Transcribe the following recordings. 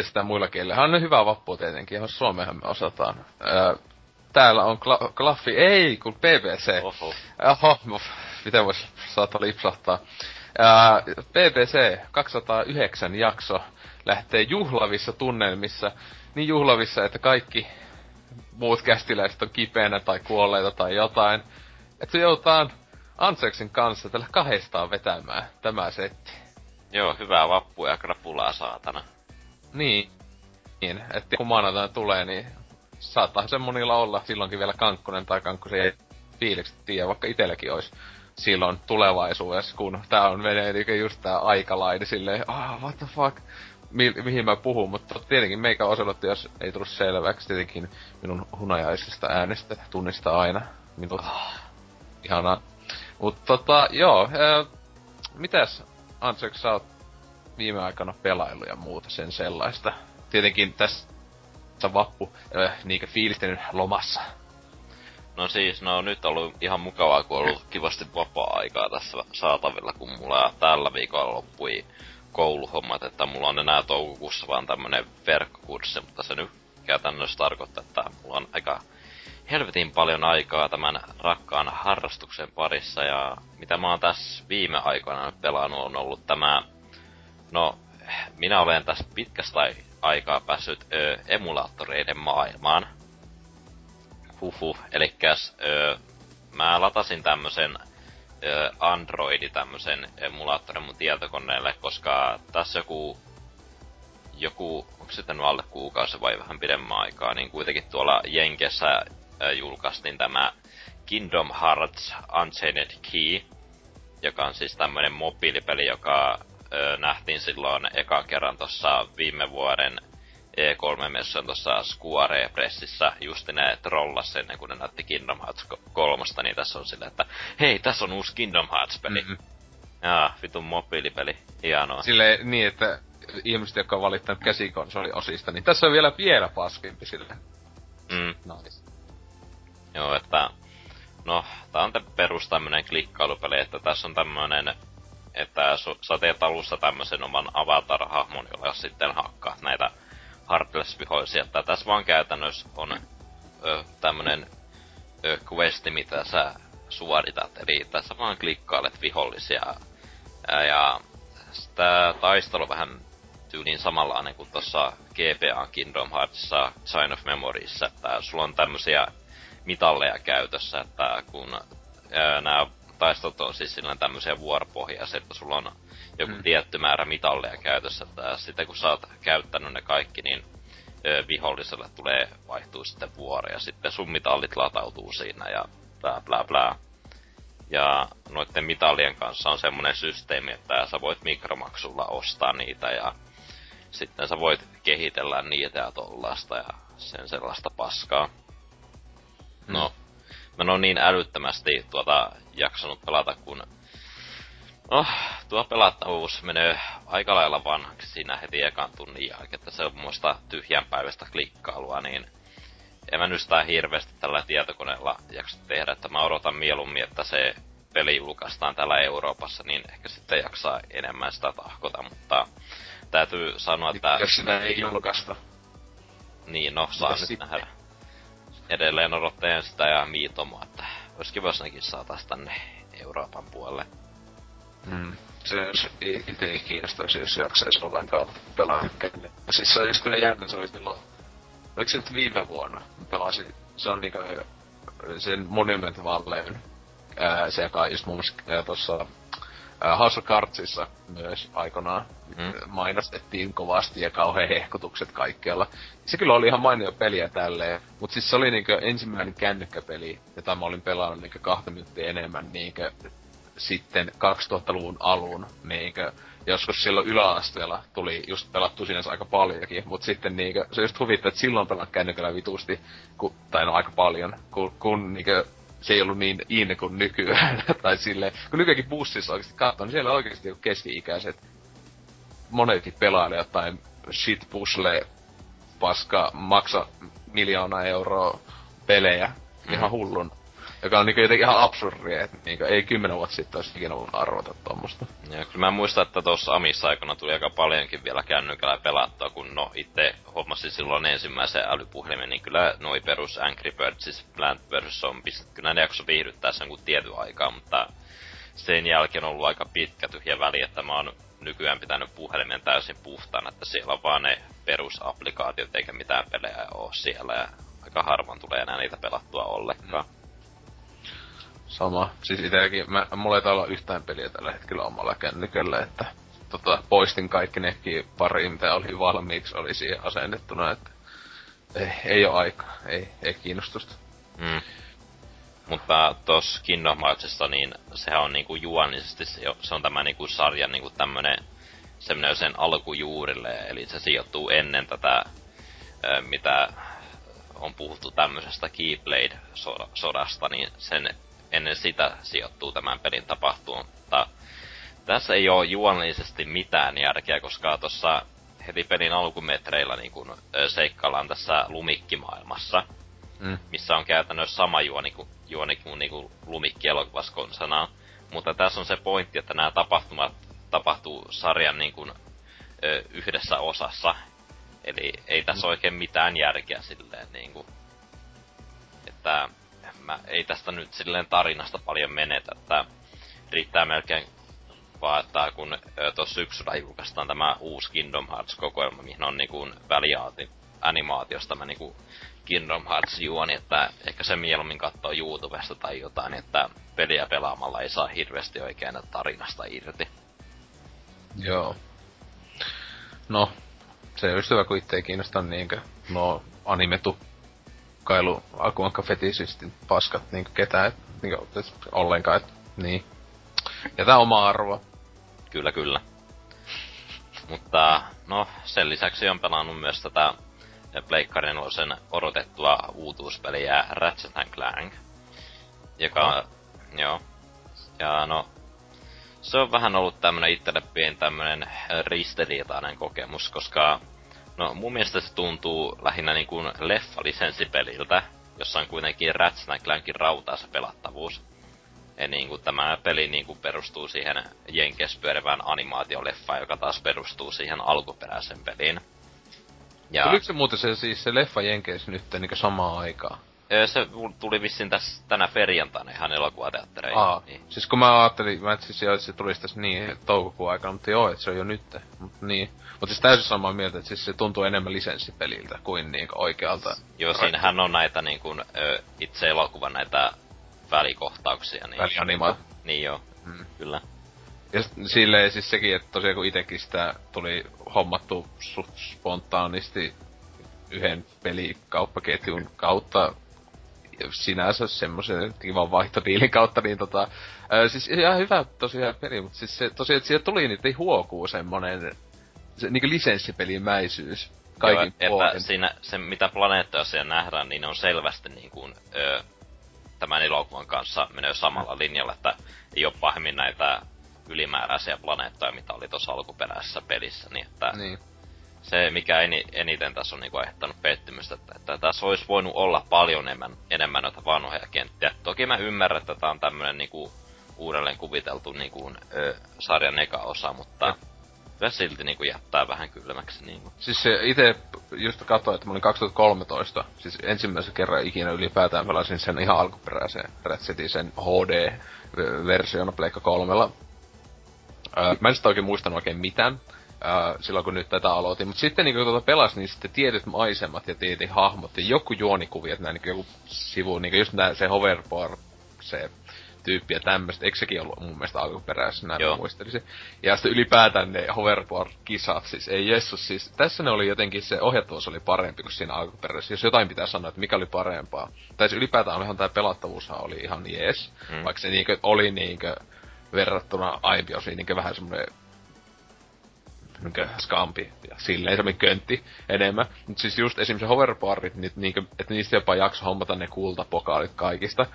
Sitä muilla kielillä? On hyvä vappu tietenkin, jos suomehan me osataan. Öö, täällä on kla- Klaffi, ei, kun BBC. Oho. Oho, miten vois saata lipsahtaa. Ää, BBC 209 jakso lähtee juhlavissa tunnelmissa. Niin juhlavissa, että kaikki muut kästiläiset on kipeänä tai kuolleita tai jotain. Että se joutaan Anseksin kanssa tällä kahdestaan vetämään tämä setti. Joo, hyvää vappua ja krapulaa saatana. Niin. Niin, että kun maanantaina tulee, niin saattaa se monilla olla silloinkin vielä kankkunen tai kankkusen ei fiilikset tiedä, vaikka itelläkin olisi silloin tulevaisuudessa, kun tää on menee just tää aikalaini silleen, ah, what the fuck, Mi- mihin mä puhun, mutta tietenkin meikä oselotti, jos ei tullut selväksi, tietenkin minun hunajaisesta äänestä tunnistaa aina minut. Oh. Ihanaa. Mut tota, joo, ää, mitäs Ansek, sä oot viime aikana pelailu ja muuta sen sellaista? Tietenkin tässä vappu, äh, niinkö fiilistänyt lomassa. No siis, no nyt on ollut ihan mukavaa, kun on ollut kivasti vapaa-aikaa tässä saatavilla, kun mulla tällä viikolla loppui kouluhommat, että mulla on enää toukokuussa vaan tämmönen verkkokurssi, mutta se nyt käytännössä tarkoittaa, että mulla on aika helvetin paljon aikaa tämän rakkaan harrastuksen parissa ja mitä mä oon tässä viime aikoina pelannut on ollut tämä, no minä olen tässä pitkästä aikaa päässyt ö, emulaattoreiden maailmaan. Huhu, elikkäs ö, mä latasin tämmösen ö, Androidi tämmösen emulaattorin mun tietokoneelle, koska tässä joku joku, onko sitten alle kuukausi vai vähän pidemmän aikaa, niin kuitenkin tuolla Jenkessä äh, julkaistiin tämä Kingdom Hearts Unchained Key, joka on siis tämmönen mobiilipeli, joka äh, nähtiin silloin eka kerran tuossa viime vuoden E3-messuun tuossa Square Pressissä just ne trollas ennen kuin ne näytti Kingdom Hearts kolmosta, niin tässä on silleen, että hei, tässä on uusi Kingdom Hearts-peli. Mm-hmm. Jaa, vitun mobiilipeli. Hienoa. Sille niin, että ihmiset, jotka on valittanut käsikonsoliosista, niin tässä on vielä vielä paskempi sille. Mm. Nice. Joo, että... No, tää on perus tämmönen klikkailupeli, että tässä on tämmönen... Että sä teet alussa tämmösen oman avatar-hahmon, jolla sitten hakkaat näitä Heartless-vihollisia. Että tässä vaan käytännössä on ö, tämmönen ö, questi, mitä sä suoritat. Eli tässä vaan klikkailet vihollisia. Ja, ja sitä taistelu vähän tyyliin samanlainen kuin tuossa GPA Kingdom Heartsissa Sign of Memoriesissa, että sulla on tämmösiä mitalleja käytössä, että kun nämä taistot on siis silleen tämmöisiä vuoropohjaisia, että sulla on joku mm. tietty määrä mitalleja käytössä, että sitten kun sä oot käyttänyt ne kaikki, niin ö, viholliselle tulee vaihtuu sitten vuoro, ja sitten sun mitallit latautuu siinä, ja bla bla bla. Ja noiden mitallien kanssa on semmoinen systeemi, että sä voit mikromaksulla ostaa niitä, ja sitten sä voit kehitellä niitä ja tollasta, ja sen sellaista paskaa. No, mä en ole niin älyttömästi tuota jaksanut pelata, kun... No, tuo pelattavuus menee aika lailla vanhaksi siinä heti ekan tunnin jälkeen, että se on muista tyhjän päivästä klikkailua, niin en mä nyt sitä hirveästi tällä tietokoneella jaksa tehdä, että mä odotan mieluummin, että se peli julkaistaan täällä Euroopassa, niin ehkä sitten jaksaa enemmän sitä tahkota, mutta täytyy sanoa, että... Jos sitä ei julkaista. Niin, no, saa nyt nähdä edelleen odottajan sitä ja Miitomoa, että olisi kiva, jos nekin saatais tänne Euroopan puolelle. Mm. Se jos itse kiinnostaisi, jos jaksaisi ollenkaan pelaa Siis se olisi kyllä jännä, se olisi milloin... Oliko se nyt viime vuonna? Pelasin, se on niinkö sen Monument Valleen, se joka just muun muassa tuossa House of Cardsissa myös aikanaan mm. mainostettiin kovasti ja kauhean hehkutukset kaikkialla. Se kyllä oli ihan mainio peliä tälleen, mutta siis se oli niinkö ensimmäinen kännykkäpeli, jota mä olin pelannut niinkö kahta minuuttia enemmän niinkö sitten 2000-luvun alun niinkö joskus silloin yläasteella tuli just pelattu sinänsä aika paljonkin, mutta sitten niinkö, se just huvittaa, että silloin pelat kännykällä vitusti, ku, tai no aika paljon, kun, kun niinkö, se ei ollut niin in kuin nykyään, tai silleen, kun nykyäänkin bussissa oikeasti katsoo, niin siellä oikeasti joku keski-ikäiset. Monetkin pelailee jotain shit pusle paska maksa miljoona euroa pelejä. Mm. ihan hullun joka on niinku jotenkin ihan absurdia, että niinku ei kymmenen vuotta sitten olisi ikinä voinut arvata tuommoista. Joo, kyllä mä muistan, että tuossa Amissa aikana tuli aika paljonkin vielä kännykällä pelattua, kun no itse hommasin silloin ensimmäisen älypuhelimen, niin kyllä noi perus Angry Birds, siis Plant vs. Zombies, kyllä ne jakso viihdyttää sen kuin tietyn aikaa, mutta sen jälkeen on ollut aika pitkä tyhjä väli, että mä oon nykyään pitänyt puhelimen täysin puhtaana, että siellä on vaan ne perusapplikaatiot eikä mitään pelejä oo siellä ja aika harvoin tulee enää niitä pelattua ollenkaan. Mm. Sama. Siis itelläkin, mä, mulla ei olla yhtään peliä tällä hetkellä omalla kännykällä, että tota, poistin kaikki nekin pari, mitä oli valmiiksi, oli siihen asennettuna, että ei, ei ole aikaa, ei, ei kiinnostusta. Mm. Mutta tuossa Kingdom niin sehän on niinku juonisesti, se on tämä niinku sarjan niinku tämmönen, semmonen sen alkujuurille, eli se sijoittuu ennen tätä, mitä on puhuttu tämmöisestä Keyblade-sodasta, niin sen ennen sitä sijoittuu tämän pelin tapahtumaan. Mutta tässä ei ole juonellisesti mitään järkeä, koska tuossa heti pelin alkumetreillä niin kun, seikkaillaan tässä lumikkimaailmassa, mm. missä on käytännössä sama juoni kuin, juoni kuin, niin kuin lumikki elokuvassa konsanaan. Mutta tässä on se pointti, että nämä tapahtumat tapahtuu sarjan niin kuin, ö, yhdessä osassa. Eli ei tässä mm. oikein mitään järkeä silleen niin kuin, että mä ei tästä nyt silleen tarinasta paljon menetä, että riittää melkein vaan, että kun tuossa syksyllä julkaistaan tämä uusi Kingdom Hearts-kokoelma, mihin on niinku väliaati animaatiosta tämä niinku Kingdom Hearts juoni, että ehkä se mieluummin katsoo YouTubesta tai jotain, että peliä pelaamalla ei saa hirveästi oikein tarinasta irti. Joo. No, se on hyvä, kun itse ei kiinnosta niinkö no animetu kailu akuanka fetisistin paskat niinku ketään, niinku, ollenkaan, et, niin. Ja tää oma arvo. Kyllä, kyllä. Mutta no, sen lisäksi on pelannut myös tätä Pleikkarin sen odotettua uutuuspeliä Ratchet Clank. Joka, no. joo. Ja no, se on vähän ollut tämmönen itselle pieni tämmönen ristiriitainen kokemus, koska No mun mielestä se tuntuu lähinnä niin kuin leffa-lisenssipeliltä, jossa on kuitenkin Ratchet Clankin rautaa se pelattavuus. Ja niin kuin tämä peli niin kuin perustuu siihen Jenkes pyörivään animaatioleffaan, joka taas perustuu siihen alkuperäisen peliin. Ja... Tuliko se muuten se, siis se leffa Jenkeissä nyt niin samaan aikaan? Se tuli vissiin tässä tänä perjantaina ihan elokuvateattereihin. Aa, niin. siis kun mä ajattelin, mä siis että se tulisi tässä niin toukokuun aikana, mutta joo, että se on jo nyt. Mutta niin. Mutta siis täysin samaa mieltä, että siis se tuntuu enemmän lisenssipeliltä kuin niin oikealta. Joo, siinähän on näitä niin kuin, itse elokuvan näitä välikohtauksia. Niin, Välianima. Niin joo, mm. kyllä. Ja silleen siis sekin, että tosiaan kun itekin sitä tuli hommattu suht spontaanisti yhden pelikauppaketjun kautta sinänsä semmoisen kivan vaihtotiilin kautta, niin tota, ää, siis ihan hyvä tosiaan peli, mutta siis se tosiaan, että siitä tuli niitä huokuu semmonen se niinku lisenssipelimäisyys kaikin Joo, puolin. että siinä, se mitä planeettoja siellä nähdään, niin ne on selvästi niin kuin, ö, tämän elokuvan kanssa menee samalla linjalla, että ei ole pahemmin näitä ylimääräisiä planeettoja, mitä oli tuossa alkuperäisessä pelissä, niin että niin se, mikä eni, eniten tässä on niinku aiheuttanut pettymystä, että, että tässä olisi voinut olla paljon enemmän, enemmän noita vanhoja kenttiä. Toki mä ymmärrän, että tämä on tämmöinen niinku uudelleen kuviteltu niinku, ö, sarjan eka osa, mutta kyllä silti niinku jättää vähän kylmäksi. Niinku. Siis se itse just katsoin, että mä olin 2013, siis ensimmäisen kerran ikinä ylipäätään pelasin sen ihan alkuperäisen Ratchetin, sen HD-version Pleikka kolmella. Öö, mä en sitä oikein muistanut oikein mitään, ää, silloin kun nyt tätä aloitin. Mutta sitten niin kun tuota pelas, niin sitten tietyt maisemat ja tietyt hahmot ja joku juonikuviot, näin niin joku sivu, niin just nää, se hoverboard, se tyyppi ja tämmöistä. Eikö sekin ollut mun mielestä alkuperäisessä, näin Joo. muistelisin. Ja sitten ylipäätään ne hoverboard-kisat, siis ei jessus, siis tässä ne oli jotenkin, se ohjattavuus oli parempi kuin siinä alkuperäisessä. Jos jotain pitää sanoa, että mikä oli parempaa. Tai siis ylipäätään olihan tämä pelattavuushan oli ihan jees, mm. vaikka se niinkö oli niinkö verrattuna aiempiin osiin niinkö vähän semmoinen niinkö skampi ja silleen semmoinen köntti enemmän. Mut siis just esimerkiksi hoverboardit, niin, niinkö, että niistä jopa jakso hommata ne kultapokaalit kaikista.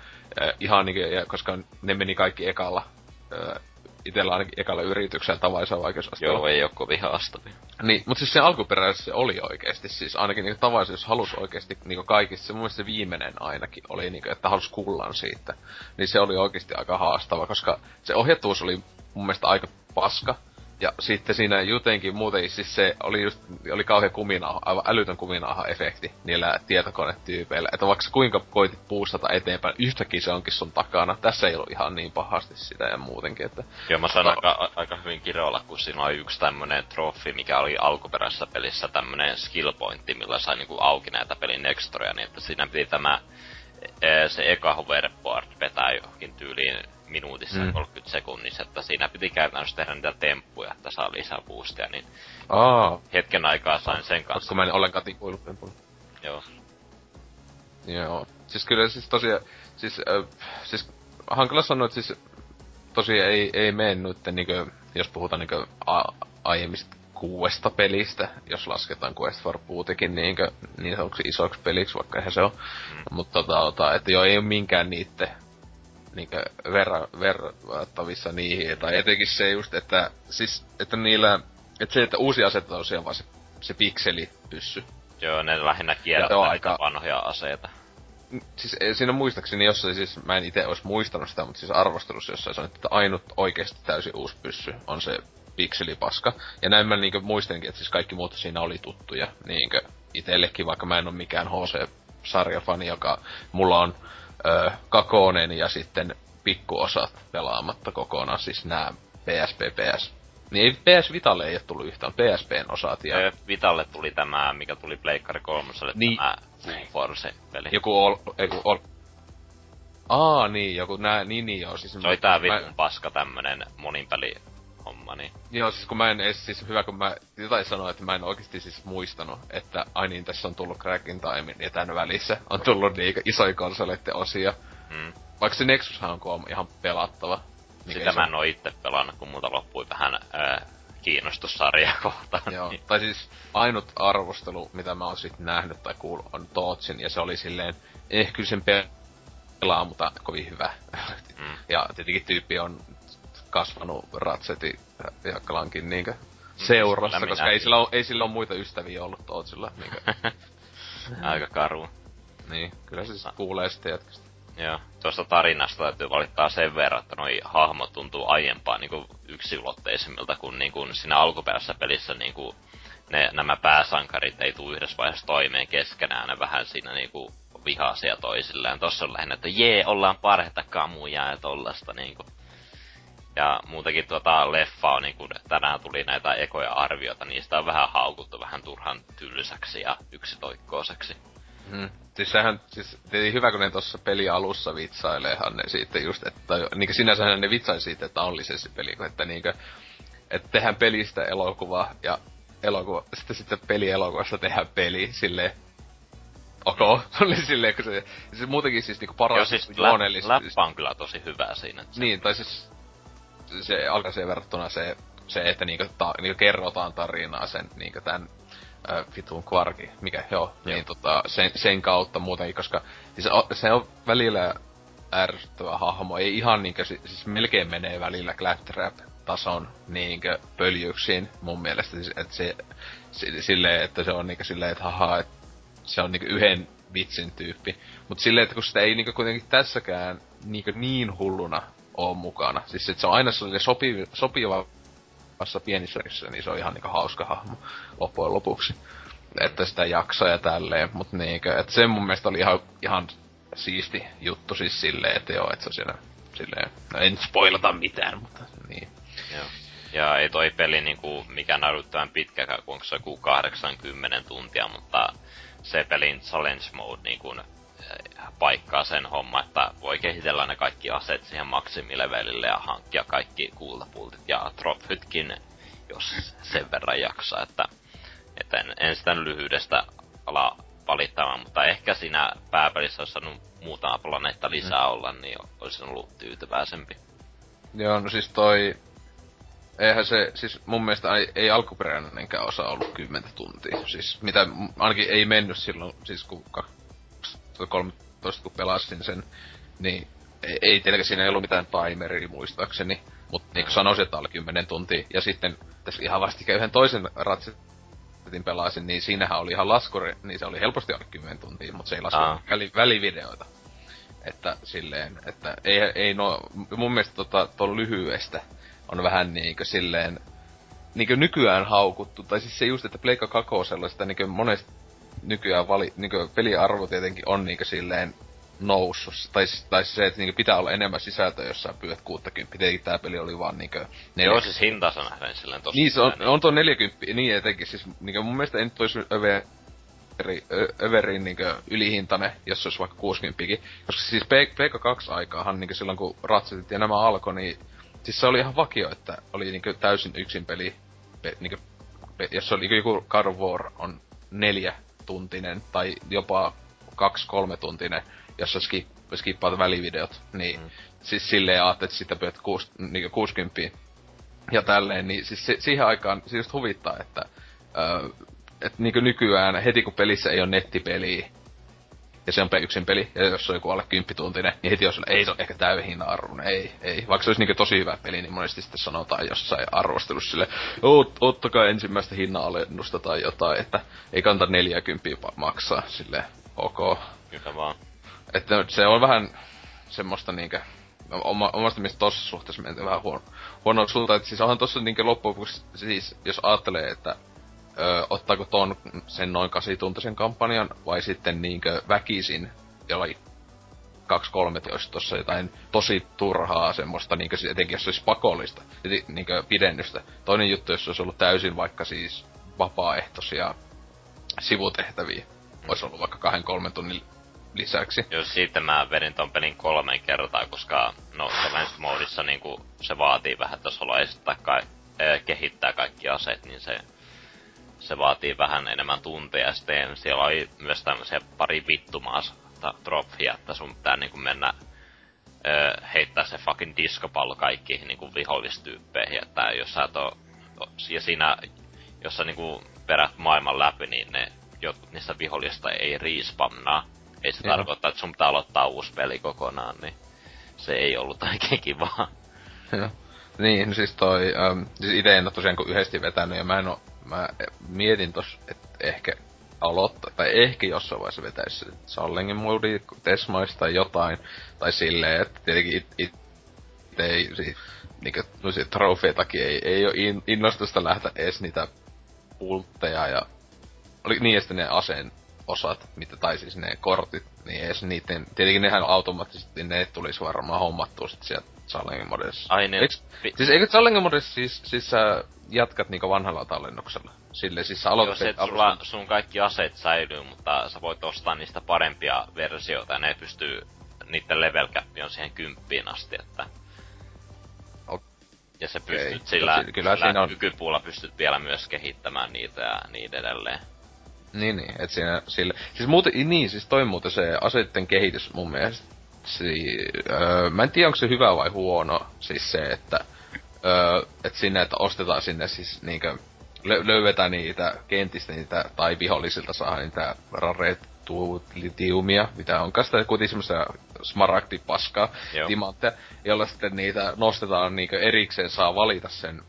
Äh, ihan niinkö, ja koska ne meni kaikki ekalla äh, itellä ainakin ekalla yrityksellä tavallisella vaikeusasteella. Joo, ei oo kovin haastavia. Niin, mutta siis se alkuperäisessä se oli oikeesti siis, ainakin niinku tavallisesti, jos halus oikeesti niinku kaikista, se mun mielestä se viimeinen ainakin oli niinku, että halus kullan siitä. Niin se oli oikeesti aika haastava, koska se ohjattuus oli mun mielestä aika paska. Ja sitten siinä jotenkin muuten siis se oli just, oli kauhean kuminauha, aivan älytön kuminauha-efekti niillä tietokonetyypeillä. Että vaikka kuinka koitit puustata eteenpäin, yhtäkkiä se onkin sun takana. Tässä ei ollut ihan niin pahasti sitä ja muutenkin, että... Joo, mä sanon aika, aika hyvin kiroilla, kun siinä oli yksi tämmönen trofi, mikä oli alkuperäisessä pelissä tämmönen skill pointti, millä sai niinku auki näitä pelin nextoria, niin että siinä piti tämä e, se eka hoverboard vetää johonkin tyyliin minuutissa mm. 30 sekunnissa, että siinä piti käytännössä tehdä niitä temppuja, että saa lisää boostia, niin Aa. hetken aikaa sain sen kanssa. Koska mä en ollenkaan tikuillut tempulla. Joo. Joo. Siis kyllä siis tosiaan, siis, äh, siis hankala sanoa, että siis tosiaan ei, ei mene nyt, niinkö, jos puhutaan niinkö a, aiemmista kuudesta pelistä, jos lasketaan Quest for Bootekin niinkö, niin sanotuksi isoksi peliksi, vaikka eihän se on. Mm. Mutta tota, tota, että joo, ei ole minkään niitte niinkö verra, verrattavissa niihin. Tai etenkin se just, että siis, että niillä, että se, että uusi aset on siellä vaan se, se pikseli pyssy. Joo, ne lähinnä kierrättää aika... vanhoja aseita. Siis e, siinä muistaakseni jossain siis, mä en itse olisi muistanut sitä, mutta siis arvostelussa jossain sanottu, että ainut oikeasti täysin uusi pyssy on se pikselipaska. Ja näin mä niinkö muistenkin, että siis kaikki muut siinä oli tuttuja niinkö itellekin, vaikka mä en ole mikään HC-sarjafani, joka mulla on ö, Kakonen ja sitten pikkuosat pelaamatta kokonaan, siis nämä PSP, PS. Niin ei PS Vitalle ei ole tullut yhtään, PSPn osat. Ja... Vitalle tuli tämä, mikä tuli Pleikkari 3, niin. tämä Force-peli. Joku ol, joku ol... Aa, niin, joku nää, niin, niin joo. Siis se oli tää vitun mä... paska tämmönen moninpeli homma, niin... Joo, siis kun mä en edes, siis hyvä kun mä jotain sanoin, että mä en oikeesti siis muistanut, että ai niin, tässä on tullut Cracking Time ja tämän välissä on tullut niitä isoja konsoleiden osia. Mm. Vaikka se Nexushan on ihan pelattava. Niin Sitä mä en oo itse pelannut, kun multa loppui vähän ää, kiinnostus sarjaa kohtaan. Joo, tai siis ainut arvostelu, mitä mä oon sit nähnyt tai kuullut, on Tootsin, ja se oli silleen, ehkä sen pelaa, mutta kovin hyvä. Mm. ja tietenkin tyyppi on kasvanut Ratseti ja Clankin niinkö seurassa, koska ei sillä, ole, ei sillä ole muita ystäviä ollut Tootsilla. Niinkö. Aika karu. Niin, kyllä se siis kuulee sitten jatkasta. Joo, tuosta tarinasta täytyy valittaa sen verran, että noi hahmot tuntuu aiempaa niin yksiulotteisemmilta kuin, niin kuin siinä alkuperäisessä pelissä niin kuin ne, nämä pääsankarit ei tule yhdessä vaiheessa toimeen keskenään, ne vähän siinä niin kuin vihaisia toisilleen. Tossa on lähinnä, että jee, ollaan parheita kamuja ja tollasta niinku. Ja muutenkin tuota leffa on niinku, tänään tuli näitä ekoja arvioita, niistä on vähän haukuttu vähän turhan tylsäksi ja yksitoikkoiseksi. Hmm. Siis sehän, siis hyvä kun ne tuossa peli alussa vitsaileehan ne siitä just, että niinku sinänsä ne vitsaili siitä, että on lisenssipeli, että niinku, että tehdään pelistä elokuva ja elokuva, sitten sitten pelielokuvassa tehdään peli silleen, ok, oli silleen, kun se, se muutenkin siis niinku paras Joo, siis juonellisesti. Läppä on kyllä tosi hyvä siinä. Niin, tai siis se alkaisee verrattuna se, se että niinku, ta, niinku kerrotaan tarinaa sen niinku tän äh, vitun kvarki, mikä joo, joo. niin tota, sen, sen kautta muutenkin, koska siis se on välillä ärsyttävä hahmo, ei ihan niinkö, siis melkein menee välillä claptrap tason niinkö pöljyksiin mun mielestä, siis, että se, se silleen, että se on niinkö silleen, että haha, että se on niinku yhden vitsin tyyppi. Mutta silleen, että kun sitä ei niinku kuitenkin tässäkään niinku niin hulluna oo mukana. Siis että se on aina sellainen sopiva, sopiva pienissä niin se on ihan niinku hauska hahmo loppujen lopuksi. Että sitä jaksaa ja tälleen, mutta niinkö, että se mun mielestä oli ihan, ihan siisti juttu siis silleen, että joo, että se on siinä silleen, no en spoilata mitään, mutta niin. Joo. Ja ei toi peli niinku mikään näyttävän pitkäkään, kun se joku 80 tuntia, mutta se pelin challenge mode niin kuin, paikkaa sen homma, että voi kehitellä ne kaikki aseet siihen maksimilevelille ja hankkia kaikki kultapultit ja trophytkin, jos sen verran jaksaa, että, että en, en sitä lyhyydestä ala valittamaan, mutta ehkä siinä pääpelissä olisi saanut muutama planeetta lisää mm. olla, niin olisin ollut tyytyväisempi. Joo, no siis toi eihän se, siis mun mielestä ei, ei alkuperäinenkään osa ollut 10 tuntia. Siis mitä ainakin ei mennyt silloin, siis kun 2013 kun pelasin sen, niin ei, ei tietenkään siinä ei ollut mitään timeria muistaakseni. Mutta niin kuin sanoisin, että oli 10 tuntia. Ja sitten tässä ihan vastikään yhden toisen ratsetin pelasin, niin siinähän oli ihan laskuri, niin se oli helposti alle 10 tuntia, mutta se ei lasku väli, välivideoita. Että silleen, että ei, ei no, mun mielestä tota, tuon lyhyestä on vähän niinkö silleen, niinkö nykyään haukuttu, tai siis se just, että Pleikka Kakosella sitä niinkö monesti nykyään vali, niinkö peliarvo tietenkin on niinkö silleen noussut. Tai, tai se, että niinku pitää olla enemmän sisältöä, jos sä pyydät 60. Tietenkin tää peli oli vaan niinkö... Joo, siis hintansa nähden silleen tosi Niin, se on, niin. on tuo 40, niin etenkin. Siis niinkö mun mielestä ei nyt olisi över, överin niinkö ylihintainen, jos se olisi vaikka 60 Koska siis PK2 aikaahan niinkö silloin kun Ratsetit ja nämä alkoi, niin siis se oli ihan vakio, että oli niinkö täysin yksin peli, pe, niinkö, pe, jos se oli joku God of War on neljä tuntinen tai jopa kaksi-kolme tuntinen, jos sä skip, skippaat välivideot, niin mm. siis silleen ajattelet, että sitä pyydät kuus, niin 60 ja tälleen, niin siis se, siihen aikaan se just huvittaa, että öö, et niin nykyään heti kun pelissä ei ole nettipeliä, ja se on yksin peli, ja jos se on joku alle kymppituntinen, niin heti on sille, ei se ole ehkä täyhin arvon, ei, ei. Vaikka se olisi niin tosi hyvä peli, niin monesti sitten sanotaan jossain arvostelussa sille, ottakaa ensimmäistä hinnalennusta tai jotain, että ei kannata 40 maksaa, sille ok. Kyllä vaan. Että se on vähän semmoista niinkö, oma, omasta mielestä tossa suhteessa menee vähän huono, huono suuntaan. Että siis onhan tossa niinkö loppujen siis jos ajattelee, että ö, ottaako ton sen noin 8 tuntisen kampanjan vai sitten niinkö väkisin jollain 2-3 olisi tossa jotain tosi turhaa semmoista, niinkö etenkin jos se olisi pakollista, niinkö pidennystä. Toinen juttu, jos se olisi ollut täysin vaikka siis vapaaehtoisia sivutehtäviä, olisi ollut vaikka kahden kolmen tunnin lisäksi. Joo, siitä mä vedin ton pelin kolmen kertaa, koska no Challenge niinku se vaatii vähän, että jos haluaa esittää kai, äh, kehittää kaikki aseet, niin se, se vaatii vähän enemmän tunteja. Sitten siellä oli myös tämmöisiä pari vittumaa trofia, että sun pitää niinku mennä äh, heittää se fucking diskopallo kaikkiin niinku vihollistyyppeihin, että jos sä et oo, ja siinä, jos sä niinku perät maailman läpi, niin ne jotkut niistä vihollista ei respamnaa ei se tarkoita, että sun pitää aloittaa uusi peli kokonaan, niin se ei ollut oikein kivaa. Joo. Niin, siis toi, ähm, siis ite en oo tosiaan kuin yhdesti vetänyt, ja mä en oo, mä mietin tos, että ehkä aloittaa, tai ehkä jossain vaiheessa vetäisi Sallengin moodi, Tesmaista tai jotain, tai silleen, että tietenkin it, it, it ei, siis, niinkö, no trofeitakin ei, ei oo in, innostusta lähteä edes niitä pultteja ja oli niin, että ne aseen osat, mitä, tai siis ne kortit, niin edes niiden, tietenkin nehän automaattisesti ne tulisi varmaan hommattua sit sieltä Challenge modessa. Ai ne, Eiks, pi- siis eikö Challenge modessa siis, siis sä jatkat niinku vanhalla tallennuksella? Sille siis sä aloitat... Joo, se, sulla, sun kaikki aseet säilyy, mutta sä voit ostaa niistä parempia versioita, ja ne pystyy, niiden level cap on siihen kymppiin asti, että... Ja se pystyt okay. sillä, kyllä sillä siinä on... kykypuulla pystyt vielä myös kehittämään niitä ja niin edelleen. Niin, niin, et siinä sille... Siis muuten, niin, siis toi muuten se aseitten kehitys mun mielestä. Si, öö, mä en tiedä, onko se hyvä vai huono, siis se, että öö, et sinne, että ostetaan sinne siis niinkö, lö, löydetään niitä kentistä niitä, tai vihollisilta saa niitä raretulitiumia, mitä onkaan sitä kuitenkin semmoista smaragdipaskaa, timantteja, jolla sitten niitä nostetaan niinkö erikseen saa valita sen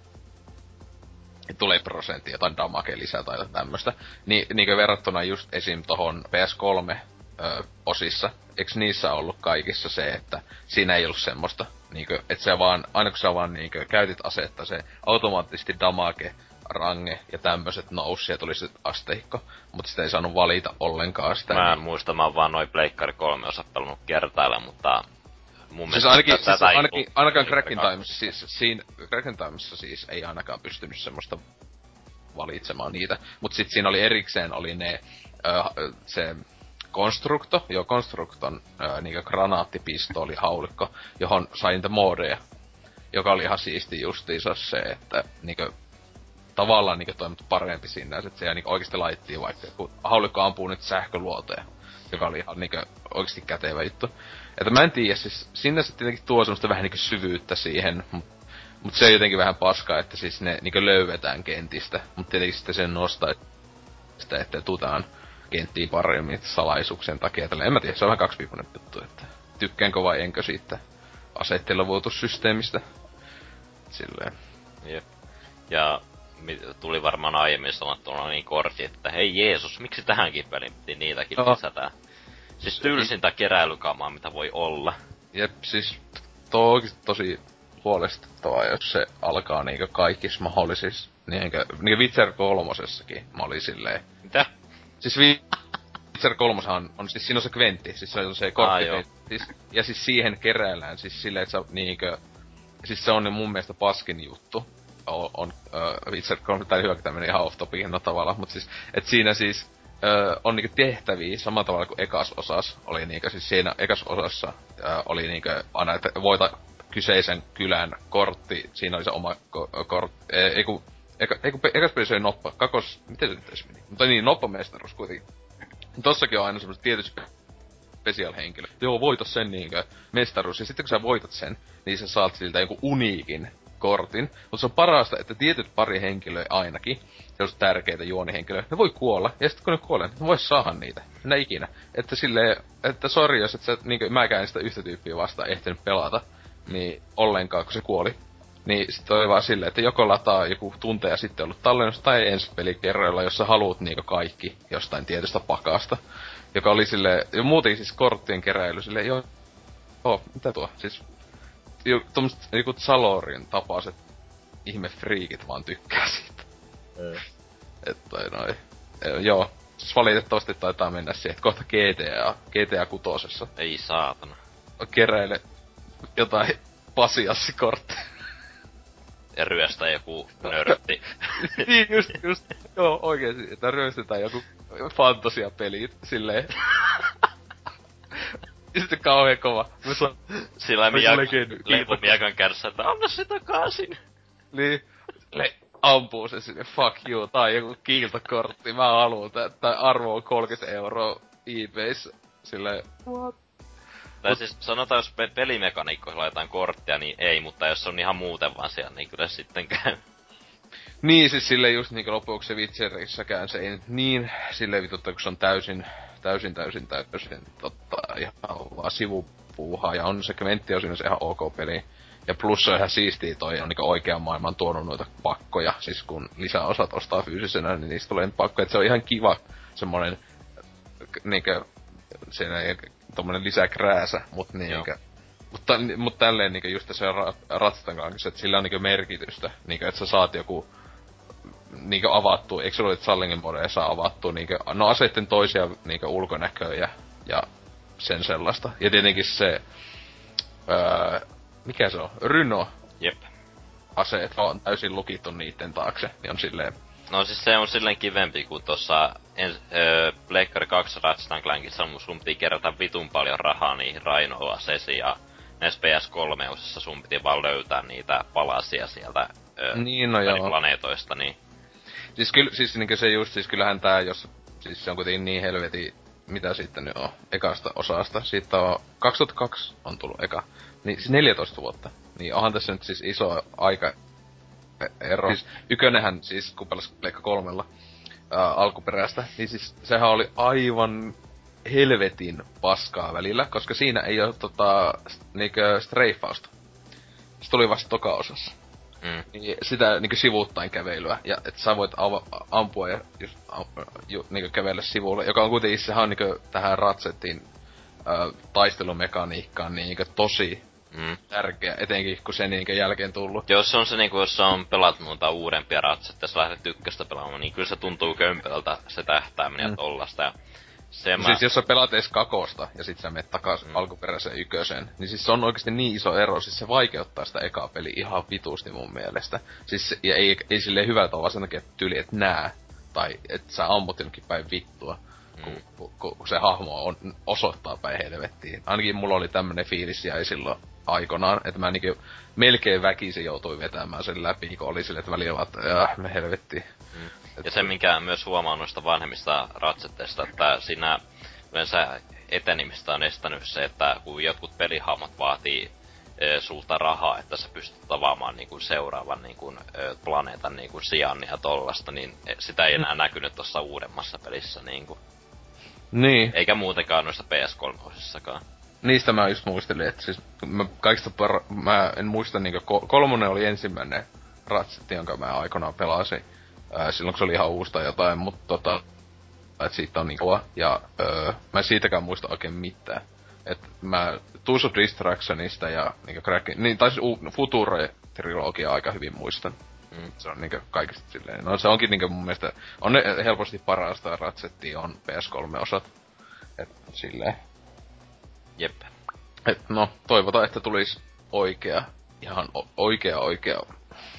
tulee prosentti jotain damage lisää tai tämmöstä. Ni, niinkö verrattuna just esim. tohon PS3 ö, osissa, eks niissä ollut kaikissa se, että siinä ei ollut semmoista, niinkö, että se vaan, aina kun sä vaan niinkö käytit asetta, se automaattisesti damage, range ja tämmöiset nousi ja tuli se asteikko, mutta sitä ei saanut valita ollenkaan sitä. Mä en niin. muista, mä oon vaan noin Pleikkari 3 osat pelannut kertailla, mutta mun siis ainakin, siis ainakin, ainakaan Crackin Times, siis, siinä, Crackin siis ei ainakaan pystynyt semmoista valitsemaan niitä. Mut sit siinä oli erikseen oli ne, ö, se konstrukto, jo konstrukton ö, niinku granaattipistooli haulikko, johon sai niitä moodeja. Joka oli ihan siisti justiinsa se, että niinku tavallaan niinku toimittu parempi siinä, että se niinku oikeasti laittiin vaikka, kun haulikko ampuu nyt sähköluoteja, joka oli ihan niinku oikeasti kätevä juttu. Että mä en tiedä, siis sinne se tietenkin tuo semmoista vähän niinku syvyyttä siihen, Mut se on jotenkin vähän paskaa, että siis ne niinku löydetään kentistä, mutta tietenkin sitten sen nostaa sitä, että tutaan kenttiin paremmin salaisuuksien takia. Tällä en mä tiedä, se on vähän kaksipiipunen juttu, että tykkäänkö vai enkö siitä aseitteella vuotussysteemistä. Silleen. Jep. Ja tuli varmaan aiemmin sanottuna niin korti, että hei Jeesus, miksi tähänkin peliin piti niitäkin no. lisätä? Siis tylsintä keräilykamaa, mitä voi olla. Jep, siis to on tosi huolestuttavaa, jos se alkaa niinkö kaikissa mahdollisissa, niinkö, niinkö Witcher kolmosessakin mä olin silleen. Mitä? Siis Witcher kolmoshan on, on siis siinä on se kventti, siis se on se kortti. Ah, siis, ja siis siihen keräillään, siis silleen, että sä niinkö, siis se on mun mielestä paskin juttu. On, on uh, Witcher 3, tai hyvä, että meni ihan off topicin no tavalla, mutta siis, et siinä siis uh, on niinku tehtäviä samalla tavalla kuin ekas osas oli niinku, siis siinä ekas osassa uh, oli niinku aina, että voita kyseisen kylän kortti, siinä oli se oma ko- kortti, ei kun, eka, ei kun ekas pelissä oli noppa, kakos, miten se nyt edes meni? Mutta niin, noppamestaruus kuitenkin. Tossakin on aina semmoset tietyt special henkilö. Joo, voita sen niinkö mestaruus. Ja sitten kun sä voitat sen, niin sä saat siltä joku uniikin kortin. Mutta se on parasta, että tietyt pari henkilöä ainakin, jos tärkeitä juonihenkilöitä, ne voi kuolla. Ja sitten kun ne kuolee, ne vois saada niitä. Enä ikinä. Että sille että sori, jos et sä, niinkö, mäkään sitä yhtä tyyppiä vastaan ehtinyt pelata, niin ollenkaan, kun se kuoli. Niin sitten oli vaan silleen, että joko lataa joku tunteja sitten ollut tallennus tai ensi pelikerroilla, jos sä haluut niinku kaikki jostain tietystä pakasta. Joka oli sille ja muutenkin siis korttien keräily sille joo, oh, mitä tuo, siis jo, tommoset joku Salorin tapaiset ihme friikit vaan tykkää siitä. Mm. Että noin. Joo, siis valitettavasti taitaa mennä siihen, että kohta GTA, GTA kutosessa. Ei saatana. Keräile jotain pasiassikortteja. Ja ryöstä joku nörtti. niin, just, just. Joo, oikeesti, että ryöstetään joku fantasiapelit silleen. ja sitten kauhean kova. Sillä Sillä miak- miakan kärssä, että anna se takaisin. Niin. Le- ampuu se sinne, fuck you, tai joku kiiltokortti, mä haluun, tai arvo on 30 euroa eBayssä. Silleen, what? Tai siis sanotaan, jos pe- pelimekaniikko laitetaan korttia, niin ei, mutta jos on ihan muuten vaan siellä, niin kyllä sitten käy. Niin, siis sille just niinku lopuksi Witcherissäkään se ei nyt niin sille vitutta, kun se on täysin, täysin, täysin, täysin totta, ihan vaan sivupuuhaa, ja on se on se ihan ok peli. Ja plus se on ihan siistiä toi on niinku oikean maailman tuonut noita pakkoja, siis kun lisäosat ostaa fyysisenä, niin niistä tulee pakkoja, että se on ihan kiva semmonen niinkö siinä tommonen lisäkrääsä, mut niinkö... Mutta, mut tälleen niinkö just se ratsatan kanssa, että sillä on niinkö merkitystä. Niinkö, että sä saat joku niinkö avattu, eikö se ole, että Sallingin modeja saa avattu niinkö, no aseitten toisia niinkö ulkonäköjä ja sen sellaista. Ja tietenkin se, öö, mikä se on, Ryno. Jep. Aseet on täysin lukittu niitten taakse, niin on silleen No siis se on silleen kivempi, kuin tossa öö, Pleikkari 2 Ratchet Clankissa sun piti kerätä vitun paljon rahaa niihin Rhino-aseisiin ja näissä PS3 osissa sun piti vaan löytää niitä palasia sieltä öö, niin, no joo. planeetoista, niin... Siis, kyllä, siis niin se just, siis kyllähän tää, jos, siis se on kuitenkin niin helveti, mitä sitten nyt on, ekasta osasta, siitä on, 2002 on tullut eka, niin siis 14 vuotta. Niin onhan tässä nyt siis iso aika ero. Siis ykönenhän siis, kun pelasi Pleikka kolmella ää, alkuperäistä, niin siis sehän oli aivan helvetin paskaa välillä, koska siinä ei ole tota, niinkö streifausta. Se tuli vasta toka osassa. Mm. Niin sitä niinkö sivuuttain kävelyä, ja että sä voit ava- ampua ja just am, ju, niinkö kävellä sivulle, joka on kuitenkin, sehän on niinkö tähän Ratsetin äh, taistelumekaniikkaan niinkö tosi mm. tärkeä, etenkin kun sen niinkö jälkeen tullut. Jos on se niinku, jos on pelat muuta uudempia ratset, jos lähdet ykköstä pelaamaan, niin kyllä se tuntuu kömpeltä se tähtääminen mm. ja tollasta. Ja se no, mä... Siis jos sä pelaat edes kakosta ja sit sä menet takas mm. alkuperäiseen yköseen, niin siis se on oikeasti niin iso ero, siis se vaikeuttaa sitä ekaa peli ihan vitusti mun mielestä. Siis ja ei, ei silleen hyvältä ole vaan sen takia tyli, että nää, tai että sä ammut jonkin päin vittua kun, mm. kun, kun, se hahmo on, osoittaa päin helvettiin. Ainakin mulla oli tämmönen fiilis jäi silloin aikanaan, että mä niinku melkein väkisin joutuin vetämään sen läpi, kun oli sille, että välillä että äh, me helvettiin. Mm. Ja se, minkä myös huomaa noista vanhemmista ratsetteista, että siinä yleensä etenimistä on estänyt se, että kun jotkut pelihahmot vaatii ö, sulta rahaa, että sä pystyt avaamaan niin kuin seuraavan niin kuin, ö, planeetan niin kuin sijan ja tollasta, niin e, sitä ei enää näkynyt tuossa uudemmassa pelissä niin kuin. Niin. Eikä muutenkaan noissa PS3-osissakaan. Niistä mä just muistelin, että siis mä kaikista par... mä en muista niinkö, kolmonen oli ensimmäinen Ratchet, jonka mä aikanaan pelasin. Ää, silloin kun se oli ihan uusi tai jotain, mutta tota, että siitä on niin kova. Ja öö, mä en siitäkään muista oikein mitään. Et mä Tools of Distractionista ja niinku Crackin, niin tai siis Futuro-trilogia aika hyvin muistan. Mm. Se on niinku kaikista silleen, no se onkin niinku mun mielestä, on ne helposti parasta Ratchettia on PS3-osat. Et silleen. Jep. Et no, toivotaan, että tulisi oikea, ihan oikea oikea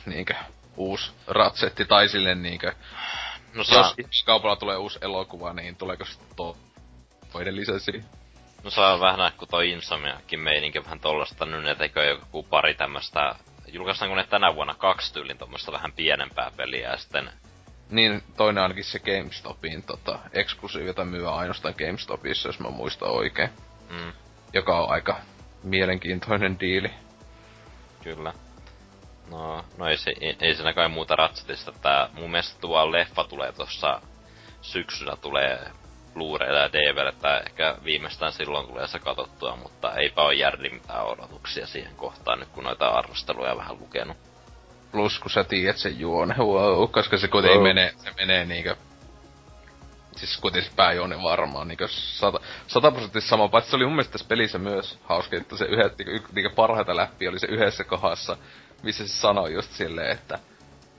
niinkö uusi Ratchetti tai silleen niinkö No saa, jos kaupalla tulee uusi elokuva, niin tuleeko to- toinen lisenssi? no saa vähän nähdä, kun toi Insomniakin meininki vähän tollasta nyt, ne tekee joku pari tämmöstä Julkaistaanko ne tänä vuonna kaksi tyylin tuommoista vähän pienempää peliä ja sitten... Niin, toinen ainakin se GameStopin tota, eksklusiivita myy ainoastaan GameStopissa, jos mä muistan oikein. Mm, Joka on aika mielenkiintoinen diili. kyllä. No, no ei, se, ei, ei siinä kai muuta Ratchetista. Tää, mun mielestä tuo leffa tulee tossa syksyllä tulee Blu-raylla ja DVllä, että ehkä viimeistään silloin tulee se katsottua, mutta eipä ole järni mitään odotuksia siihen kohtaan nyt, kun noita arvosteluja vähän lukenut. Plus kun sä tiedät sen juone, wow, koska se kuitenkin Wow. menee, se menee niinkö... Siis kuitenkin se pääjuone varmaan niinkö sata, sataprosenttisesti sama, paitsi se oli mun mielestä tässä pelissä myös hauska, että se yhdet, niinkö, niinkö parhaita läpi oli se yhdessä kohdassa, missä se sanoi just silleen, että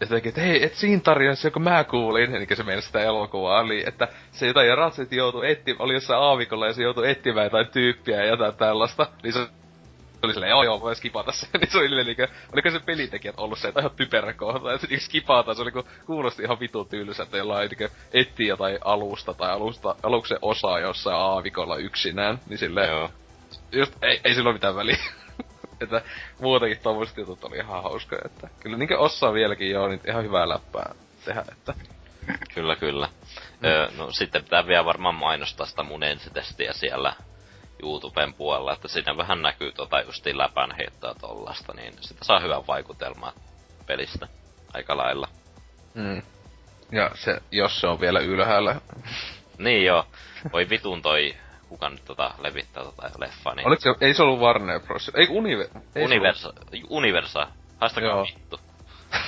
jotenkin, että hei, et siinä tarinassa, joka mä kuulin, eli se meinasi sitä elokuvaa, oli, että se jotain ja Ratchet joutui etsimään, oli jossain aavikolla ja se joutui etsimään jotain tyyppiä ja jotain tällaista, niin se oli silleen, joo joo, voi skipata sen. niin se oli niinkö, oliko se pelitekijät ollut se, että ihan typerä kohta, että niinkö skipata, se oli kun kuulosti ihan vitun tylsä, että jollain niinkö etsii jotain alusta tai alusta, aluksen osaa jossain aavikolla yksinään, niin silleen, Joo. just, ei, ei sillä ole mitään väliä. että muutenkin tommoset jutut oli ihan hauskoja, että kyllä niinkö osaa vieläkin joo, niin ihan hyvää läppää tehdä, että Kyllä, kyllä. Mm. Öö, no sitten pitää vielä varmaan mainostaa sitä mun ensitestiä siellä YouTuben puolella, että siinä vähän näkyy tota justiin läpän heittoa tollasta, niin sitä saa hyvän vaikutelman pelistä aika lailla. mm. Ja se, jos se on vielä ylhäällä. Niin joo, voi vitun toi, kuka nyt tota levittää tota leffaa, niin Oliko se, ei se ollut Warner Bros. Ei, Unive, ei se Universa, Universa, haistakaa vittu.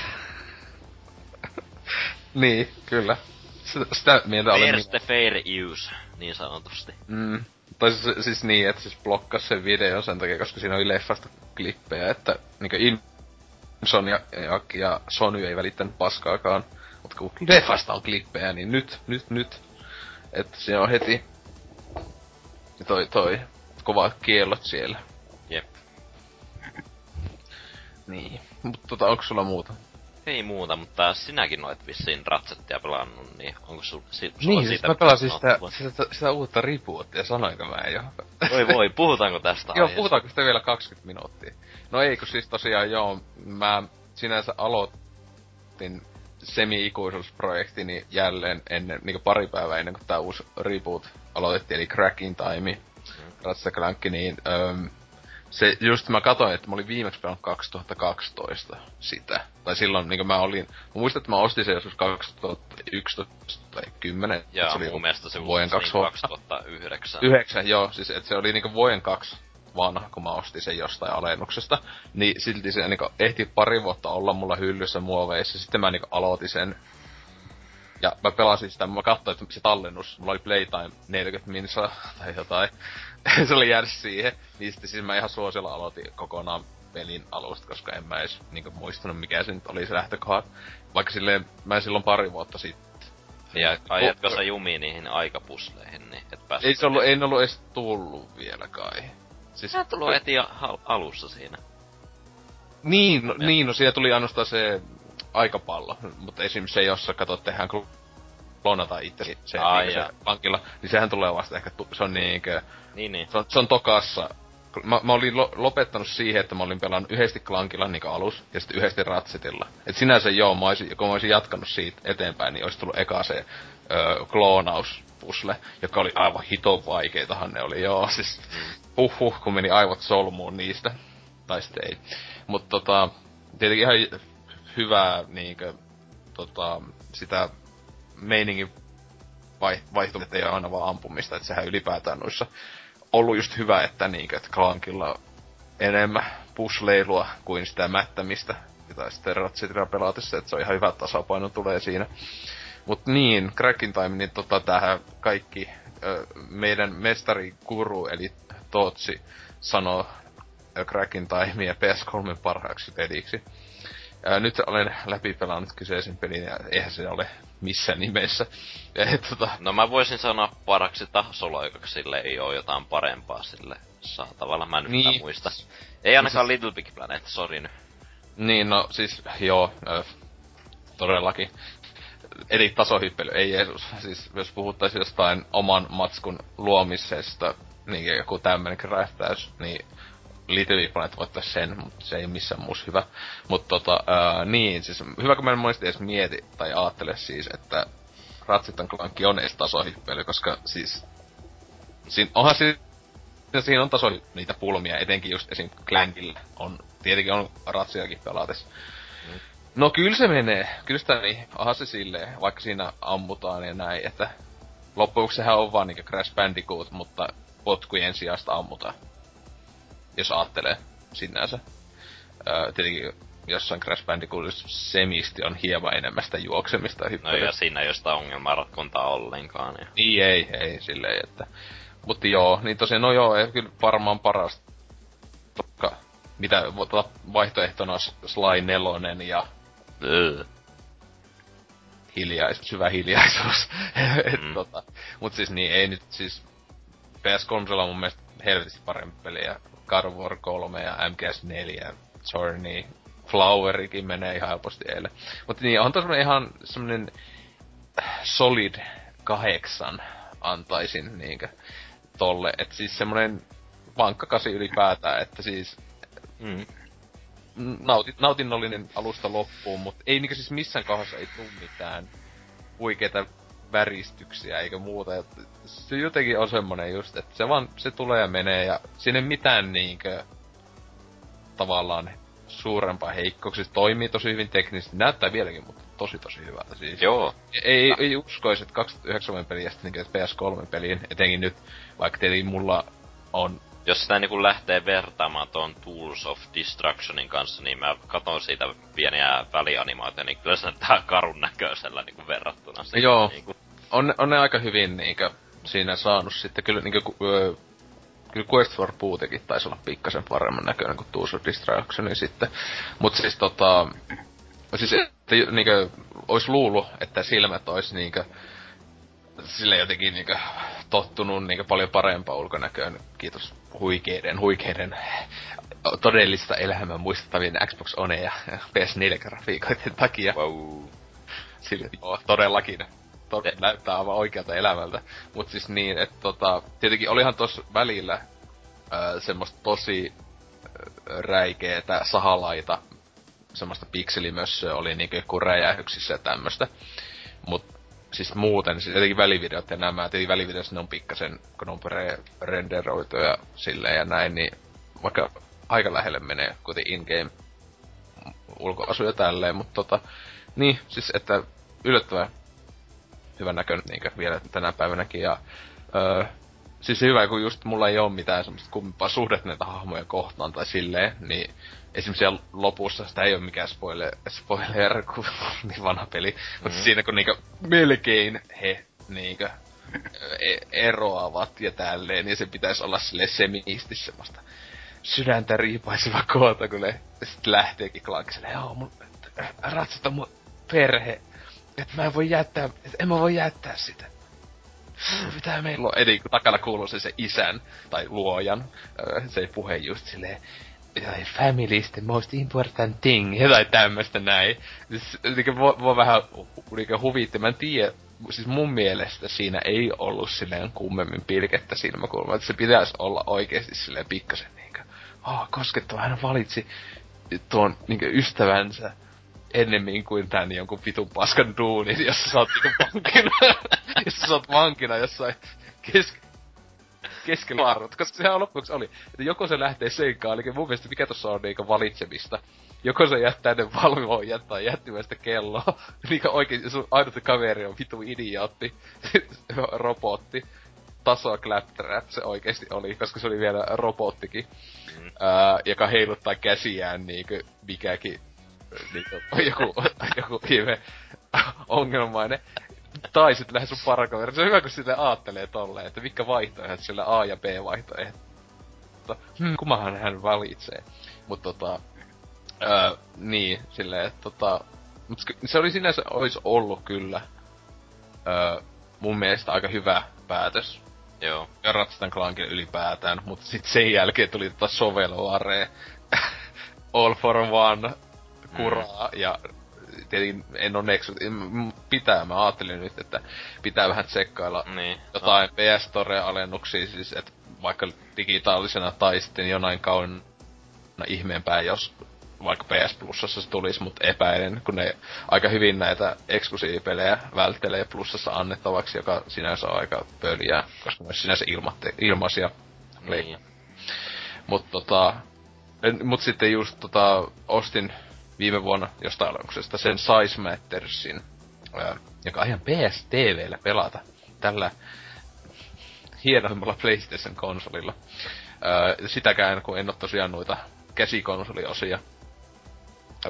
Niin, kyllä. Sitä, sitä mieltä olen First the fair use, niin sanotusti. Mm. Tai siis, siis niin, että siis blokkas sen videon sen takia, koska siinä oli leffasta klippejä, että niinkö Imson ja, ja, ja Sony ei välittänyt paskaakaan. Mutta kun leffasta on klippejä, niin nyt, nyt, nyt. Että siinä on heti toi, toi kovat kiellot siellä. Jep. Niin. Mutta tota, onko sulla muuta? Ei muuta, mutta sinäkin olet vissiin Ratchettia pelannut, niin onko sul, si, sulla Niin, siis siitä mä mitään pelasin sitä, sanottavaa? sitä, sitä, uutta rebootia, sanoinko mä jo? Voi voi, puhutaanko tästä Joo, puhutaanko sitä vielä 20 minuuttia? No ei, kun siis tosiaan joo, mä sinänsä aloitin semi-ikuisuusprojektini jälleen ennen, niin pari päivää ennen kuin tää uusi reboot aloitettiin, eli Cracking Time, Ratchet Clank, niin öm, se just mä katsoin, että mä olin viimeksi pelannut 2012 sitä. Tai silloin niin mä olin, mä muistan, että mä ostin sen joskus 2011 tai 10. Ja se oli mun mielestä se vuoden kaksi niin vuotta. 2009. Yhdeksän, joo. Siis et se oli niinku vuoden kaksi vanha, kun mä ostin sen jostain alennuksesta. Niin silti se niinku ehti pari vuotta olla mulla hyllyssä muoveissa. Sitten mä niinku aloitin sen. Ja mä pelasin sitä, mä katsoin, että se tallennus, mulla oli Playtime 40 minsa tai jotain. se oli jäänyt siihen. Niin sitten siis mä ihan suosilla aloitin kokonaan pelin alusta, koska en mä edes niinku muistanut mikä se nyt oli se lähtökohta. Vaikka silleen, mä silloin pari vuotta sitten. Ja ajatko sä jumiin niihin aikapusleihin, niin et päässyt... Ei se ollut, ei ne ollut edes tullut vielä kai. Siis, Sä tullut heti alussa siinä. Niin, no, niin, no siellä tuli ainoastaan se aikapallo, mutta esimerkiksi se, jossa katsot, tehdään klo- klonata itse se, Ai se pankilla, niin sehän tulee vasta ehkä, se on niinkö, Niin, niin. se on, se on tokassa. Mä, mä olin lo- lopettanut siihen, että mä olin pelannut yhdesti Klankilla niin alus, ja sitten yhdesti Ratsetilla. Et sinänsä joo, mä olisin, kun mä olisin jatkanut siitä eteenpäin, niin olisi tullut eka se öö, kloonauspusle, joka oli aivan hiton vaikeitahan ne oli, joo, siis huh huh, kun meni aivot solmuun niistä. tai sitten ei. Mutta tota, tietenkin ihan hyvää niinkö, tota, sitä meiningin vai, vaihtumista ei aina vaan ampumista, että sehän ylipäätään noissa ollut just hyvä, että niinkö, että Clankilla enemmän pushleilua kuin sitä mättämistä, tai sitten Ratchetilla pelatessa, että se on ihan hyvä tasapaino tulee siinä. Mut niin, Cracking Time, niin tota tähän kaikki ö, meidän mestari Kuru, eli Tootsi, sanoo Cracking Timea PS3 parhaaksi peliksi. Ää, nyt olen läpipelannut kyseisen pelin ja eihän se ole missään nimessä. Ja, tota... No mä voisin sanoa paraksi tasoloikaksi, sille ei ole jotain parempaa sille saatavalla, mä en niin. muista. Ei ainakaan siis... Little Big Planet, sori nyt. Niin, no siis joo, äh, todellakin. Eli tasohyppely, ei Jeesus. Siis jos puhuttaisiin jostain oman matskun luomisesta, niin joku tämmönen krähtäys, niin Little Planet voittaisi sen, mutta se ei missään muussa hyvä. Mutta tota, ää, niin, siis hyvä kun mä en monesti edes mieti tai ajattele siis, että Ratchet Clank on edes tasohyppely, koska siis... Siin, onhan siis siinä on taso niitä pulmia, etenkin just esim. Clankilla on, tietenkin on ratsiakin pelates. No kyllä se menee, kyllä sitä niin, aha se silleen, vaikka siinä ammutaan ja näin, että loppujen on vaan niinku Crash Bandicoot, mutta potkujen sijasta ammutaan jos ajattelee sinänsä. Öö, tietenkin jossain Crash Bandicootissa semisti on hieman enemmän sitä juoksemista No ja siinä ei ole sitä ongelmaa ratkontaa ollenkaan. Ja... Niin ei, ei silleen, että... Mutta joo, niin tosiaan, no joo, ei kyllä varmaan paras. Tokka, mitä vaihtoehtona Sly nelonen ja... Öö. Hiljais, syvä hiljaisuus. Mm. tota, mut siis niin, ei nyt siis... PS3 on mun mielestä helvetisti parempi peli ja God of War 3 ja MGS4, Journey, Flowerikin menee ihan helposti eilen. Mutta niin, on tosiaan ihan semmonen solid kahdeksan antaisin niinkö tolle. Et siis semmonen vankka kasi ylipäätään, että siis mm, nautit, nautinnollinen alusta loppuun, mutta ei niinkö siis missään kohdassa ei tuu mitään huikeita väristyksiä eikä muuta. se jotenkin on semmonen just, että se vaan, se tulee ja menee ja sinne mitään niinkö tavallaan suurempaa heikkouksista toimii tosi hyvin teknisesti. Näyttää vieläkin, mutta tosi tosi hyvältä siis. Joo. Ei, ei, ei uskoisi, että 2009 peliä sitten niin PS3-peliin, etenkin nyt, vaikka tietenkin mulla on jos sitä niinku lähtee vertaamaan tuon Tools of Destructionin kanssa, niin mä katon siitä pieniä välianimaatioita, niin kyllä se näyttää karun näköisellä niinku verrattuna siihen. Joo. Niinku. On, on ne aika hyvin niinku siinä saanut sitten kyllä öö, kyllä Quest for Bootekin taisi olla pikkasen paremman näköinen kuin Tools of Destruction sitten. Mut siis tota, siis että niinkö, ois luullut, että silmät ois niinkö, sille jotenkin niinkö tottunut niinkö paljon parempaa ulkonäköön, kiitos huikeiden, huikeiden todellista elämää muistuttavien Xbox One ja PS4-grafiikoiden takia. Wow. Sille, joo, todellakin. To- näyttää aivan oikealta elämältä. Mut siis niin, että tota, tietenkin olihan tossa välillä semmoista tosi räikeetä sahalaita, semmoista pikselimössöä oli niinku joku räjähyksissä ja tämmöstä. Mut siis muuten, siis jotenkin välivideot ja nämä, tietenkin välivideossa ne on pikkasen, kun ne on renderoitu ja silleen ja näin, niin vaikka aika lähelle menee kuitenkin in-game ulkoasuja tälleen, mutta tota, niin, siis että yllättävän hyvän näköinen niin vielä tänä päivänäkin ja öö, siis hyvä, kun just mulla ei ole mitään semmoista kummempaa suhdetta näitä hahmoja kohtaan tai silleen, niin esimerkiksi siellä lopussa sitä ei ole mikään spoiler, spoiler kun niin vanha peli, mm-hmm. mutta siinä kun niinku melkein he niinku e- eroavat ja tälleen, niin se pitäisi olla sille semiisti semmoista sydäntä riipaiseva koota, kun ne sit lähteekin klankiselle, joo, mun ratsasta mun perhe, että mä en voi jättää, että en mä voi jättää sitä. Mitä meillä on? Eli takana kuuluu se, se isän tai luojan, se puhe just silleen, family is the most important thing, jotain tämmöstä näin. Siis, niin voi, voi vähän niin huvitti, mä en tiedä, siis mun mielestä siinä ei ollut silleen kummemmin pilkettä silmäkulmaa, että se pitäisi olla oikeesti silleen pikkasen niinkö, oh, koskettava, hän valitsi tuon niinkö ystävänsä ennemmin kuin tän jonkun vitun paskan duunin, jossa sä oot niinku vankina, jossa sä oot vankina jossain kesk... keskellä varrut, koska sehän lopuksi oli, että joko se lähtee seikkaan, eli mun mielestä mikä tuossa on niinku valitsemista. Joko se jättää ne valvoijat tai jättimästä kelloa. Niinku oikein, sun ainut kaveri on vitu idiootti, robotti. Tasoa claptrap se oikeesti oli, koska se oli vielä robottikin. Mm. Ää, joka heiluttaa käsiään niinku mikäkin niinku, joku, joku ihme ongelmainen. Tai sitten lähde sun parakaveri. Se on hyvä, kun sitä aattelee tolleen, että mikä vaihtoehdot sillä A ja B vaihtoehdot. Hmm, kumahan hän valitsee. Mut tota, öö, niin, silleen, että tota, mut se oli sinänsä, olisi ollut kyllä öö, mun mielestä aika hyvä päätös. Joo. Ja Ratchet Clankin ylipäätään, mutta sitten sen jälkeen tuli tota soveluare, All for One, kuraa mm. ja tietenkin en ole Nexus, pitää, mä ajattelin nyt, että pitää vähän tsekkailla niin. jotain no. PS Store-alennuksia, siis että vaikka digitaalisena tai sitten jonain kauna ihmeempää, jos vaikka PS Plusassa se tulisi, mutta epäilen, kun ne aika hyvin näitä eksklusiivipelejä välttelee Plusassa annettavaksi, joka sinänsä on aika pöliää, koska ne sinänsä ilmatte, ilmaisia. Niin. Mutta tota, mut sitten just tota, ostin viime vuonna jostain alennuksesta sen Size Mattersin, ää, joka on ihan PSTVllä pelata tällä hienoimmalla PlayStation-konsolilla. Ää, sitäkään, kun en ole tosiaan noita käsikonsoliosia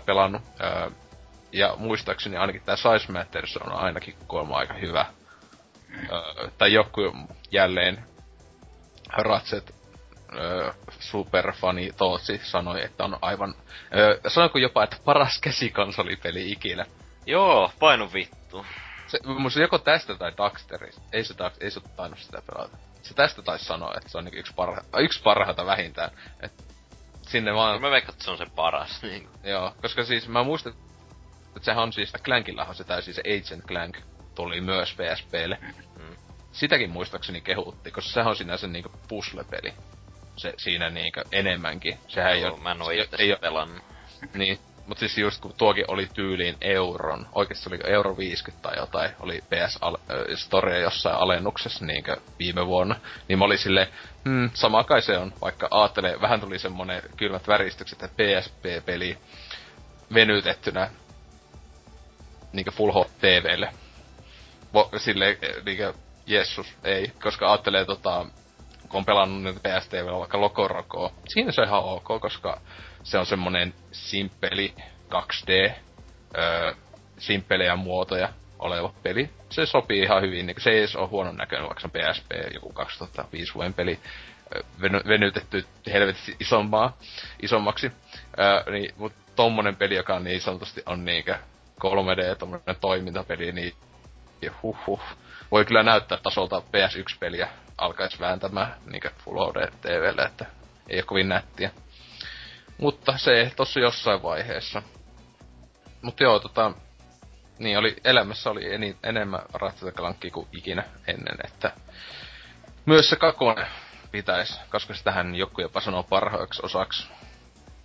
pelannut. Ää, ja muistaakseni ainakin tämä Size Matters on ainakin kolma aika hyvä. Ää, tai joku jälleen Ratchet superfani Tootsi sanoi, että on aivan, sanoiko jopa, että paras käsikonsolipeli ikinä. Joo, painu vittu. Se, musta joko tästä tai Daxterista. Ei se, ei se tainnut sitä pelata. Se tästä taisi sanoa, että se on niinku yksi, parha, yksi parhaita vähintään. Et sinne vaan... Mä veikkaan, että se on se paras. Niin. Joo, koska siis mä muistan, että sehän on siis, Clankillähän se täysin se Agent Clank tuli myös PSPlle. Mm. Sitäkin muistaakseni kehutti, koska sehän on sinänsä niinku puzzle-peli se siinä niinkö enemmänkin. Sehän Joo, ei mä en oo ei, ei pelannut. Niin, Mut siis just kun tuokin oli tyyliin euron, oikeesti oli euro 50 tai jotain, oli PS al- Storia jossain alennuksessa niinkö viime vuonna, niin mä olin silleen, hmm, sama kai se on, vaikka aattelee, vähän tuli semmonen kylmät väristykset, että PSP-peli venytettynä niinkö Full HD TVlle. Vo, silleen niinkö, jessus, ei, koska aattelee tota, kun on pelannut nyt PSTV vaikka Lokoroko, siinä se on ihan ok, koska se on semmonen simppeli 2D, öö, simppelejä muotoja oleva peli. Se sopii ihan hyvin, niin se ei edes ole huonon näköinen, vaikka se on PSP, joku 2005 vuoden peli, veny, venytetty helvetisti isommaa, isommaksi. Öö, niin, mutta tommonen peli, joka on niin sanotusti on niinkö 3D, tommonen toimintapeli, niin huh huh. Voi kyllä näyttää tasolta PS1-peliä alkaisi vääntämään niinkö Full HD TVlle, että ei ole kovin nättiä. Mutta se tossa jossain vaiheessa. Mutta joo, tota, niin oli, elämässä oli eni, enemmän Ratchet kuin ikinä ennen, että myös se kakone pitäisi, koska sitähän joku jopa sanoo parhaaksi osaksi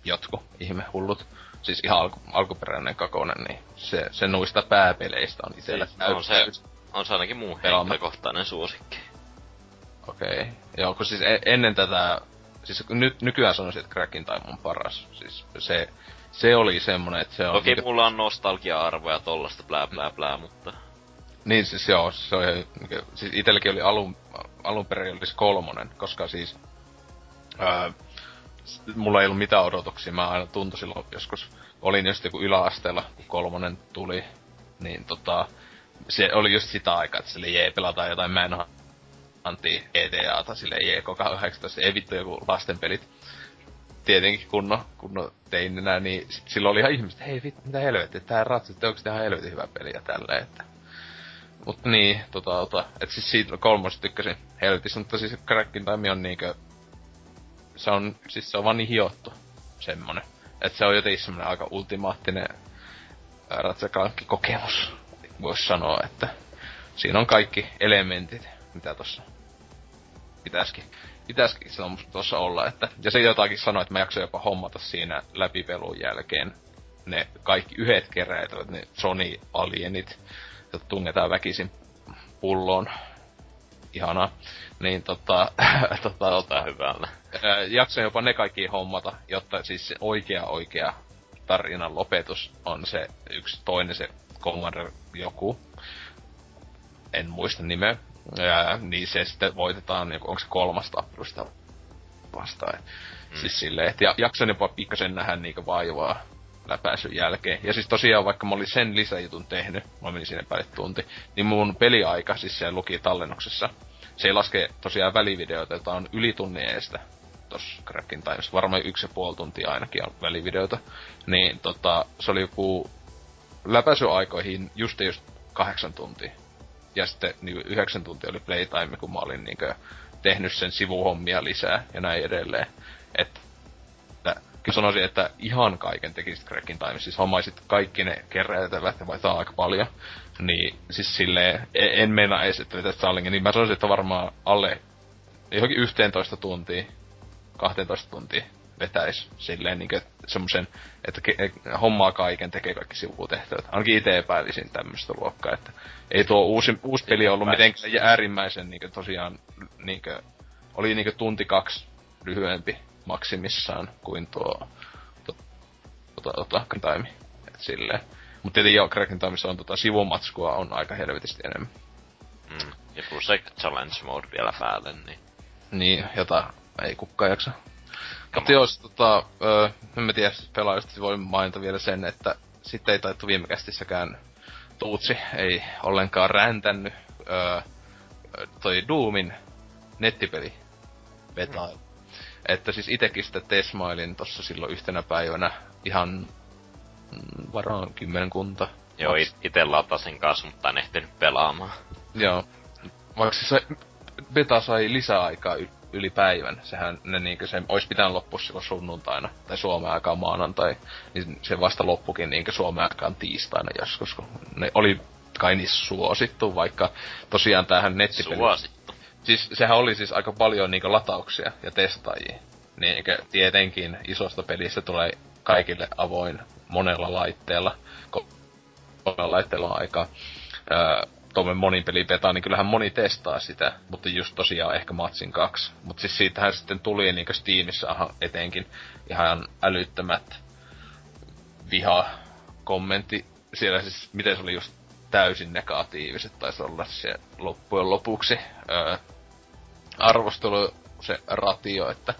jotku ihme hullut. Siis ihan alku, alkuperäinen kakonen, niin se, se noista pääpeleistä on itsellä siis on se, on se ainakin muu henkilökohtainen suosikki. Okei. Okay. Joo, kun siis e- ennen tätä, siis ny- nykyään sanoisin, että Crackin Time on paras. Siis se, se oli semmonen, että se on... Toki niinku... mulla on nostalgia-arvoja tollasta blää blää blää, mutta... Niin siis joo, se on siis itelläkin oli alun, alun perin olisi kolmonen, koska siis... Ää, mulla ei ollut mitään odotuksia, mä aina tuntuin silloin joskus, olin just joku yläasteella, kun kolmonen tuli, niin tota, se oli just sitä aikaa, että sille jee, pelataan jotain Manhunt anti EDAta sille JK18, ei vittu joku lastenpelit. Tietenkin kunno, kunno teininä, niin silloin oli ihan ihmiset, hei vittu, mitä helvettiä, tää ratsit, onko ihan helvetin hyvä peli ja tälleen, että... Mut niin, tota, tota, et siis siitä kolmosta tykkäsin helvetissä, mutta siis Crackin Time on niinkö... Se on, siis se on vaan niin hiottu, semmonen. Et se on jotenkin semmonen aika ultimaattinen Ratchet kokemus, voisi sanoa, että siinä on kaikki elementit mitä tossa pitäisikin, pitäisikin se tuossa olla. Että, ja se jotakin sanoi, että mä jaksoin jopa hommata siinä läpipelun jälkeen ne kaikki yhdet keräilyt, ne Sony Alienit, jotka tunnetaan väkisin pulloon. ihanaa. Niin tota, tota, tota hyvällä. Jaksoin jopa ne kaikki hommata, jotta siis se oikea oikea tarinan lopetus on se yksi toinen se Commander joku. En muista nimeä. Ja, niin se sitten voitetaan, onko se kolmas tappelusta vastaan. Mm. Siis silleen, että jaksoin jopa pikkasen nähdä niinku vaivaa läpäisyn jälkeen. Ja siis tosiaan, vaikka mä olin sen lisäjutun tehnyt, mä menin sinne päälle tunti, niin mun peliaika, siis siellä luki tallennuksessa, se ei laske tosiaan välivideoita, jota on yli tunnin eestä tossa Crackin Times. Varmaan yksi ja puoli tuntia ainakin on välivideoita. Niin tota, se oli joku läpäisyaikoihin just just kahdeksan tuntia. Ja sitten niin yhdeksän tuntia oli playtime, kun mä olin niinkö tehnyt sen sivuhommia lisää ja näin edelleen. Että kyllä sanoisin, että ihan kaiken tekisit Crackin Time. Siis hommaisit kaikki ne keräytävät ja vaihtaa aika paljon. Niin siis silleen, e- en meinaa edes, että vetäisi Sallingen, niin mä sanoisin, että varmaan alle johonkin 11 tuntia, 12 tuntia vetäis silleen niin semmosen, että ke- hommaa kaiken, tekee kaikki sivutehtävät. Ainakin itse epäilisin tämmöistä luokkaa, että ei tuo uusi, uusi peli ollut mitenkään äärimmäisen niin tosiaan niin kuin, oli niin tunti kaksi lyhyempi maksimissaan kuin tuo tuota, tuota, Time. Et silleen. Mut tietenkin joo, Cracking Timeissa on tota sivumatskua on aika helvetisti enemmän. Mm. Ja plus se challenge mode vielä päälle, niin... Niin, jota ei kukaan jaksa. Mutta jos tota, öö, en mä tiedä, pelaajista voi mainita vielä sen, että sitten ei taittu viime kästissäkään Tuutsi ei ollenkaan räntänyt öö, toi Doomin nettipeli beta. Mm. Että siis itekin sitä tesmailin tossa silloin yhtenä päivänä ihan mm, varaan kymmenkunta. Joo, it- ite latasin kanssa, mutta en ehtinyt pelaamaan. Joo. Vaikka se beta sai lisäaikaa y- yli päivän. Sehän ne niinkö se olisi pitänyt loppua silloin sunnuntaina tai Suomen aikaan maanantai. Niin se vasta loppukin niinkö Suomen aikaan tiistaina joskus, kun ne oli kai niin suosittu, vaikka tosiaan tähän nettipeli... Suosittu. Siis sehän oli siis aika paljon niinkö latauksia ja testaajia. Niin tietenkin isosta pelistä tulee kaikille avoin monella laitteella. Monella laitteella on aika öö, tuommoinen monipeli beta, niin kyllähän moni testaa sitä, mutta just tosiaan ehkä Matsin kaksi. Mutta siis siitähän sitten tuli niin Steamissa etenkin ihan älyttömät viha kommentti. Siellä siis, miten se oli just täysin negatiiviset, taisi olla se loppujen lopuksi öö, arvostelu, se ratio, että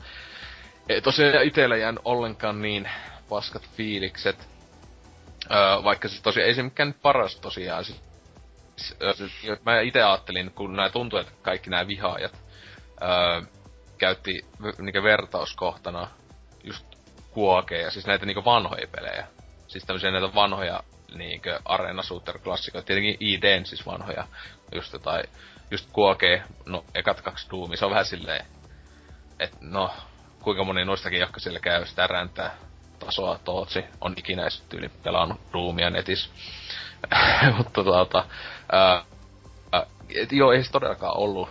ei tosiaan itellä jäänyt ollenkaan niin paskat fiilikset. Öö, vaikka siis tosiaan ei se mikään paras tosiaan. Siis, mä itse ajattelin, kun nää tuntuu, että kaikki nämä vihaajat öö, käytti niinku vertauskohtana just kuokeja, siis näitä niinku vanhoja pelejä. Siis tämmöisiä näitä vanhoja niinkö Arena Shooter klassikoita, tietenkin IDn siis vanhoja, just jotain, just kuokee, no ekat kaksi Doomia, se on vähän silleen, että no, kuinka moni noistakin, jotka siellä käy sitä räntää tasoa Tootsi on ikinä tyyli pelannut Doomia netissä. Mutta tuota, et joo, ei se todellakaan ollut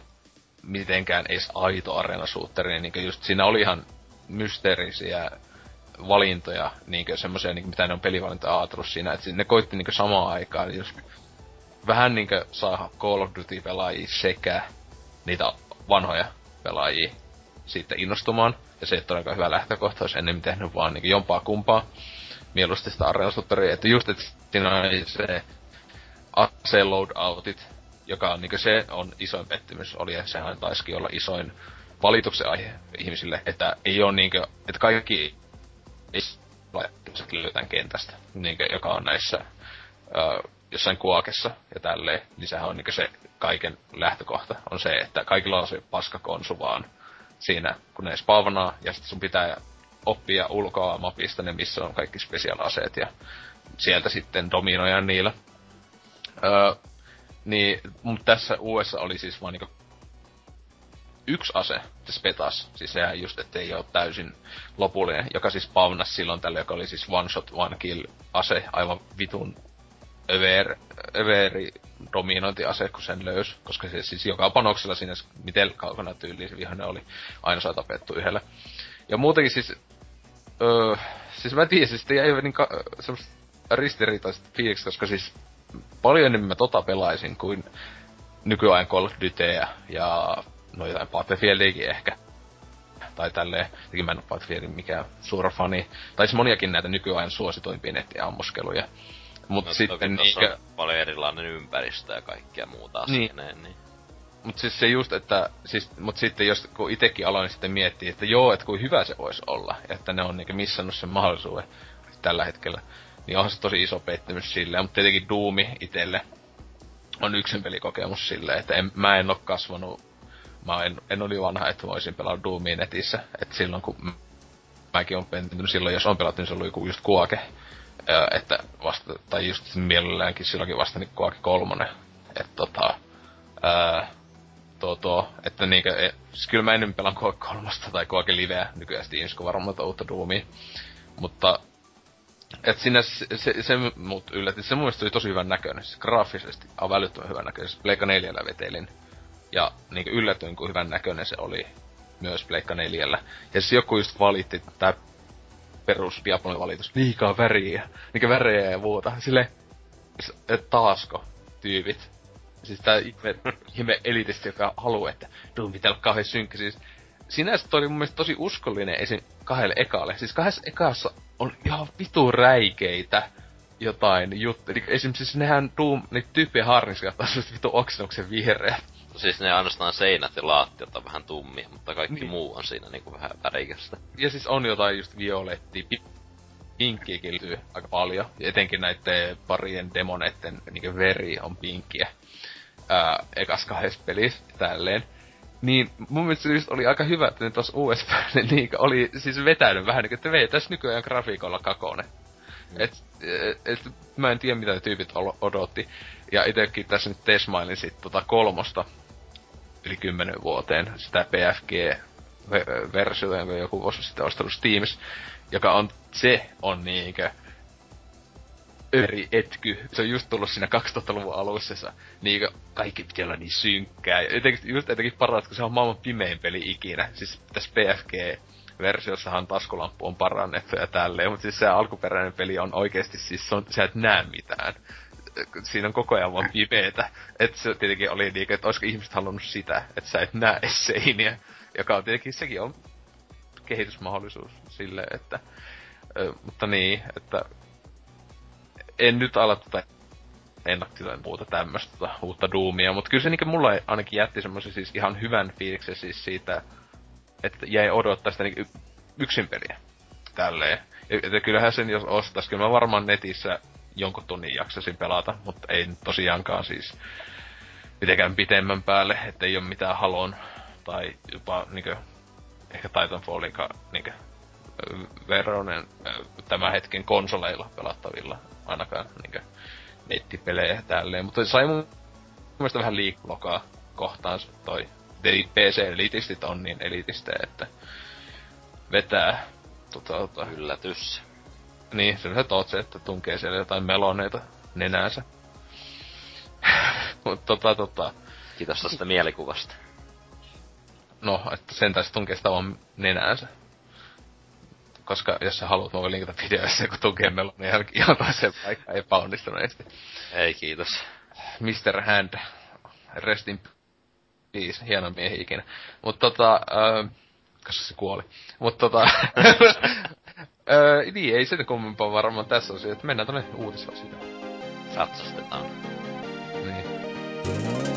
mitenkään edes aito arena shooteri, niin just siinä oli ihan mysteerisiä valintoja, niinkö semmoisia, niinkö, mitä ne on pelivalintoja ajatellut siinä, että ne koitti niinkö samaan aikaan, just vähän niinkö saa Call of Duty pelaajia sekä niitä vanhoja pelaajia siitä innostumaan. Ja se ei ole hyvä lähtökohta, jos ennen tehnyt vaan niin jompaa kumpaa. Mieluusti sitä areenasutteria. Että just, että siinä on se ase loadoutit, joka on niin se on isoin pettymys oli, ja sehän taisikin olla isoin valituksen aihe ihmisille, että ei ole niinkö, että kaikki ei löytään kentästä, niinkö, joka on näissä ö, jossain kuokessa ja tälleen, niin sehän on niinkö se kaiken lähtökohta, on se, että kaikilla on se paskakonsu vaan siinä, kun ne spavnaa, ja sitten sun pitää oppia ulkoa mapista ne, missä on kaikki special-aseet, ja sieltä sitten dominoja niillä. Öö, niin, mutta tässä USA oli siis vaan niinku yksi ase, se petas. Siis sehän just, ettei ole täysin lopullinen, joka siis spawnas silloin tälle, joka oli siis one shot, one kill ase, aivan vitun över, överi dominointiase, kun sen löys, koska se siis joka panoksella siinä, miten kaukana tyyliin se vihoinen oli, aina saa tapettu yhdellä. Ja muutenkin siis, öö, siis mä tiedän, siis jäi niin ka- semmoista ristiriitaiset fiilikset, koska siis paljon enemmän mä tota pelaisin kuin nykyajan Call of Dutyä ja no jotain Battlefieldiakin ehkä. Tai tälleen, tietenkin mä en ole Battlefieldin mikään suora fani. Tai siis moniakin näitä nykyajan suositoimpia nettiammuskeluja. Mut No, sitten niinkö... on paljon erilainen ympäristö ja kaikkea muuta Niin. asiaa, niin. Mut siis se just, että, siis, mut sitten jos, kun itekin aloin sitten miettiä, että joo, että kuin hyvä se voisi olla, että ne on niinku missannut sen mahdollisuuden tällä hetkellä, niin onhan se tosi iso pettymys silleen, mutta tietenkin Doomi itelle on yksin pelikokemus silleen, että en, mä en oo kasvanut, mä en, en ole niin vanha, että voisin pelata Doomia netissä, että silloin kun mäkin on pentynyt silloin, jos on pelattu, niin se oli just kuake, että vasta, tai just mielelläänkin silloinkin vasta niin kuake kolmonen, että tota, öö, tuo, tuo, että niinkö, e, siis kyllä mä ennen pelaan Quake 3 tai Quake Liveä nykyään Steamissa, kun varmaan uutta Doomia. Mutta, et sinä se, se, se mut yllätti, se mun mielestä oli tosi hyvän näköinen, siis graafisesti on älyttömän hyvän näköinen, siis Pleikka 4 vetelin. Ja niinkö yllätyin, kuin hyvän näköinen se oli myös Pleikka 4. Ja siis joku just valitti tää perus valitus, liikaa väriä, niinkö värejä ja muuta. Sille, et taasko tyypit, siis tää ihme, ihme elitisti, joka haluaa, että Doom pitää olla kauhean synkkä. Siis sinänsä toi oli mun mielestä tosi uskollinen esim. kahdelle ekaalle. Siis kahdessa ekaassa on ihan vitu räikeitä jotain juttuja. Eli esimerkiksi siis nehän Doom, niitä tyyppejä harniska, taas just vitu oksennuksen vihreä. Siis ne ainoastaan seinät ja laattiot on vähän tummia, mutta kaikki Niin. muu on siinä niinku vähän värikästä. Ja siis on jotain just violettia, pi- pinkkiäkin löytyy aika paljon. Ja etenkin näiden parien demoneiden niin veri on pinkkiä. Ää, ekas kahdessa pelissä tälleen. Niin mun mielestä se oli aika hyvä, että ne tuossa USB niin oli siis vetänyt vähän niin kuin, että vei tässä nykyajan grafiikolla kakone. Et, et, et, mä en tiedä mitä ne tyypit odotti. Ja itekin tässä nyt tesmailin sit tota kolmosta yli kymmenen vuoteen, sitä PFG-versiota, jonka joku vuosi sitten ostanut Steamissa, joka on, se on niinkö eri etky. Se on just tullut siinä 2000-luvun alussa, se, niinkö kaikki piti olla niin synkkää. Ja jotenkin, just jotenkin paras, kun se on maailman pimein peli ikinä. Siis tässä PFG versiossahan taskulamppu on parannettu ja tälleen, mutta siis se alkuperäinen peli on oikeasti siis, se on, sä et näe mitään. Siinä on koko ajan vaan pimeetä. Että se tietenkin oli niin, että olisiko ihmiset halunnut sitä, että sä et näe seiniä. Joka on tietenkin, sekin on kehitysmahdollisuus sille, että... Ö, mutta niin, että... En nyt ala tätä ennaktisoin muuta tämmöstä tota, uutta Doomia, mutta kyllä se niinku mulla ainakin jätti semmoisen siis ihan hyvän fiiliksen siis siitä, että jäi odottaa sitä niinku yksin peliä. Tälleen. Ja kyllähän sen jos ostais, kyllä mä varmaan netissä jonkun tunnin jaksasin pelata, mutta ei tosiaankaan siis mitenkään pitemmän päälle, että ei ole mitään halon tai jopa niinkö ehkä Titanfallinkaan niinkö veronen tämän hetken konsoleilla pelattavilla ainakaan niinkö nettipelejä ja tälleen, mutta sai mun mielestä vähän liiklokaa kohtaan toi PC-elitistit on niin elitistä, että vetää tota, tota, Yllätys. niin, se on se että tunkee siellä jotain meloneita nenäänsä. Mut tota tota, Kiitos tästä mielikuvasta. no, että sen taisi tunkee sitä vaan nenäänsä. Koska jos sä haluat, mä voin linkata videoissa, kun tunkee melonia ihan- ihan toiseen paikkaan epäonnistuneesti. Ei kiitos. Mr. Hand, rest in peace, hieno miehi ikinä. Mut tota, öö, koska se kuoli. Mut tota, öö, niin ei sen kummempaa varmaan tässä osia, että mennään tonne uutisosioon. Ratsastetaan. Niin.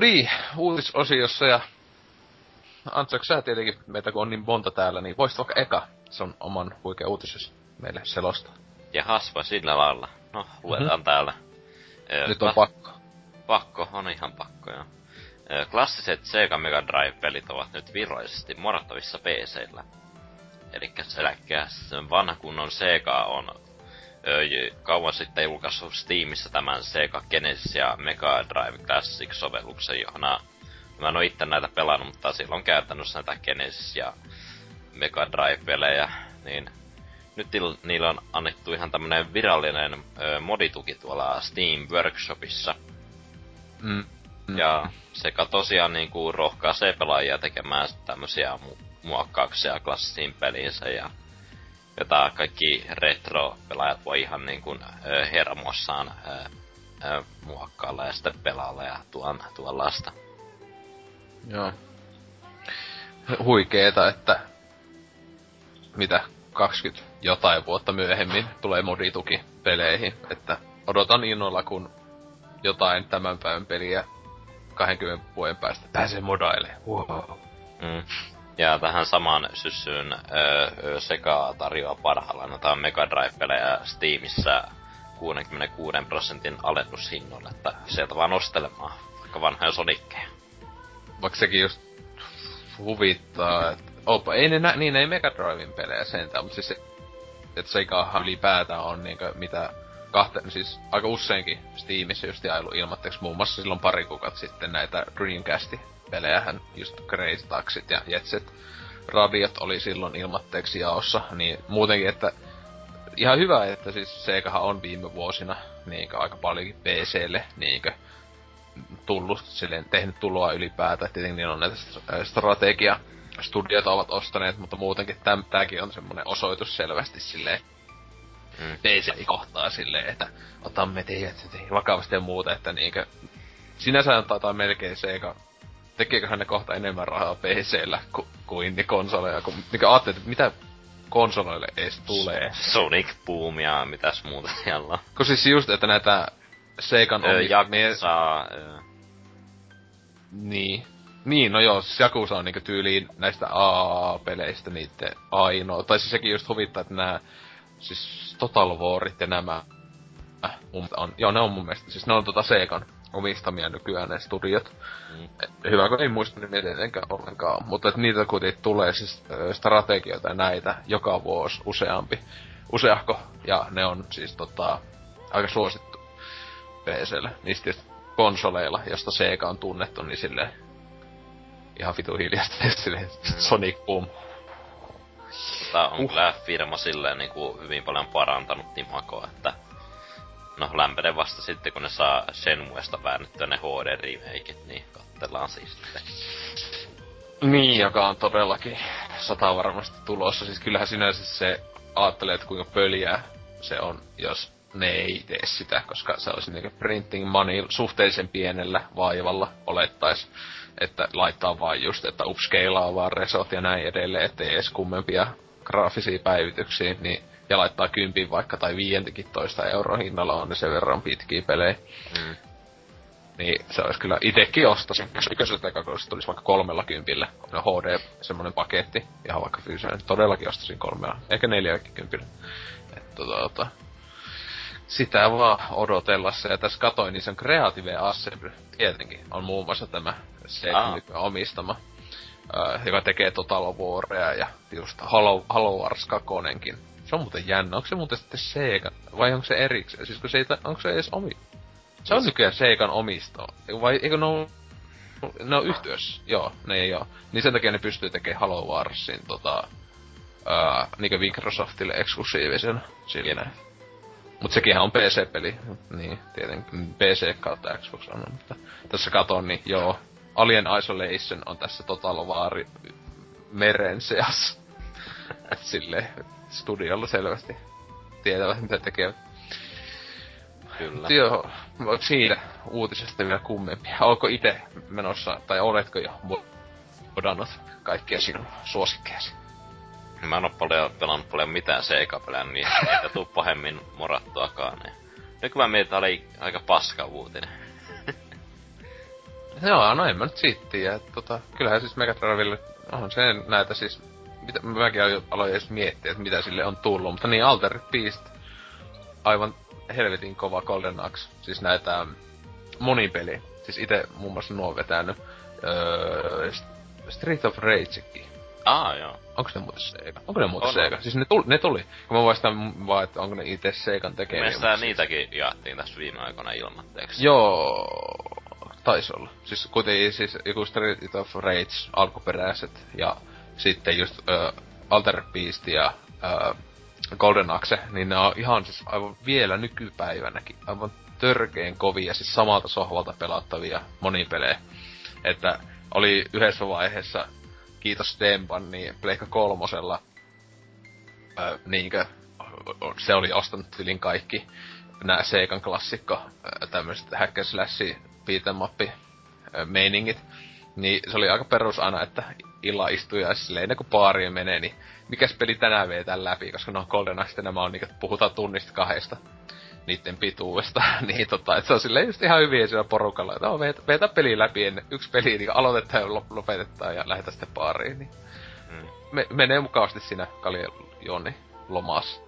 Niin, uutisosiossa ja Antsok, sä tietenkin, meitä kun on niin monta täällä, niin voisit vaikka eka se on oman huikea uutisesi meille selosta. Ja haspa sillä lailla. No, luetaan mm-hmm. täällä. Nyt on pakko. Pakko, on ihan pakko, joo. Klassiset Sega Mega Drive-pelit ovat nyt virallisesti morattavissa PC-llä. Eli sen vanha kunnon Sega on kauan sitten julkaissut Steamissa tämän Sega Genesis ja Mega Drive Classic-sovelluksen, johon mä en oo itse näitä pelannut, mutta silloin käytännössä näitä Genesis ja Mega Drive-pelejä, niin nyt niillä on annettu ihan tämmönen virallinen ö, modituki tuolla Steam Workshopissa. Mm. Mm. Ja sekä tosiaan niinku rohkaisee pelaajia tekemään tämmösiä mu- muokkauksia klassisiin peliinsä ja jota kaikki retro-pelaajat voi ihan niinku ö, hermossaan muokkailla ja sitten pelailla ja tuon, tuollaista. Joo. Huikeeta, että mitä 20 jotain vuotta myöhemmin tulee modituki peleihin, että odotan innolla, kun jotain tämän päivän peliä 20 vuoden päästä pääsee modaille. Wow. Mm. Ja tähän samaan syssyyn öö, Sega tarjoaa parhaillaan tämä Mega Drive-pelejä Steamissa 66 prosentin alennushinnoilla, että sieltä vaan ostelemaan vaikka vanhoja Sonickeja. Vaikka sekin just huvittaa, että Opa, ei ne nä, niin ei Mega Driven pelejä sentään, mutta siis että Segahan ylipäätään on niinkö mitä kahte, siis aika useinkin Steamissa just jailu ilmatteeksi. Muun muassa silloin pari kuukautta sitten näitä Dreamcasti pelejähän, just Crazy Taxit ja Jetset. Radiot oli silloin ilmatteeksi jaossa, niin muutenkin, että ihan hyvä, että siis Segahan on viime vuosina niinkö aika paljonkin PClle niinkö tullut, silleen tehnyt tuloa ylipäätään, tietenkin niin on näitä strategia studiot ovat ostaneet, mutta muutenkin täm, on semmonen osoitus selvästi silleen, mm. DC kohtaa silleen, että otamme teidät vakavasti ja muuta, että niinkö, sinänsä taitaa melkein se, eikä tekeeköhän ne kohta enemmän rahaa PCllä ku, kuin ne konsoleja, kun, mikä ajattelee, että mitä konsoleille edes tulee. Sonic Boom ja mitäs muuta siellä on. Kun siis just, että näitä Seikan öö, omia... öö. Niin. Niin, no joo, siis Jakusa on niinku tyyliin näistä AA-peleistä niitten ainoa. Tai siis sekin just huvittaa, että nämä siis Total Warit ja nämä äh, on, joo, ne on mun mielestä, siis ne on tota Segan omistamia nykyään ne studiot. Mm. Et, hyvä, kun ei muista niin tietenkään ollenkaan. Mutta et niitä kuitenkin tulee siis strategioita ja näitä joka vuosi useampi. Useahko, ja ne on siis tota, aika suosittu PClle. Niistä konsoleilla, josta Sega on tunnettu, niin silleen ihan vitu hiljasta silleen mm. Sonic Boom. Tää on uh. kyllä firma silleen niinku hyvin paljon parantanut imagoa, että no lämpenen vasta sitten kun ne saa Shenmuesta väännettyä ne HD remakeit, niin kattellaan siis sitten. Niin, joka on todellakin sata varmasti tulossa. Siis kyllähän sinänsä se ajattelee, että kuinka pöliää se on, jos ne ei tee sitä, koska se olisi niinku printing money suhteellisen pienellä vaivalla olettais että laittaa vain just, että upscalea vaan resot ja näin edelleen, ettei edes kummempia graafisia päivityksiä, niin ja laittaa kympin vaikka tai viientikin toista euro hinnalla on ne sen verran pitkiä pelejä. Mm. Niin se olisi kyllä itekin ostasin, jos ykköseltä kakoista tulisi vaikka kolmella kympillä. No HD, semmonen paketti, ihan vaikka fyysinen. Todellakin ostasin kolmella, ehkä neljälläkin kympillä. Että tota, tota, sitä vaan odotellessa. Ja tässä katoin, niin se on Creative Assembly. Tietenkin on muun muassa tämä se ah. omistama. Uh, joka tekee Total Waria ja just Halo, Halo Wars 2. Se on muuten jännä. Onko se muuten sitten Sega? Vai onko se erikseen? Siis kun se ei, onko se edes omi... Se on nykyään Segan omisto. Vai eikö ne on... Ne on yhtiössä. Joo, ne ei oo. Niin sen takia ne pystyy tekemään Halo Warsin tota... Uh, niinkö Microsoftille eksklusiivisen siinä. Mut sekin on PC-peli. Niin, tietenkin. PC kautta Xbox on, mutta tässä katon, niin joo. Alien Isolation on tässä Total War meren seassa. Et silleen, studiolla selvästi tietävät mitä tekevät. Kyllä. Joo, onko siitä uutisesta vielä kummempia? Onko itse menossa, tai oletko jo odannut kaikkia sinun suosikkeesi? Mä en oo paljon pelannut paljon mitään Sega-pelejä, niin ei tuu pahemmin morattuakaan. Niin. Nyt kun mä mietin, oli aika paska uutinen. Joo, no en mä nyt siitä tiedä. Tota, kyllähän siis Mega Drivelle on se näitä siis... Mitä, mäkin aloin edes miettiä, että mitä sille on tullut, mutta niin Altered Beast, aivan helvetin kova Golden Axe, siis näitä monipeli. Siis itse muun muassa nuo vetänyt öö, Street of Ragekin. Ah, joo. Onko ne muuten Sega? Onko ne muuten on. Sega? Siis ne tuli, ne tuli. Kun mä vaistan vaan, että onko ne itse Segan tekemiä. Mielestäni siis... niitäkin jaettiin tässä viime aikoina ilmatteeksi. Joo, taisi olla. Siis kuitenkin siis joku Street of Rage alkuperäiset ja sitten just uh, Alter Beast ja uh, Golden Axe, niin ne on ihan siis aivan vielä nykypäivänäkin aivan törkeen kovia, siis samalta sohvalta pelattavia monipelejä. Että oli yhdessä vaiheessa, kiitos Dempan, niin Pleikka kolmosella, ää, niinkö, se oli ostanut tylin kaikki nämä Seikan klassikko, tämmöiset hack beat'em meiningit. Niin se oli aika perus aina, että illa istuu ja silleen ennen kuin baariin menee, niin mikäs peli tänään vetää läpi, koska no Golden Axe nämä on niin, puhutaan tunnista kahdesta niiden pituudesta. niin tota, että se on silleen just ihan hyviä siinä porukalla, että on veetä, veetä peli läpi ennen yksi peli, niin aloitetaan ja lopetetaan ja lähdetään sitten baariin. Niin mm. me, menee mukavasti siinä Jonni lomassa.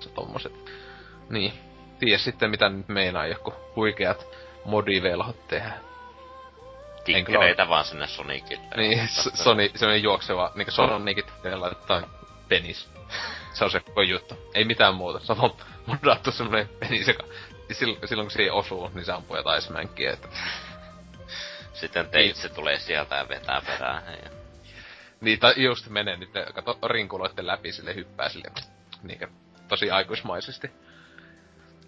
Se tommoset. Niin. Tiedä sitten mitä nyt meinaa joku huikeat modivelhot tehdä. Tikkereitä vaan sinne Sonicille. Niin, Sony, semmonen juokseva, niinku Sonicit laittaa penis. se on se koko juttu. Ei mitään muuta. Se on modattu semmonen penis, joka silloin, silloin kun siihen osuu, niin se ampuu jotain smänkkiä, että... Sitten teitse niin. tulee sieltä ja vetää perään. Ja... Niin, tai just menee nyt, kato rinkuloitten läpi sille hyppää sille, niinkö, tosi aikuismaisesti.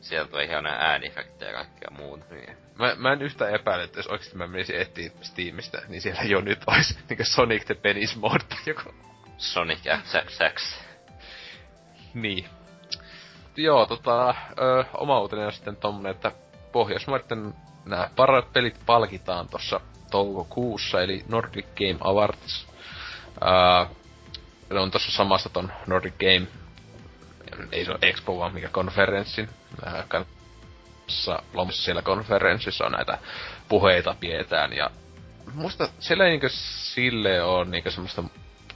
Sieltä tulee ihan ääniefektejä ja kaikkea muuta. Niin. Mä, mä en yhtä epäile, että jos oikeesti mä menisin etsiä Steamista, niin siellä jo nyt olisi niinkö Sonic the Penis mod tai joku. Sonic XXX. niin. Joo, tota, ö, oma uutinen on sitten tommonen, että Pohjoismaiden nämä parat pelit palkitaan tossa toukokuussa, eli Nordic Game Awards. Öö, on tossa samasta ton Nordic Game, ei se ole Expo vaan mikä konferenssin, kanssa lomassa siellä konferenssissa on näitä puheita pidetään ja musta siellä ei niinkö sille on niinkö semmoista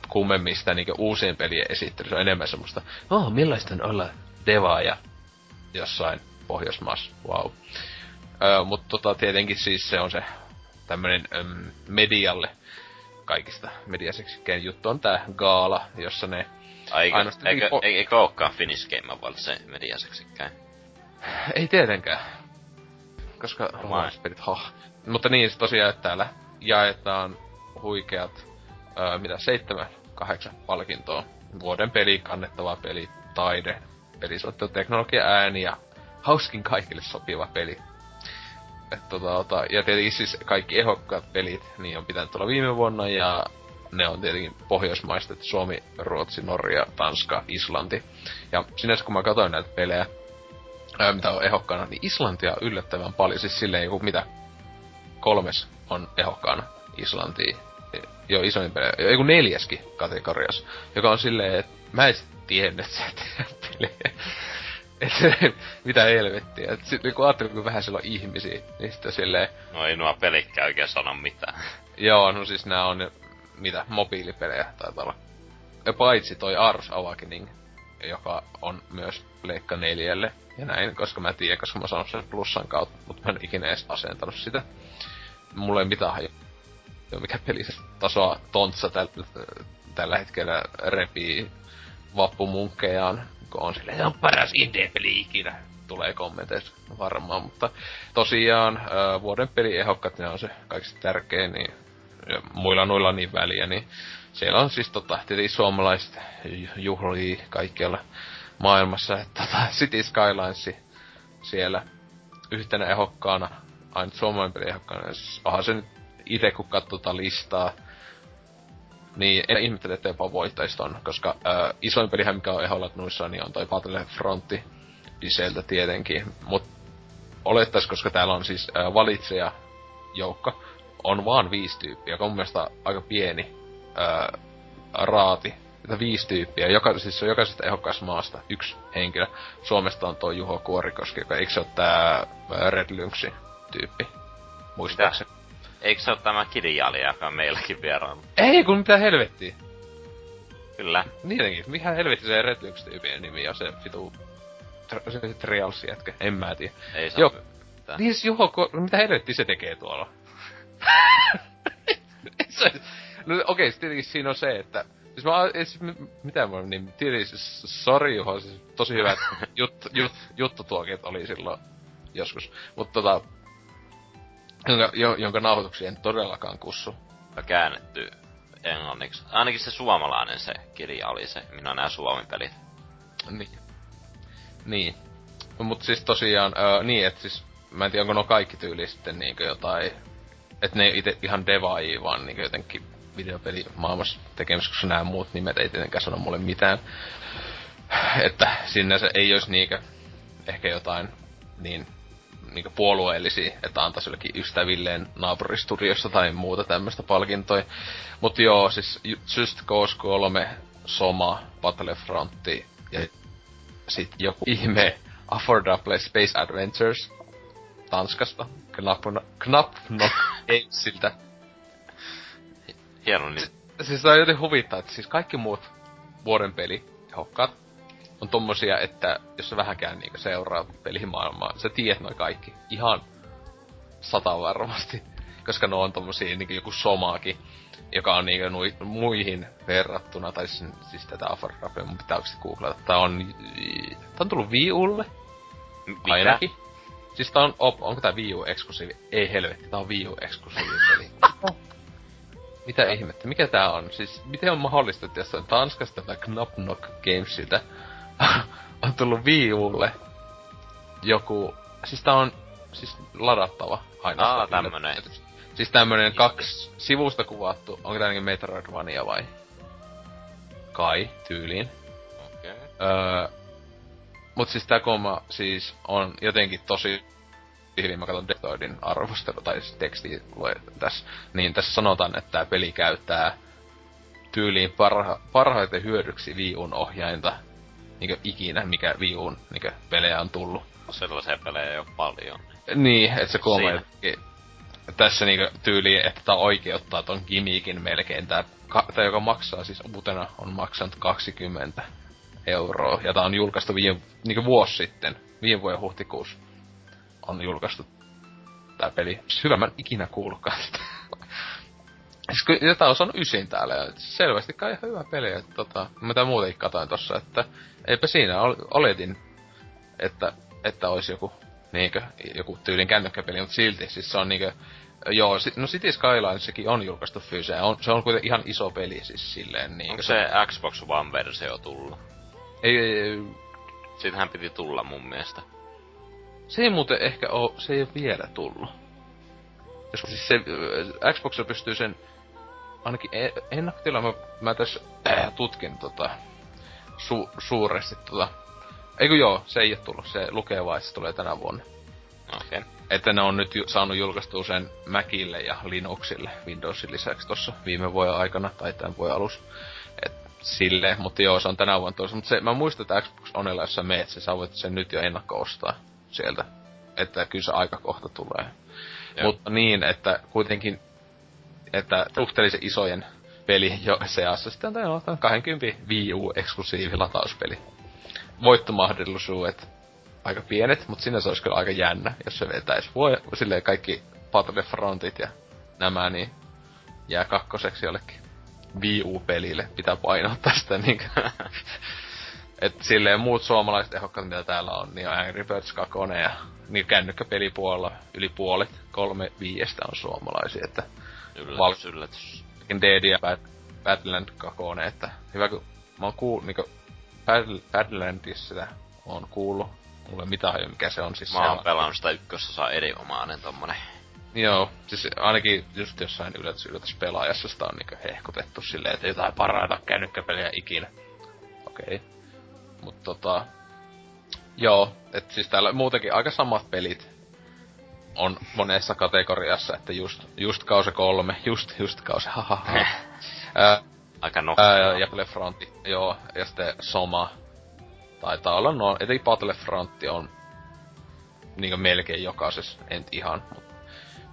kummemmista niinkö uusien pelien esittely. Se on enemmän semmoista, oh, millaista on olla devaaja jossain Pohjoismaassa, wow. Öö, mutta tota, tietenkin siis se on se tämmönen öm, medialle kaikista mediaseksikkein juttu on tää gaala, jossa ne Aika, ainoastaan... Eikö, po- eikö olekaan Finnish Game Award se mediaseksikkäin? Ei tietenkään. Koska pelit, ha. Mutta niin, se tosiaan, että täällä jaetaan huikeat, öö, mitä, seitsemän, kahdeksan palkintoa. Vuoden peli, kannettava peli, taide, pelisuunnittelu, teknologia, ääni ja hauskin kaikille sopiva peli. Et tota, tota, ja tietenkin siis kaikki ehokkaat pelit, niin on pitänyt tulla viime vuonna, ja ne on tietenkin pohjoismaista, Suomi, Ruotsi, Norja, Tanska, Islanti. Ja sinänsä kun mä katsoin näitä pelejä, ää, mitä on ehokkaana, niin Islantia on yllättävän paljon, siis silleen joku mitä kolmes on ehokkaana Islantia. Jo isoin pelejä, joku neljäskin kategorias, joka on silleen, että mä en tiennyt, että pelejä. Et, mitä helvettiä. Et sit niinku ajattelin, kun vähän siellä on ihmisiä, niin sitten silleen... No ei nuo pelikkä oikein sano mitään. Joo, no siis nää on mitä, mobiilipelejä taitaa olla. Ja paitsi toi Ars Awakening, joka on myös Leikka neljälle ja näin, koska mä tiedän, koska mä sanon sen plussan kautta, mutta mä en ikinä edes asentanut sitä. Mulla ei mitään haju. mikä peli se tasoa tontsa täl, tällä hetkellä repii vappumunkkejaan, kun on silleen, se on paras indie-peli ikinä. Tulee kommenteissa varmaan, mutta tosiaan vuoden peli ehokkat, ne on se kaikista tärkein, niin ja muilla noilla niin väliä, niin siellä on siis tota, suomalaiset juhlii kaikkialla maailmassa, että tota, City Skylines siellä yhtenä ehokkaana, aina suomalainen peli ehokkaana, siis onhan se nyt itse kun katsoo tota listaa, niin en ihmettele, että jopa voittajista on, koska ää, isoin pelihän mikä on eholla noissa, niin on toi Battlefrontti Diseltä tietenkin, mut olettais, koska täällä on siis valitseja joukko, on vaan viisi tyyppiä, joka on mun mielestä aika pieni ää, raati. Että viisi tyyppiä. Joka, siis on jokaisesta ehokkaasta maasta yksi henkilö. Suomesta on tuo Juho Kuorikoski, joka eikö se ole tää Red Lynxi tyyppi? Muistaakseni. Eikö se ole tämä kirjailija, joka on meilläkin vieraana? Ei, kun mitä helvettiä. Kyllä. Niitäkin. Mikä helvetti se Red Lynx tyypin nimi on se vitu... tr- Se Trials jätkä, en mä tiedä. Ei saa Joo. mitään. Niin siis joo, ko- mitä helvetti se tekee tuolla? Se, no okei, okay, tietenkin siinä on se, että... Siis mä, siis, mi- mitä mä niin, tietenkin, siis, sori Juho, siis tosi hyvät jut, jut, juttutuokit oli silloin joskus. Mutta tota, jonka, jo, jonka nauhoituksia en todellakaan kussu. Ja käännetty englanniksi. Ainakin se suomalainen se kirja oli se. Minä nämä suomen pelit. Niin. Niin. No, mut siis tosiaan, öö, niin, että siis, mä en tiedä, onko no kaikki tyyli sitten niinkö jotain, että ne itse ihan devaajia, vaan niinkö jotenkin videopeli maailmassa tekemässä, koska nämä muut nimet ei tietenkään sano mulle mitään. Että sinne se ei olisi niinkö ehkä jotain niin niinkö puolueellisia, että antaisi jollekin ystävilleen naapuristudiossa tai muuta tämmöistä palkintoja. Mut joo, siis Ju- Just Cause 3, Soma, Battlefrontti ja sit joku ihme Affordable Space Adventures Tanskasta. Knapno, Knapno Gamesiltä. Hieno niin. Siis tää on joten huvittaa, että siis kaikki muut vuoden peli hokkaat on tommosia, että jos sä vähänkään niinku seuraa pelimaailmaa, sä tiedät noin kaikki. Ihan sata varmasti. Koska ne on tommosia niinku joku Somaakin, joka on niinku nui, muihin verrattuna, tai siis, siis tätä Affordable, mun pitää googlata. Tää on, tää on tullut Wii Ulle, Mikä? ainakin. Siis tää on, op, onko tää Wii U eksklusiivi? Ei helvetti, tää on Wii U eksklusiivi peli. Mitä ihmettä, mikä tää on? Siis, miten on mahdollista, että jostain Tanskasta tai Knapnock Gamesilta on tullut Wii Ulle joku, siis tää on siis ladattava ainoastaan. Aa, tämmönen. Siis tämmönen kaksi sivusta kuvattu, onko tää ainakin Metroidvania vai? Kai, tyyliin. Okei. Okay. Öö, mut siis tää koma siis on jotenkin tosi hyvin, mä katson Deathloadin arvostelu, tai siis teksti tässä, niin tässä sanotaan, että tää peli käyttää tyyliin parha, parhaiten hyödyksi viun ohjainta niinkö ikinä, mikä viun niinkö pelejä on tullut. Sellaisia pelejä ei ole paljon. Niin, että se kolme jotenkin- tässä niinkö tyyliin, että tää oikeuttaa ton gimiikin melkein. Tää, ka, tää joka maksaa siis uutena on maksanut 20 euroa. Ja tää on julkaistu viime, niinkö vuosi sitten, viime vuoden huhtikuussa on julkaistu tää peli. Hyvä, mä en ikinä kuullutkaan sitä. Siis tää on saanut ysin täällä, ja selvästi kai ihan hyvä peli, että tota, mä tää muutenkin katoin tossa, että eipä siinä, ol, oletin, että, että olisi joku, niinkö, joku tyylin kännykkäpeli, mutta silti, siis se on niinkö, joo, no City Skylinessakin on julkaistu fyyseen, on, se on kuitenkin ihan iso peli siis silleen niinkö. Onko se Xbox One-versio tullut? Ei, ei, ei, Siitähän piti tulla mun mielestä. se ei muuten ehkä oo, se ei oo vielä tullut. Jos siis se, äh, Xboxilla pystyy sen, ainakin e- ennakkotila, mä, mä tässä äh, tutkin tota, su, suuresti tota, Eikö joo, se ei oo tullut, se lukee vaan, että se tulee tänä vuonna. Okei. Okay. Että ne on nyt ju- saanut julkaistua sen Macille ja Linuxille Windowsin lisäksi tossa viime vuoden aikana tai tämän vuoden alussa. Et silleen, mutta joo, se on tänä vuonna tuossa. Mutta se, mä muistan, että Xbox Onella, jos sä meet, sä voit sen nyt jo ennakko ostaa sieltä. Että kyllä se aika kohta tulee. Mutta niin, että kuitenkin, että suhteellisen isojen peli jo seassa sitten on täällä on 20 Wii U eksklusiivi latauspeli. Voittomahdollisuudet aika pienet, mutta sinne se olisi kyllä aika jännä, jos se vetäisi. Voi silleen kaikki Battlefrontit ja nämä, niin jää kakkoseksi jollekin Wii U-pelille. Pitää painottaa sitä niinkö. Et silleen muut suomalaiset ehokkaat, mitä täällä on, niin on Angry Birds 2 ja niin kännykkäpelipuolella yli puolet, kolme viiestä on suomalaisia, että Yllätys, Val- yllätys. Dead ja Bad, Badland 2, että hyvä kun mä oon kuullut, niinku Bad, Badlandissa on kuullut, mulla ei mitään hajua mikä se on, siis Mä oon on, pelannut sitä ykkösosaa erinomainen tommonen. Joo, siis ainakin just jossain yllätys, yllätys pelaajassa sitä on niinku hehkutettu silleen, että jotain parhaita kännykkäpeliä ikinä. Okei. Okay. Mut tota... Joo, et siis täällä muutenkin aika samat pelit on monessa kategoriassa, että just, just kause kolme, just, just hahaha. Ää, Aika nokkaa. ja Battlefront, joo, ja sitten Soma. Taitaa olla no, etenkin Battlefront on niinku melkein jokaisessa, en ihan, mutta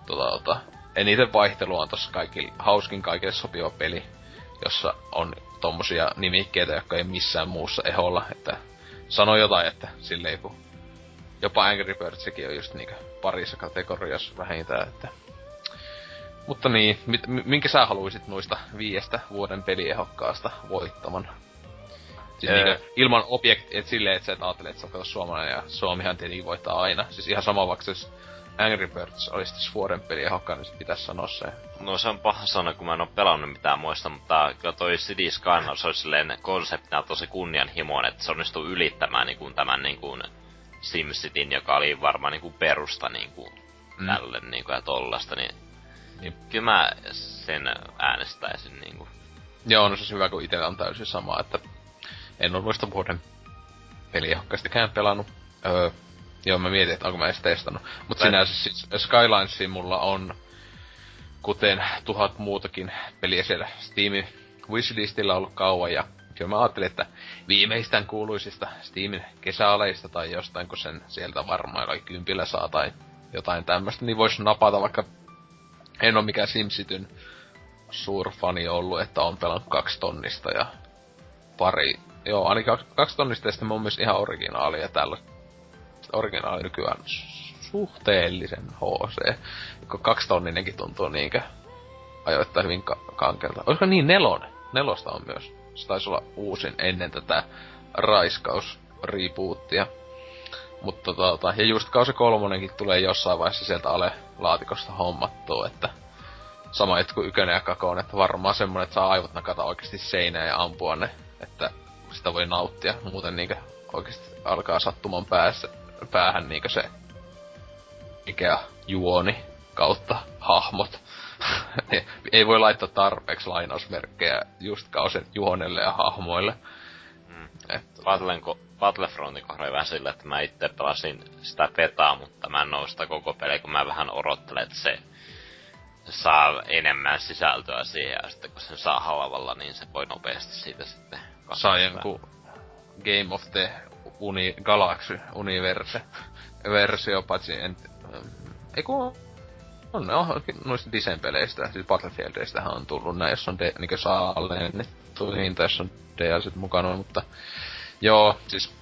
tota, tota, eniten vaihtelua on tossa kaikki, hauskin kaikille sopiva peli, jossa on tommosia nimikkeitä, jotka ei missään muussa eholla, että sano jotain, että silleen kun jopa Angry Birdsikin on just niinkö parissa kategoriassa vähintään, että mutta niin, mit, minkä sä haluaisit noista viiestä vuoden peliehokkaasta voittaman? Siis öö. ilman objekti, et silleen, että sä et ajattele, että sä oot suomalainen ja Suomihan tietenkin voittaa aina. Siis ihan sama vaikka jos Angry Birds olisi tässä vuoden peli ehokkaan, niin pitäisi sanoa se. No se on paha sanoa, kun mä en oo pelannut mitään muista, mutta kyllä toi City Skylines olisi silleen konseptina tosi kunnianhimoinen, että se onnistuu ylittämään niin kuin tämän niin kuin SimCityn, joka oli varmaan niin kuin perusta niin kuin mm. tälle niin kuin, ja tollasta, niin niin kyllä mä sen äänestäisin niinku. Joo, no se on hyvä, kun itellä on täysin sama, että en ole noista vuoden peliehokkaistikään pelannut. Öö, joo, mä mietin, että onko mä edes testannut. Mut tai... sinänsä siis Skylinesin mulla on, kuten tuhat muutakin peliä siellä Steamin wishlistillä ollut kauan, ja kyllä mä ajattelin, että viimeistään kuuluisista Steamin kesäaleista tai jostain, kun sen sieltä varmaan jollakin kympillä saa tai jotain tämmöstä, niin vois napata vaikka en ole mikään Simsityn suurfani ollut, että on pelannut kaksi tonnista ja pari, joo, ainakin kaksi tonnista ja sitten mun mielestä ihan originaalia tällä. Originaali nykyään suhteellisen HC. Kun kaksi tonninenkin tuntuu niinkö ajoittaa hyvin ka- kankelta. Olisiko niin nelonen? Nelosta on myös. Se taisi olla uusin ennen tätä raiskaus rebootia. Mutta tota, ja just kausi kolmonenkin tulee jossain vaiheessa sieltä ale laatikosta hommattua, että sama juttu kuin ykönen ja kakoon, että varmaan semmonen, että saa aivot nakata oikeasti seinään ja ampua ne, että sitä voi nauttia. Muuten niinkö oikeasti alkaa sattuman päässä, päähän niinkö se mikä juoni kautta hahmot. ei voi laittaa tarpeeksi lainausmerkkejä just kausen juonelle ja hahmoille. Mm. Et, Battlefrontin kohdalla vähän sillä, että mä itse pelasin sitä petaa, mutta mä en sitä koko peliä, kun mä vähän odottelen, että se saa enemmän sisältöä siihen, ja sitten kun sen saa halvalla, niin se voi nopeasti siitä sitten Saa jonkun Game of the Uni Galaxy Universe versio, paitsi en... Ei kun on ne on noista Disen-peleistä, siis Battlefieldeistähän on tullut näin, jos on de, niin saa alennettu hinta, jos on DLCt mukana, mutta Joo, siis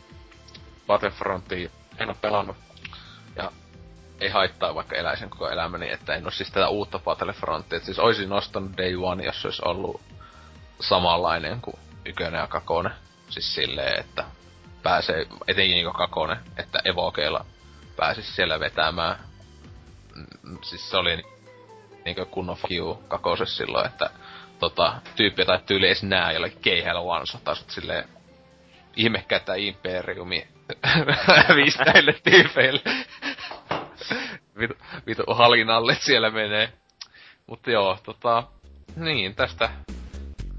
Battlefrontia en oo pelannut. Ja ei haittaa vaikka eläisen koko elämäni, että en oo siis tätä uutta Battlefrontia. Siis oisin nostanut Day One, jos se olisi ollut samanlainen kuin ykönen ja kakone. Siis silleen, että pääsee, etenkin niinku kakone, että evokeilla pääsis siellä vetämään. Mm, siis se oli niinku kunnon fuck you kakoses silloin, että tota, tyyppi tai tyyli edes nää jollakin keihällä one silleen ihmekätä imperiumi viistäille tyypeille. vitu, vitu halinalle siellä menee. Mutta joo, tota, niin, tästä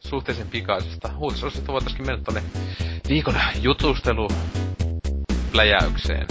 suhteellisen pikaisesta uutisosasta voitaisiin mennä tonne viikon jutustelu pläjäykseen.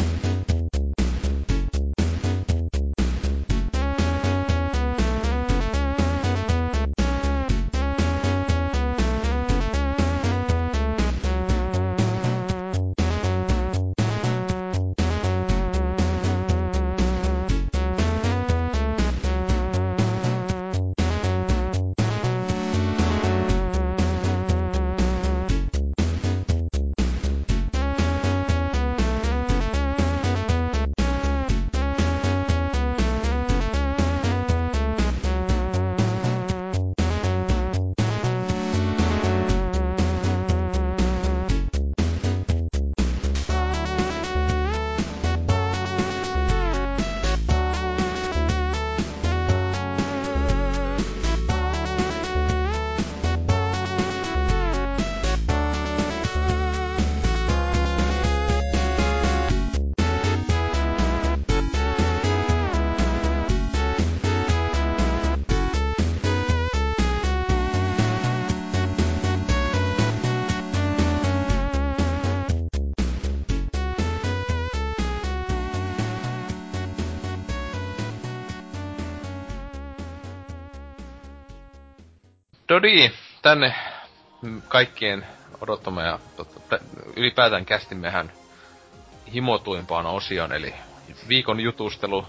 Dodi, tänne kaikkien odottama ja totta, ylipäätään kästimmehän himotuimpaan osion, eli viikon jutustelu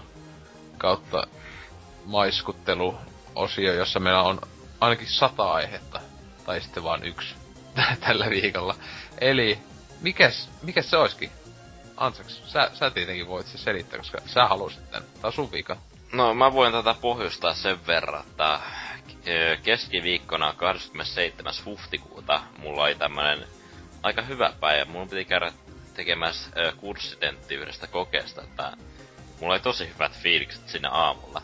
kautta maiskutteluosio, jossa meillä on ainakin sata aihetta, tai sitten vaan yksi tällä viikolla. Eli, mikäs, mikäs se olisikin? Ansaks, sä, sä tietenkin voit se selittää, koska sä halusit tän. Tää on sun. No mä voin tätä pohjustaa sen verran, että keskiviikkona 27. huhtikuuta mulla oli tämmönen aika hyvä päivä. Mun piti käydä tekemässä kurssitentti yhdestä kokeesta, että mulla oli tosi hyvät fiilikset sinne aamulla.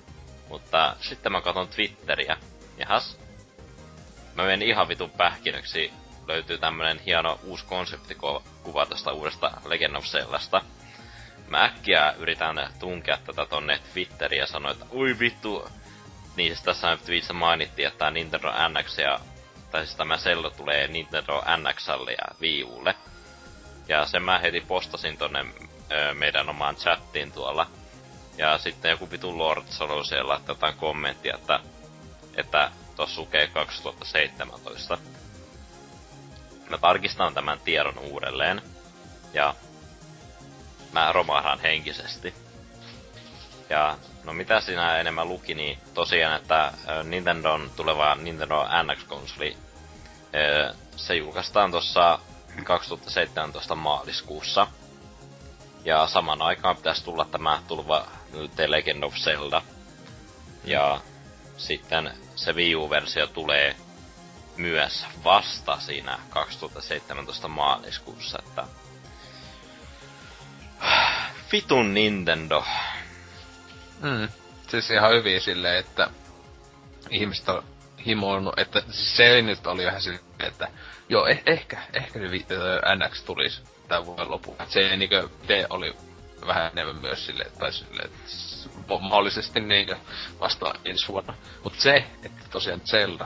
Mutta sitten mä katson Twitteriä. Jahas. Mä menen ihan vitun pähkinöksi. Löytyy tämmönen hieno uusi konseptikuva tästä uudesta Legend of Zeldasta. Mä äkkiä yritän tunkea tätä tonne Twitteriin ja sanoin, että ui vittu. Niin siis tässä tweetissä mainittiin, että Nintendo NX ja tai siis tämä Zelda tulee Nintendo NXlle ja Wii Ulle. Ja sen mä heti postasin tonne ö, meidän omaan chattiin tuolla. Ja sitten joku vitu Lord sanoi siellä, että jotain kommenttia, että, että tossa lukee 2017. Mä tarkistan tämän tiedon uudelleen. Ja mä romahdan henkisesti. Ja no mitä siinä enemmän luki, niin tosiaan, että Nintendon tuleva Nintendo NX-konsoli, se julkaistaan tuossa 2017 maaliskuussa. Ja saman aikaan pitäisi tulla tämä tuleva The Legend of Zelda. Ja sitten se Wii U-versio tulee myös vasta siinä 2017 maaliskuussa, että... Vitun Nintendo. Mm. Siis ihan hyvin silleen, että ihmiset on himoillut, että se nyt oli vähän silleen, että joo, eh, ehkä, ehkä se vi- NX tulisi tämän vuoden lopulla. Se niinkö, te oli vähän enemmän myös silleen, tai silleen, että mahdollisesti niinkö vasta ensi vuonna. Mut se, että tosiaan Zelda,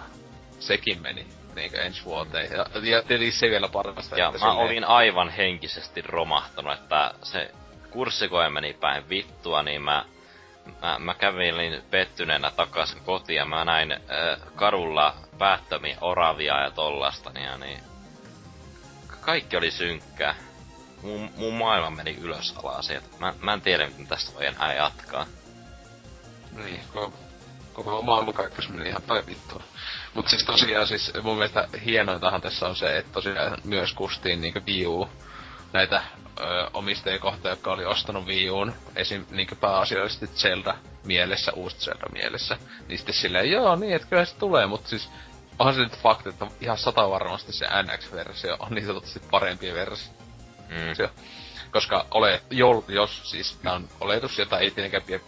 sekin meni niinkö ensi vuoteen. Ja, ja tietysti se vielä parasta. Ja että mä silleen, olin aivan henkisesti romahtanut, että se kurssikoe meni päin vittua, niin mä, mä, mä kävelin pettyneenä takaisin kotiin ja mä näin äh, kadulla päättömiä oravia ja tollasta, niin, ja niin kaikki oli synkkää. Mun, mun maailma meni ylös alas. Mä, mä en tiedä, miten tästä voi enää jatkaa. Niin, koko, koko maailmankaikkeus meni ihan päin vittua. Mut siis tosiaan siis mun mielestä hienointahan tässä on se, että tosiaan myös kustiin niinku Wii näitä ö, omistajakohtia, jotka oli ostanut Wii Uun, esim. niinku pääasiallisesti Zelda mielessä, uusi Zelda mielessä. Niin sitten silleen, joo niin, että kyllä se tulee, mutta siis onhan se nyt fakta, että ihan sata varmasti se NX-versio on niin sanotusti parempi versio. Mm. Koska ole, jol, jos siis tää on oletus, jota ei tietenkään pidä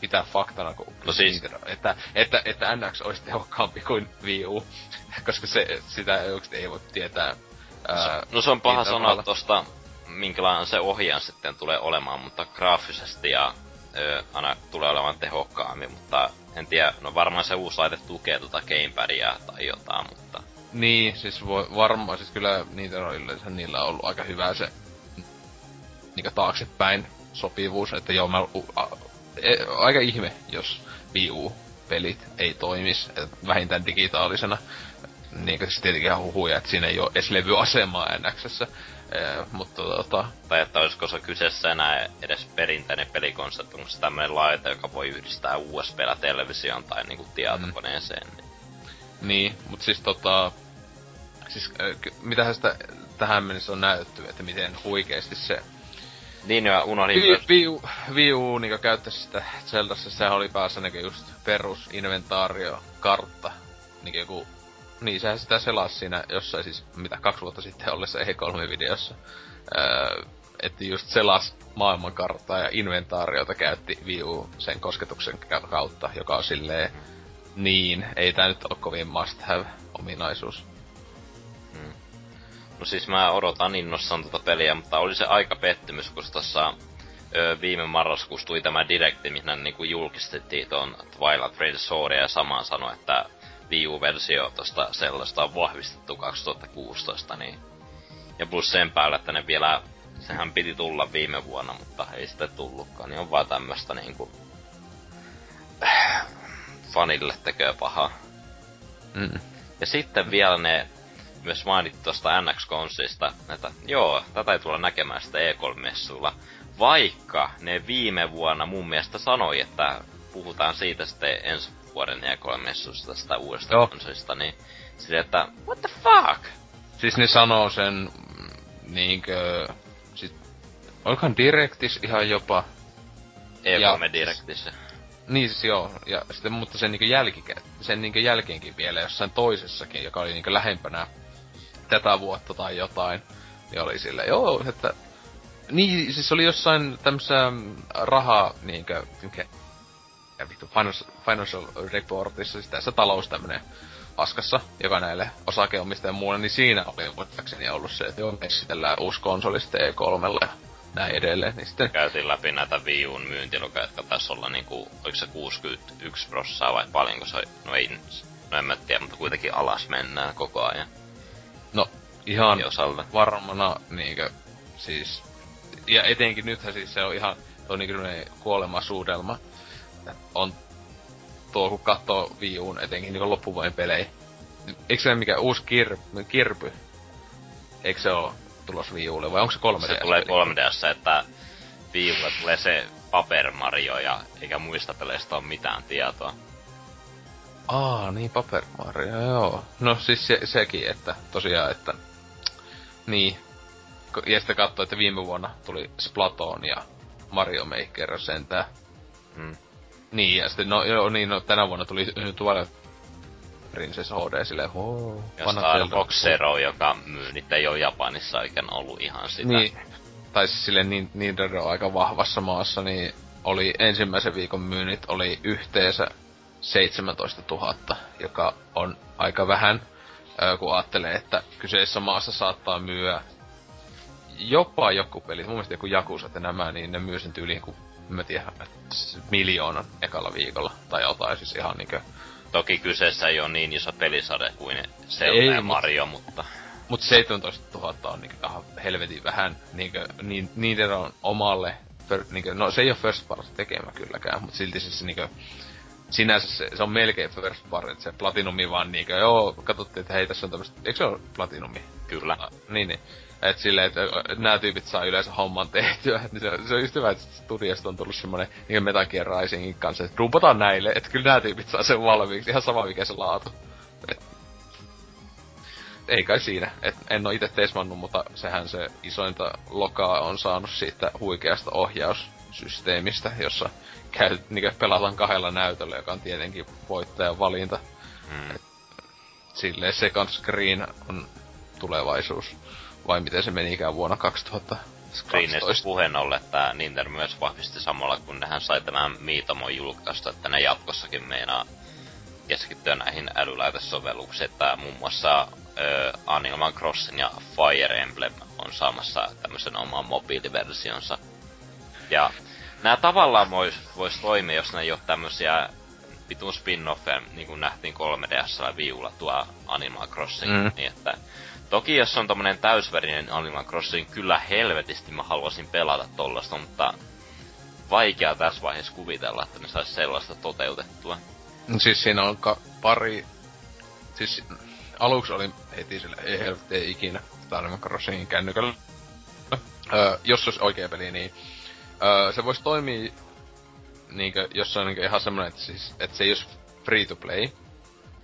pitää faktana, kun No siis- Nintendo, että, että, että NX olisi tehokkaampi kuin Wii U, koska se, sitä ei voi tietää. Ää, No se on paha Nintendo sanoa tosta, minkälainen se ohjaan sitten tulee olemaan, mutta graafisesti ja ö, aina tulee olemaan tehokkaammin, mutta en tiedä, no varmaan se uusi laite tukee tuota gamepadia tai jotain, mutta Niin, siis voi, varmaan, siis kyllä Nintendo yleensä niillä on ollut aika hyvä se niinku taaksepäin sopivuus, että joo, mä, u, a, e, aika ihme, jos Wii U-pelit ei toimis, vähintään digitaalisena. Niin siis tietenkin ihan huhuja, että siinä ei ole edes levyasemaa NXssä. E, mutta tota, tai että olisiko se kyseessä enää edes perinteinen pelikonsepti, onko se tämmönen laite, joka voi yhdistää USBllä televisioon tai niinku tietokoneeseen. Niin. Niin, mutta siis tota... Siis äh, mitähän sitä tähän mennessä on näytetty, että miten huikeesti se Niin ja unohdin Wii, myös, Wii, U, Wii U niin käyttäisi sitä Zeldassa, sehän oli päässä niin just perus inventaario, kartta, niin joku, niin sehän sitä selasi siinä jossain siis, mitä kaksi vuotta sitten ollessa E3-videossa. Öö, että just selas maailmankarttaa ja inventaariota käytti Wii U sen kosketuksen ka- kautta, joka on silleen, niin, ei tää nyt ole kovin must have ominaisuus. No siis mä odotan innossaan tota peliä, mutta oli se aika pettymys, kun tossa ö, viime marraskuussa tuli tämä direkti, missä niinku julkistettiin ton Twilight Princess Sword ja samaan sanoi, että Wii U-versio tosta sellaista on vahvistettu 2016, niin... Ja plus sen päällä, että ne vielä... Sehän piti tulla viime vuonna, mutta ei sitten tullutkaan, niin on vaan tämmöstä niinku... Fanille tekee pahaa. Mm. Ja sitten vielä ne myös mainittu tuosta NX-konsolista, että joo, tätä ei tulla näkemään sitä E3-messuilla. Vaikka ne viime vuonna mun mielestä sanoi, että puhutaan siitä sitten ensi vuoden E3-messusta, tästä uudesta Joo. konsolista, niin silleen, että what the fuck? Siis ne sanoo sen mm, niinkö... Sit, olikohan Directis ihan jopa... E3 Directissä. Niin siis joo, ja sitten, mutta sen niinkö jälkikä, sen niinkö jälkeenkin vielä jossain toisessakin, joka oli niinkö lähempänä tätä vuotta tai jotain, niin oli sille, joo, että... Niin, siis oli jossain tämmössä mm, raha, niinkö, mikä, ja vittu, financial, reportissa, siis tässä talous tämmönen paskassa, joka näille osakeomistajien muulle, niin siinä oli muistaakseni ollut se, että joo, esitellään uusi konsoli sitten E3 ja näin edelleen, niin sitten Käytiin läpi näitä Wii Uun myyntilukuja, jotka taisi olla niinku, oliko se 61 prossaa vai paljonko se? No ei, no en mä tiedä, mutta kuitenkin alas mennään koko ajan. No, ihan osalta. varmana niinkö, siis, ja etenkin nythän siis se on ihan, tuo niinkö semmonen kuolemasuudelma. On tuo, kun katsoo Wii Uun etenkin niinkö loppuvuoden pelejä. Eikö se ole mikä uusi kir, kirpy? Eikö se oo tulos Wii Ulle, vai onko se 3 Se tulee 3DS, että Wii Ulle tulee se Paper Mario ja eikä muista peleistä ole mitään tietoa. Aa, niin Paper Mario, joo. No siis se, sekin, että tosiaan, että... Niin. Ja sitten katsoo, että viime vuonna tuli Splatoon ja Mario Maker sentään. Mm. Niin, ja sitten no, joo, niin, no tänä vuonna tuli Twilight Princess HD silleen, hoo, Ja Star Fox Zero, joka myy nyt ei ole Japanissa oikein ollut ihan sitä. Niin, tai siis silleen niin, Nintendo on aika vahvassa maassa, niin oli ensimmäisen viikon myynnit oli yhteensä 17 000, joka on aika vähän, kun ajattelee, että kyseisessä maassa saattaa myyä jopa joku peli, mun mielestä joku Jakusat ja nämä, niin ne myy sen tyyliin kuin, mä tiedä, s- miljoonan ekalla viikolla, tai jotain, siis ihan niinkö Toki kyseessä ei ole niin iso pelisade kuin Zelda Ei, ja mut- Mario, mutta Mut 17 000 on niinku ihan helvetin vähän. Niinkö, niin, niiden on omalle, fir, niinkö, no se ei ole first party tekemä kylläkään, mut silti siis niinkö, sinänsä se, se on melkein first party, että se Platinumi vaan niinkö, joo, katsottiin, että hei tässä on tämmöstä, eikö se ole Platinumi? kyllä. Ah, niin, niin. Et silleen, että nämä tyypit saa yleensä homman tehtyä. Niin se, se on just hyvä, että studiosta on tullut semmonen niin Metal Gear Risingin kanssa, että dumpataan näille, että kyllä nämä tyypit saa sen valmiiksi. Ihan sama mikä se laatu. Et, ei kai siinä. Et en oo itse tesmannut, mutta sehän se isointa lokaa on saanut siitä huikeasta ohjaussysteemistä, jossa käy, niin pelataan kahdella näytöllä, joka on tietenkin voittajan valinta. Mm. Silleen second screen on tulevaisuus. Vai miten se menikään vuonna 2012? Screenistä puheen ollen, että Nintendo myös vahvisti samalla, kun nehän sai tämän Miitomon julkaistu, että ne jatkossakin meinaa keskittyä näihin älylaitesovelluksiin, että muun muassa ö, Animal Crossing ja Fire Emblem on saamassa tämmöisen oman mobiiliversionsa. Ja nämä tavallaan vois, vois toimia, jos ne ei ole tämmösiä vitun spin-offeja, niin kuin nähtiin 3DS ja Viulla tuo Animal Crossing, Mm. niin että Toki jos on tommonen täysverinen Animal Crossing, kyllä helvetisti mä haluaisin pelata tollasta, mutta vaikea tässä vaiheessa kuvitella, että ne sais sellaista toteutettua. No Siis siinä on ka- pari... Siis aluksi oli heti sille, ei helvetti, ei ikinä tätä Animal Crossingin kännykällä. Öö, jos olisi oikea peli, niin öö, se voisi toimia niinkö, jos se on niinkö ihan semmonen, että, siis, että se ei olisi free to play,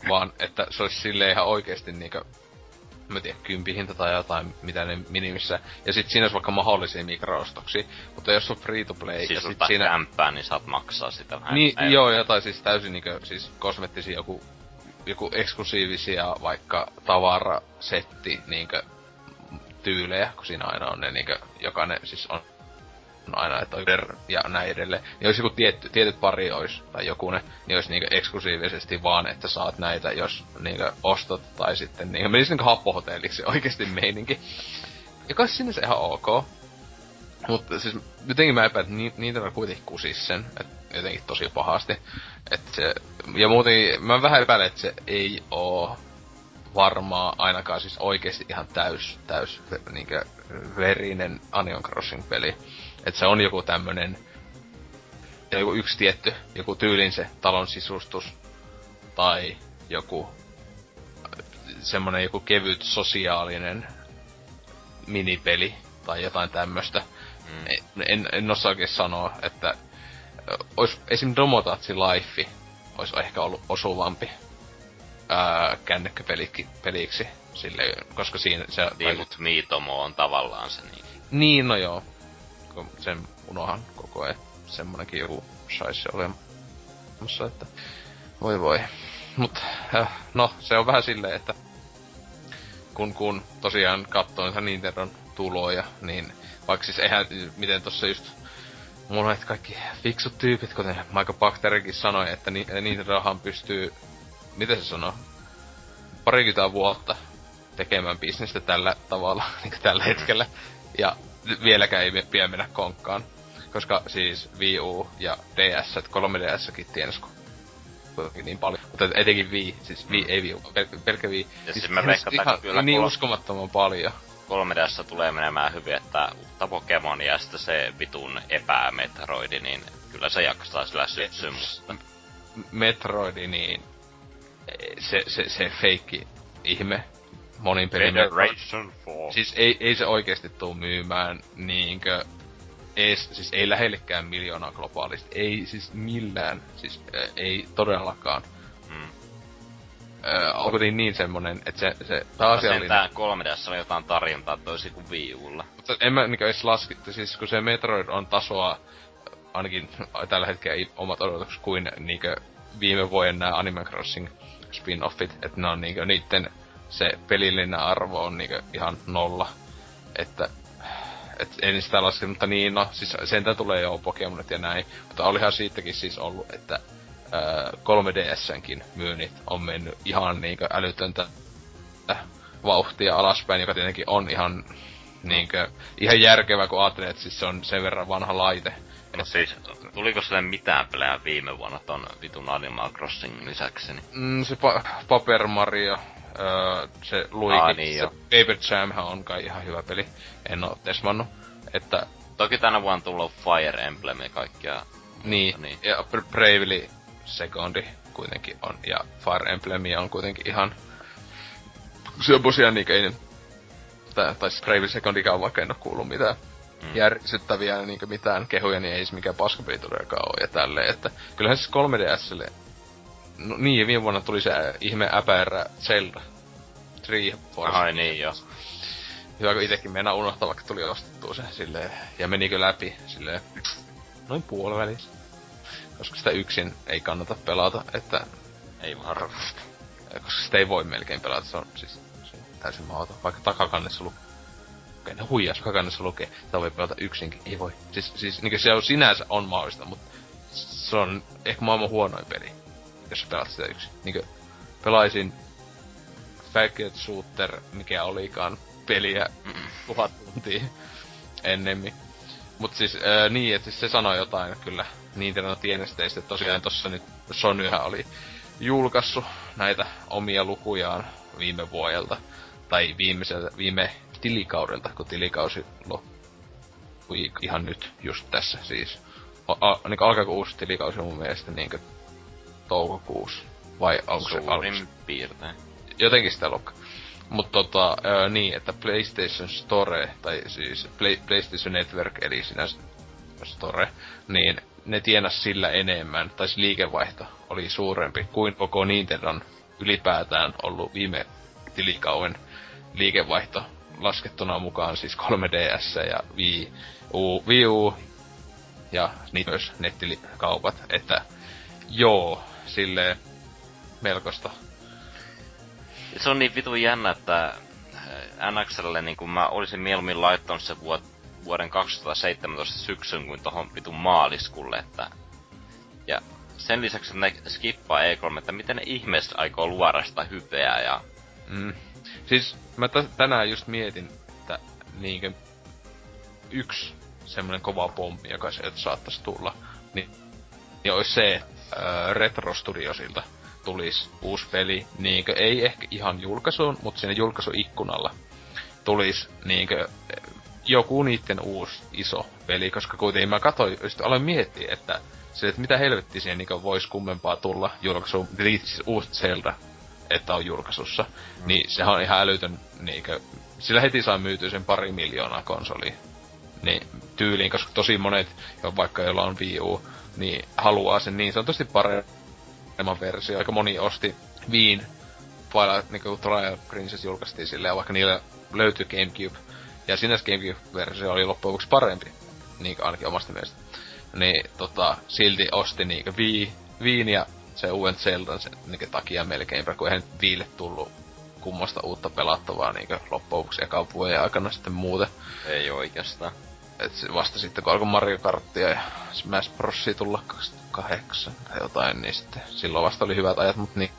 vaan että se olisi silleen ihan oikeesti niinkö mä tiedän, kympihinta tai jotain, mitä ne minimissä. Ja sit siinä olisi vaikka mahdollisia mikroostoksia. Mutta jos on free to play, Siis ja sit siinä... kämppää, niin saat maksaa sitä vähän. Niin, Ei- joo, jotain siis täysin niinkö, siis kosmettisia joku, joku eksklusiivisia vaikka tavarasetti niinkö tyylejä, kun siinä aina on ne niinkö, jokainen siis on aina, että on der- ja näin edelleen. Niin olisi joku tietty, tietyt pari olisi, tai joku ne, niin olisi niinkö eksklusiivisesti vaan, että saat näitä, jos niinkö ostot, tai sitten niinkö, menisi niinkö happohotelliksi oikeesti meininki. Joka sinänsä ihan ok. Mutta siis jotenkin mä epäilen, että ni- niitä on kuitenkin kusis sen, että jotenkin tosi pahasti. Et se, ja muuten mä vähän epäilen, että se ei oo varmaa ainakaan siis oikeesti ihan täys, täys niinkö verinen Onion Crossing peli. Että se on joku tämmönen, joku yksi tietty, joku tyylin se talon sisustus, tai joku semmonen joku kevyt sosiaalinen minipeli, tai jotain tämmöstä. Mm. En, en, en osaa oikein sanoa, että ois esim. Domotatsi Life ois ehkä ollut osuvampi ää, kännykkäpeliksi. Sille, koska siinä se... Niin, mut Miitomo on tavallaan se niin. Niin, no joo. Sen unohan koko ajan. Semmonenkin joku saisi olemassa, että voi voi. Mut, äh, no, se on vähän silleen, että kun, kun tosiaan katsoo Nintendon tuloja, niin vaikka siis eihän, miten tossa just monet kaikki fiksut tyypit, kuten Michael Bachterikin sanoi, että ni, Nintendohan pystyy, miten se sanoo, parikymmentä vuotta tekemään bisnestä tällä tavalla, niin tällä hetkellä. Ja vieläkään ei pian mennä konkkaan. Koska siis Wii U ja DS, 3DSkin tienes niin paljon. Mutta etenkin Wii, siis Wii, ei Wii U, pel- pelkkä Wii. Ja siis, siis mä veikkaan, ihan, kyllä niin kol- uskomattoman paljon. 3DS tulee menemään hyvin, että uutta Pokemonia ja sitten se vitun epämetroidi, niin kyllä se jaksaa sillä syksyn, mutta... Metroidi, niin se, se, se feikki ihme monin pelin Generation 4. Siis ei, ei se oikeesti tuu myymään niinkö ees, siis ei lähellekään miljoonaa globaalisti. Ei siis millään. Siis äh, ei todellakaan. Mm. Äh, onko niin, niin semmonen, että se, se pääasiallinen... Tää 3DS on jotain tarjontaa toisin kuin Wii Ulla. Mutta en mä niinkö edes laskittu, siis kun se Metroid on tasoa, ainakin tällä hetkellä omat odotukset kuin niinkö viime vuoden nämä Animal Crossing spin-offit, että ne on niinkö niitten se pelillinen arvo on niinkö ihan nolla. Että et en sitä laske, mutta niin no, siis sentään tulee jo Pokemonit ja näin. Mutta olihan siitäkin siis ollut, että ää, 3DSnkin myynnit on mennyt ihan niinkö älytöntä vauhtia alaspäin, joka tietenkin on ihan niinkö, ihan järkevä, kun ajattelee, että siis se on sen verran vanha laite. No siis, tuliko sille mitään pelejä viime vuonna ton vitun Animal Crossing lisäksi? Niin? Mm, se pa- Paper Mario, öö, se Luigi, Aa, niin se. Paper Jamhan on kai ihan hyvä peli. En oo tesmannut. Että, Toki tänä vuonna on tullut Fire Emblem ja kaikkea. niin, niin. ja Bra- Bravely Secondi kuitenkin on, ja Fire Emblem on kuitenkin ihan semmosia niinkö ei ne- tai, tai siis Bravely Secondikaan vaikka en oo kuullut mitään Mm. järsyttäviä niinkö mitään kehuja, niin ei se mikään paskapeli todellakaan oo ja tälleen, että kyllähän siis 3DSlle No niin, ja viime vuonna tuli se ihme äpärä Zelda. Three Force. Ai niin joo. Hyvä, kun itekin meinaa unohtaa, vaikka tuli ostettua se silleen, ja menikö läpi silleen, noin puolivälissä. Koska sitä yksin ei kannata pelata, että, Ei varmasti. koska sitä ei voi melkein pelata, se on siis se on täysin mahdoton. Vaikka takakannessa lukee, ne huijas takakannessa lukee, sitä voi pelata yksinkin, ei voi. Siis, siis niin se on sinänsä on mahdollista, mutta se on ehkä maailman huonoin peli, jos sä pelaat sitä yksin. Niin pelaisin Faggot Shooter, mikä olikaan peliä tuhat tuntia ennemmin. Mut siis ää, niin, että siis se sanoi jotain kyllä Nintendo tienesteistä, että tosiaan tossa nyt Sonyhän oli julkaissut näitä omia lukujaan viime vuodelta, tai viimeiseltä, viime tilikaudelta, kun tilikausi loppui ihan nyt, just tässä siis. A, a, niin alkaako uusi tilikausi mun mielestä niin toukokuussa? Vai onko se alussa? Piirtein. jotenkin sitä luokkaa. Mutta tota, ää, niin, että PlayStation Store, tai siis Play, PlayStation Network, eli sinä Store, niin ne tienas sillä enemmän, tai se liikevaihto oli suurempi kuin koko Nintendon ylipäätään ollut viime tilikauden liikevaihto laskettuna mukaan siis 3DS ja Wii U, Wii U ja niitä myös nettikaupat, että joo, silleen melkoista se on niin vitun jännä, että äh, NXLlle niin kuin mä olisin mieluummin laittanut se vuot, vuoden 2017 syksyn kuin tohon vitun maaliskulle, että... Ja sen lisäksi että ne skippaa E3, että miten ne ihmeessä aikoo luoda sitä hypeä ja... Mm. Siis mä t- tänään just mietin, että niinkö yksi semmonen kova pommi, joka sieltä saattaisi tulla, niin, niin olisi se, että Retro Studiosilta tulisi uusi peli, niinkö ei ehkä ihan julkaisuun, mutta siinä julkaisuikkunalla tulisi niinkö joku niitten uusi iso peli, koska kuitenkin mä katsoin, just aloin miettiä, että se, että mitä helvettiä siihen niin voisi kummempaa tulla julkaisuun, siis uusi Zelda, että on julkaisussa, mm. niin sehän on ihan älytön, niinkö, sillä heti saa myytyä sen pari miljoonaa konsolia. Niin tyyliin, koska tosi monet, jo vaikka joilla on Wii U niin haluaa sen niin sanotusti paremman versio. Aika moni osti Viin Twilight niinku Trial Princess julkaistiin silleen, vaikka niillä löytyi Gamecube. Ja sinä Gamecube-versio oli loppujen lopuksi parempi. Niin ainakin omasta mielestä. Niin tota, silti osti niinku Wii, Viin ja se uuden Zeldan sen niinku takia melkeinpä, kun eihän Viille tullut kummosta uutta pelattavaa niinku loppujen lopuksi ekan vuoden aikana sitten muuten. Ei oikeastaan. Et vasta sitten kun alkoi Mario Karttia ja Smash Brosia tulla 2008 tai jotain, niin sitten silloin vasta oli hyvät ajat, mutta niin,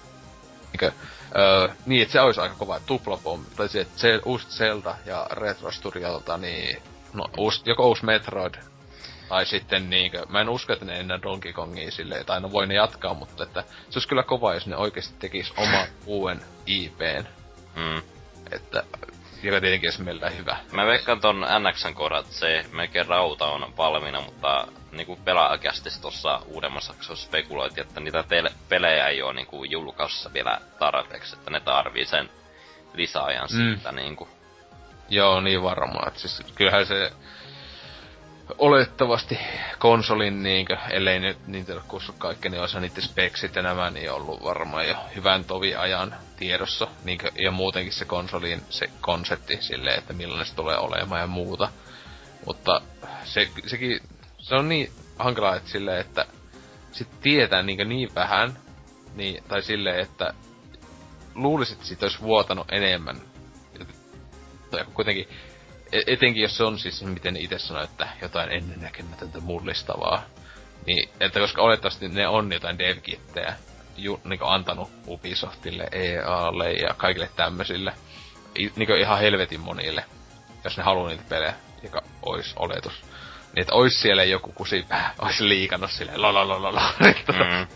niinkö, öö, niin, että se olisi aika kova tuplapommi. Tai se, että se uusi Zelda ja Retro Studiolta, niin no, uusi, joko uusi Metroid tai sitten niinkö, mä en usko, että ne enää Donkey Kongia silleen, tai no voi ne jatkaa, mutta että se olisi kyllä kova, jos ne oikeasti tekis oma uuden IPn. Mm. Että joka tietenkin olisi meillä hyvä. Mä veikkaan ton NXn kohdat, se melkein rauta on valmiina, mutta niinku pelaajakästis tossa uudemmassa jaksossa spekuloitiin, että niitä pelejä ei oo niinku julkaisussa vielä tarpeeksi, että ne tarvii sen lisäajan mm. siitä niinku. Joo, niin varmaan. Siis kyllähän se olettavasti konsolin niinkö, ellei nyt Nintendo kussu kaikki, niin olisi niiden speksit ja nämä niin ollut varmaan jo hyvän tovi ajan tiedossa. Niinkö, ja muutenkin se konsolin se konsepti silleen, että millainen se tulee olemaan ja muuta. Mutta se, sekin, se on niin hankalaa, että silleen, että sit tietää niinkö niin vähän, niin, tai silleen, että luulisit, että siitä olisi vuotanut enemmän. Tai kuitenkin etenkin jos se on siis, miten itse sanoi, että jotain ennennäkemätöntä mullistavaa. Niin, että koska olettavasti ne on jotain devkittejä ju, niin antanut Ubisoftille, EAlle ja kaikille tämmöisille. I, niin ihan helvetin monille, jos ne haluaa niitä pelejä, joka ois oletus. Niin, että ois siellä joku kusipää, ois liikannut silleen lalalala, että mm.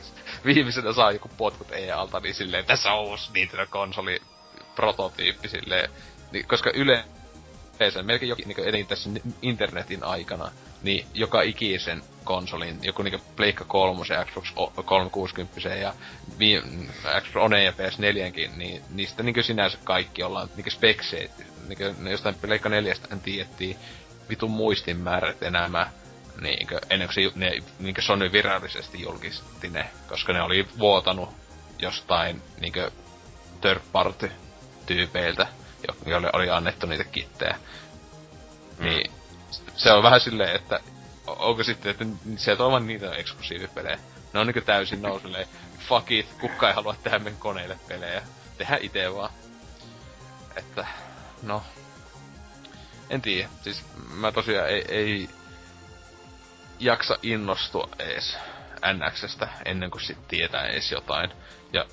viimeisenä saa joku potkut EAlta, niin silleen, tässä on uusi Nintendo-konsoli prototyyppi silleen. Niin, koska yle, PC, melkein jokin niin edin tässä internetin aikana, niin joka ikisen konsolin, joku niinku Pleikka 3 ja Xbox 360 ja Xbox One ja PS4kin, niin niistä niinku sinänsä kaikki ollaan niinku spekseet, niinku jostain Pleikka 4 tiettiin vitun muistinmäärät enää niinkö, ennen kuin se, ne, niinkö Sony virallisesti julkisti ne, koska ne oli vuotanut jostain niinkö third party tyypeiltä jolle oli annettu niitä kittejä. Mm. Niin se on vähän silleen, että onko sitten, että sieltä on vaan niitä eksklusiivipelejä. Ne on niinku täysin nousulle, fuck it, kuka ei halua tehdä meidän koneille pelejä. Tehdä itse vaan. Että, no. En tiedä. Siis mä tosiaan ei, ei jaksa innostua ees NXstä ennen kuin sit tietää ees jotain. Ja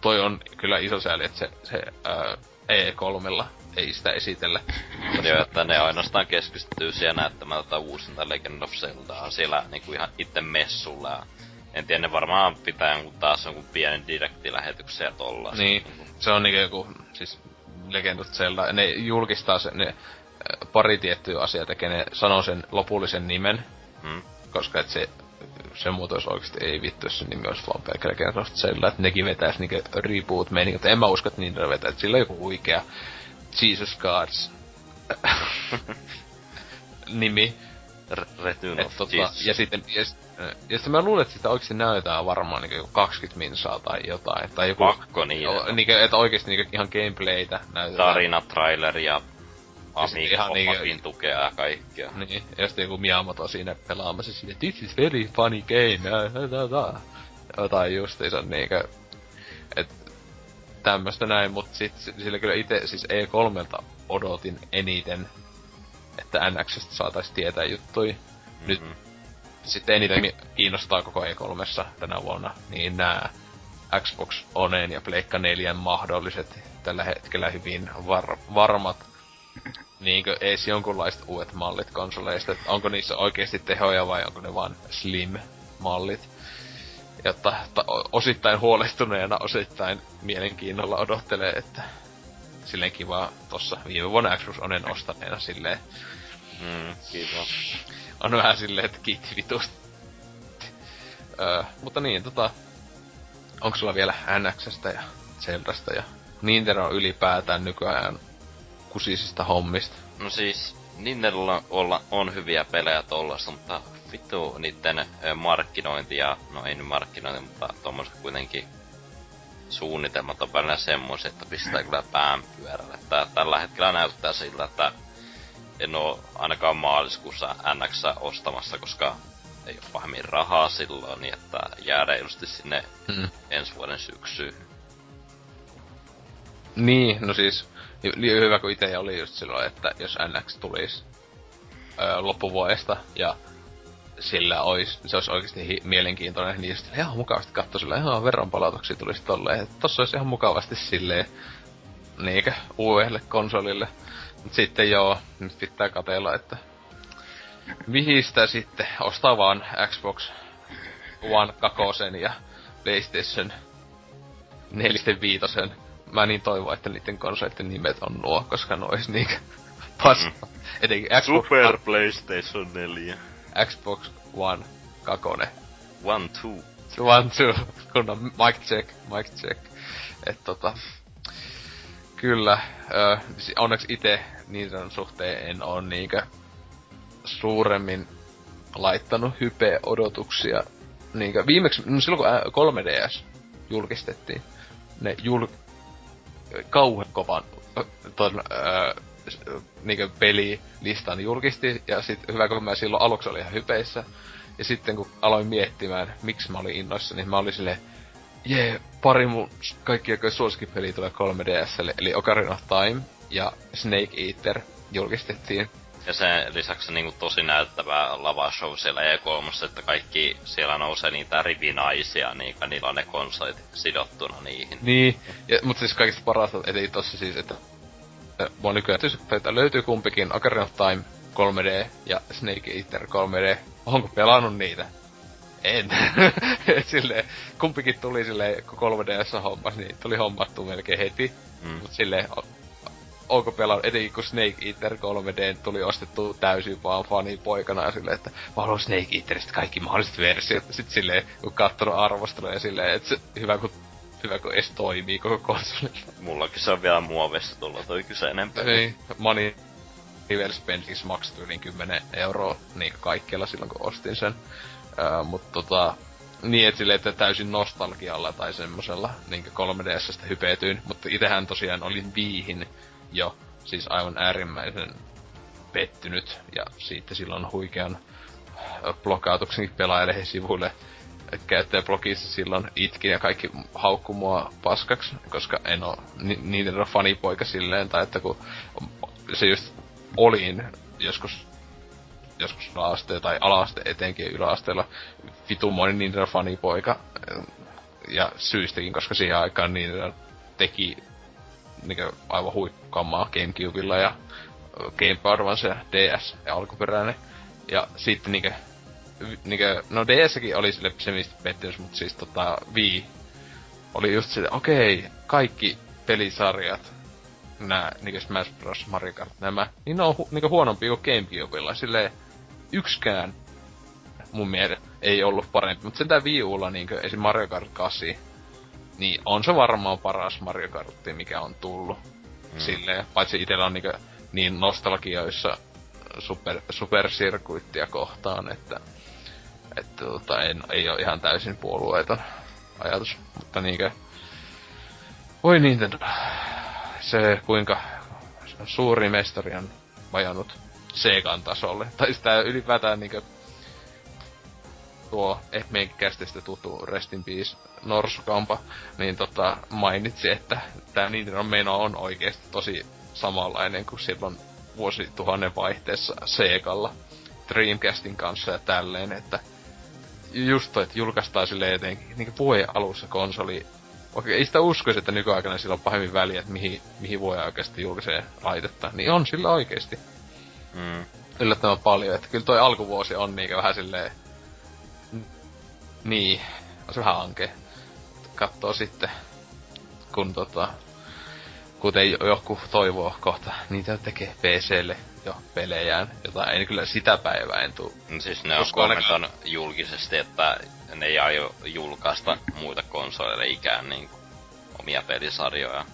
toi on kyllä iso sääli, että se, se ää, E3 ei sitä esitellä. Joo, että ne ainoastaan keskittyy siellä näyttämään tätä uusinta Legend of Zeldaa siellä niinku ihan itse messulla. Ja en tiedä, ne varmaan pitää jonkun taas jonkun pienen direktilähetyksen ja tolla. Niin, se on niinku joku, siis Legend of Zelda, ne julkistaa se, ne pari tiettyä asiaa tekee, ne sanoo sen lopullisen nimen, hmm. koska et se se muuten olisi oikeesti ei vittu, jos se nimi olisi vaan of Zelda, että nekin vetäis niinku reboot meininki, mutta en mä usko, että niin vetää, että sillä on joku huikea Jesus Gods nimi. Return of tota, Ja sitten, ja, ja sitten mä luulen, että sitä oikeesti näytetään varmaan niinku 20 minsaa tai jotain. Tai joku, Pakko niin. O, niinku, että oikeesti niinku ihan gameplaytä näytetään. Tarina, trailer ja Amiga ihan niin, tukea ja kaikkea. Niin, ja sitten joku Miyamoto siinä pelaamassa sinne, this is very funny game, jotain justiinsa niinkö, et tämmöstä näin, mut sit sillä kyllä itse siis E3 odotin eniten, että NXstä saatais tietää juttui. Mm-hmm. Nyt sitten eniten kiinnostaa koko E3 tänä vuonna, niin nää Xbox Oneen ja Pleikka 4 mahdolliset tällä hetkellä hyvin var- varmat niinkö ees jonkunlaiset uudet mallit konsoleista, että onko niissä oikeasti tehoja vai onko ne vaan slim-mallit. Jotta ta, osittain huolestuneena, osittain mielenkiinnolla odottelee, että silleen kiva tossa viime vuonna Xbox Onen ostaneena silleen. Mm, kiitos. On vähän silleen, että kiitti vitusti. öö, mutta niin, tota... Onko sulla vielä NXstä ja Zeldasta ja Nintendo ylipäätään nykyään kusisista hommista. No siis, Nintendo olla, on hyviä pelejä tollassa, mutta vittu niiden markkinointi ja, no ei nyt markkinointi, mutta tuommoiset kuitenkin suunnitelmat on välillä semmoisia, että pistää kyllä pään pyörälle. Tällä hetkellä näyttää siltä, että en oo ainakaan maaliskuussa NX ostamassa, koska ei ole pahemmin rahaa silloin, niin että jää reilusti sinne mm. ensi vuoden syksyyn. Niin, no siis, niin hyvä kuin itse oli just silloin, että jos NX tulisi loppuvuodesta ja sillä olisi, se olisi oikeasti hi- mielenkiintoinen, niin just ihan mukavasti katsoa sillä ihan veronpalautuksia tulisi tolleen, että tossa olisi ihan mukavasti silleen, niinkö, uudelle konsolille. Mut sitten joo, nyt pitää katella, että mihin sitä sitten ostaa vaan Xbox One 2 ja PlayStation 45. Mä niin toivon, että niiden konsolitten nimet on nuo, koska ne olisi niinkö pasta. Mm. Etenkin Xbox Super PlayStation 4. Xbox One 2. One, two. One, two. Kunnon mic check, mic check. Et tota, kyllä, ö, onneksi itse niin sen suhteen en oo niinkö suuremmin laittanut hype-odotuksia. Niinkö, viimeksi, no silloin kun 3DS julkistettiin, ne jul... kauhean kovan ton, öö, niinkö pelilistan julkisti, ja sit hyvä kun mä silloin aluksi olin ihan hypeissä, ja sitten kun aloin miettimään, miksi mä olin innoissa, niin mä olin silleen, jee, pari mun kaikki suosikkipeli tulee 3DSlle, eli Ocarina of Time ja Snake Eater julkistettiin. Ja sen lisäksi niinku tosi näyttävä lava show siellä E3, että kaikki siellä nousee niitä rivinaisia, niin niillä on ne konsolit sidottuna niihin. Niin, ja, mutta siis kaikista parasta, eli tossa siis, että mua nykyään löytyy kumpikin Ocarina of Time 3D ja Snake Eater 3D. Onko pelannut niitä? En. sille kumpikin tuli sille kun 3DS hommas, niin tuli hommattu melkein heti. Mm. Mut sille onko pelannut, etenkin kun Snake Eater 3D tuli ostettu täysin vaan fani poikana silleen, että mä haluan Snake Eaterista kaikki mahdolliset versiot. Sitten silleen, kun kattonut arvostelua ja silleen, että se, hyvä kun hyvä kun edes toimii koko konsolilla. Mullakin se on vielä muovessa tulla toi kyseinen peli. Niin, Money River Spendings maksoi yli 10 euroa niin kaikkialla silloin kun ostin sen. Uh, mutta tota, niin, että silleen, että täysin nostalgialla tai semmosella niin 3DSstä hypetyin. Mutta itehän tosiaan olin viihin jo, siis aivan äärimmäisen pettynyt. Ja siitä silloin huikean blokautuksenkin pelaajalle sivuille käyttäjäblogissa silloin itkin ja kaikki haukku mua paskaksi, koska en oo ni- niiden fanipoika silleen, tai että kun se just olin joskus joskus alaaste tai alaaste etenkin yläasteella vitumoinen niiden fanipoika ja syystäkin, koska siihen aikaan niiden teki niin aivan huikkamaa Gamecubella ja Game Advance ja DS ja alkuperäinen. Ja sitten niinkö niinkö, no DSkin oli sille semistä pettymys, mutta siis tota, Wii oli just se, okei, okay, kaikki pelisarjat, nää, niinkö Smash Bros. Mario Kart, nämä, niin ne on hu, niinkö huonompi kuin Gamecubella, silleen yksikään mun mielestä ei ollut parempi, mutta sentään Wii Ulla niinkö esim. Mario Kart 8, niin on se varmaan paras Mario Kartti, mikä on tullut. Mm. Silleen, paitsi itellä on niinkö niin nostalgioissa super, supersirkuittia kohtaan, että että tota, en, ei ole ihan täysin puolueeton ajatus. Mutta niinkö... Voi Nintendo. Se kuinka suuri mestari on vajannut Segan tasolle. Tai sitä ylipäätään niinkö tuo eh, meidän kästistä tuttu Rest in Peace Norsukampa, niin tota, mainitsi, että tämä Nintendo meno on oikeasti tosi samanlainen kuin silloin vuosituhannen vaihteessa Segalla Dreamcastin kanssa ja tälleen, että just toi, että julkaistaan sille etenkin niin vuoden alussa konsoli. Okei, ei sitä uskoisi, että nykyaikana sillä on pahemmin väliä, että mihin, mihin voi oikeasti julkiseen laitetta. Niin on sillä oikeesti. Mm. Yllättävän paljon, että kyllä toi alkuvuosi on niinkö vähän silleen... Niin, on se vähän ankea. Kattoo sitten, kun tota... Kuten joku toivoo kohta, niitä tekee PClle jo pelejään, jota en kyllä sitä päivää en tuu. No siis ne on kommentoinut julkisesti, että ne ei aio julkaista muita konsoleille ikään niin omia pelisarjoja.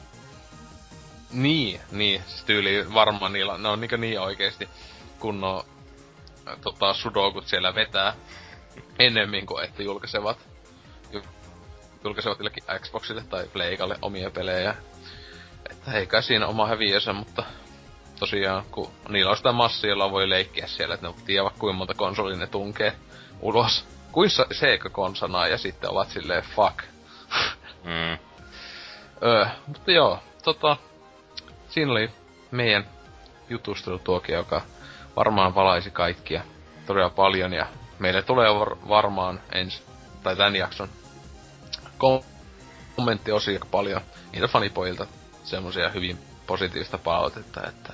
Niin, niin. Siis tyyli varmaan niillä, ne on niin, niin oikeesti kunnon tota, sudokut siellä vetää ennemmin kuin että julkaisevat julkaisevat jollekin Xboxille tai Playkalle omia pelejä. Että ei kai siinä oma häviönsä, mutta tosiaan, kun niillä on sitä massia, jolla voi leikkiä siellä, että ne tiedä kuinka monta konsoli ne tunkee ulos. Kuin Sega konsanaa ja sitten ovat silleen fuck. Mm. öö, mutta joo, tota, siinä oli meidän jutustelutuokio, joka varmaan valaisi kaikkia todella paljon ja meille tulee var- varmaan ensi, tai tämän jakson kommenttiosia paljon niitä fanipojilta semmosia hyvin positiivista palautetta, että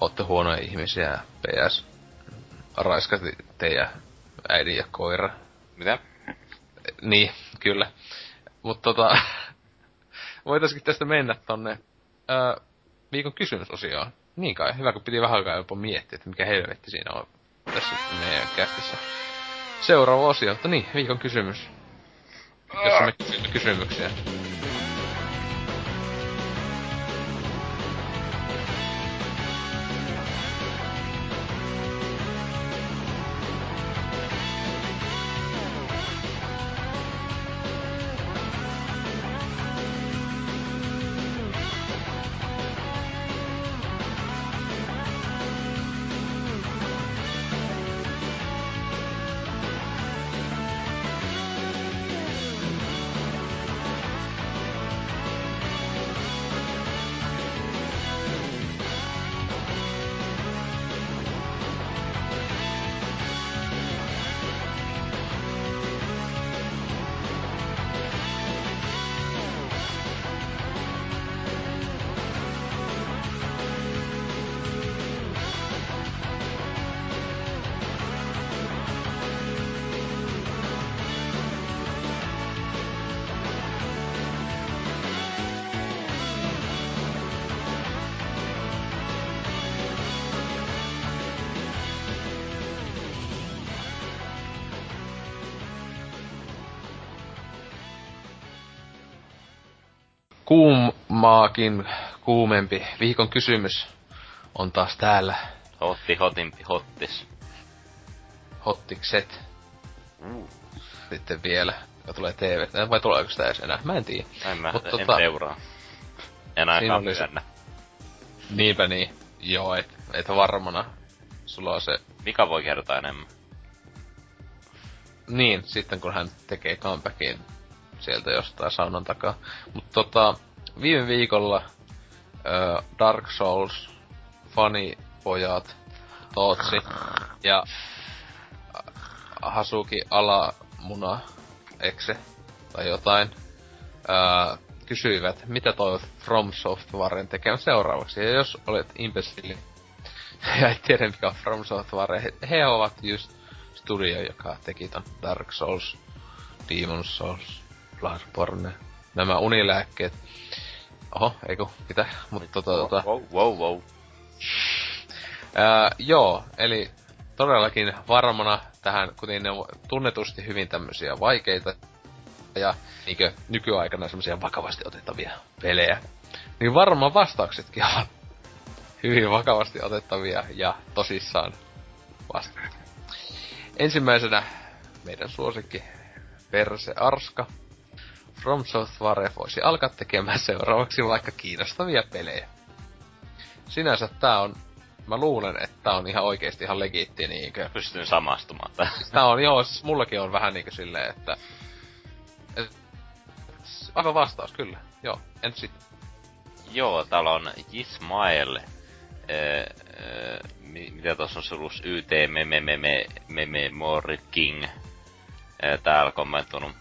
ootte huonoja ihmisiä ja PS raiskati teidän äidin ja koira. Mitä? Niin, kyllä. Mutta tota, voitaisiin tästä mennä tonne ää, viikon kysymysosioon. Niin kai, hyvä kun piti vähän aikaa jopa miettiä, että mikä helvetti siinä on tässä meidän kästissä. Seuraava osio, mutta niin, viikon kysymys. Jossa me kysymme kysymyksiä. Kuumaakin kuumempi viikon kysymys on taas täällä. Hotti, hotimpi, hottis. Hottikset. Sitten vielä, joka tulee TV. Vai tuleeko sitä edes enää? Mä en tiedä. En mä, Mut en tota- seuraa. En ainakaan se- myönnä. Niinpä niin. Joo, et, et varmana. Sulla on se... Mika voi kertoa enemmän. Niin, sitten kun hän tekee comebackin sieltä jostain saunan takaa. Mutta tota, viime viikolla ö, Dark Souls fanipojat Tootsi ja Hasuki Alamuna Exe tai jotain ö, kysyivät, mitä toivot From Softwaren tekemään seuraavaksi. Ja jos olet imbecili ja et tiedä mikä on From Software, he, he ovat just studio, joka teki ton Dark Souls, Demon Souls, Bloodborne, nämä unilääkkeet. Oho, eiku, mitä? Mutta tota, tota, Wow, wow, wow. Ää, joo, eli todellakin varmana tähän, kuten ne on tunnetusti hyvin tämmöisiä vaikeita ja niinkö nykyaikana semmoisia vakavasti otettavia pelejä, niin varmaan vastauksetkin ovat hyvin vakavasti otettavia ja tosissaan vastaukset. Ensimmäisenä meidän suosikki Perse Arska. From Software voisi alkaa tekemään seuraavaksi vaikka kiinnostavia pelejä. Sinänsä tää on mä luulen, että tää on ihan oikeesti ihan legiitti niinkö. Pystyn samastumaan tähän. Tää on joo, siis mullakin on vähän niinkö silleen, että... Et, aivan vastaus, kyllä. Joo, entä sit? Joo, täällä on Ismael. Öö, öö, mi- mitä tuossa on sulussa YT meme meme meme more king. Öö, täällä kommentoinut.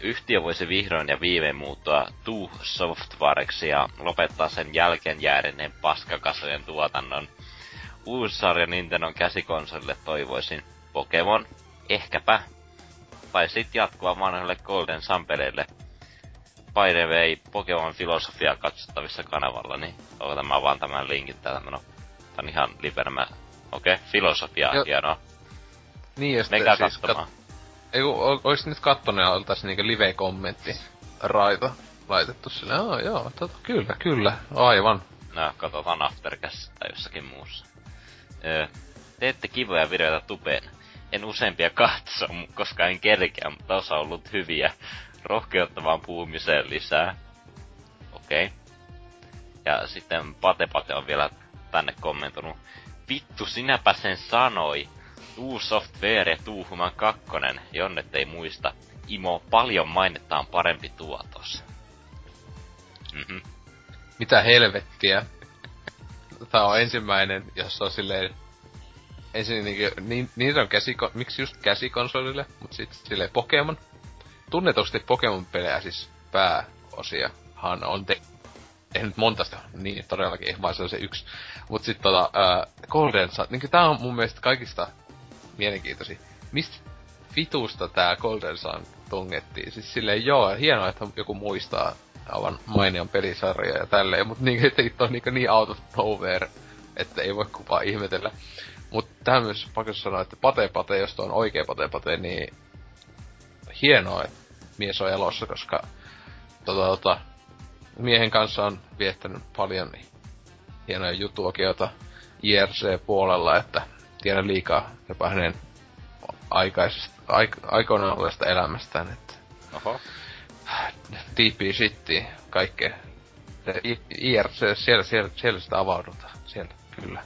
Yhtiö voisi vihdoin ja viimein muuttua Tu Softwareksi ja lopettaa sen jälkeen jääneen paskakasojen tuotannon. Uusi sarja Nintendon käsikonsolille toivoisin Pokemon, ehkäpä. Tai sit jatkuva vanhoille Golden Sun-peleille by the way, Pokemon filosofia katsottavissa kanavalla, niin otan vaan tämän linkin täältä meno. Tää on ihan livenä mä... Okei, okay, filosofia, Jo- hienoa. Niin, ja sitten siis. Kat, ei, o- ois nyt kattonut ja oltais niinkö live-kommentti raita laitettu sille, oh, joo, tota, kyllä, kyllä, aivan. No, katsotaan Aftercast tai jossakin muussa. Öö, teette kivoja videoita tupeen. En useampia katso, koska en kerkeä, mutta osa on ollut hyviä. Rohkeuttavaan puhumiseen lisää. Okei. Okay. Ja sitten Pate Pate on vielä tänne kommentoinut. Vittu, sinäpä sen sanoi. Tuu Software Tuuhuman kakkonen, jonnet ei muista. Imo, paljon mainettaan parempi tuotos. Mhm. Mitä helvettiä? Tää on ensimmäinen, jossa on silleen... Ensin niin, niin, niin on käsiko, miksi just käsikonsolille, mutta sitten silleen Pokemon. Tunnetusti Pokemon-pelejä siis pääosiahan on te- tehnyt monta sitä, niin todellakin, vaan se on se yksi. Mut sit tota, ää, Golden Sun, niin tää on mun mielestä kaikista mielenkiintoisin. Mistä vitusta tää Golden Sun tungettiin? Siis silleen joo, hienoa, että joku muistaa aivan mainion pelisarja ja tälleen, mut niin, on niin, niin out of nowhere, että ei voi kuvaa ihmetellä. Mut tähän myös pakko sanoa, että Pate Pate, jos on oikea Pate Pate, niin hienoa, että mies on elossa, koska tota, tota, miehen kanssa on viettänyt paljon hienoja jutuokioita IRC-puolella, että tiedän liikaa jopa hänen aikaisesta, aik, aikoinaan olevasta elämästään, että... Oho. Deep shitti, kaikkea. IRC, siellä, siellä, siellä sitä avaudutaan. Siellä, kyllä.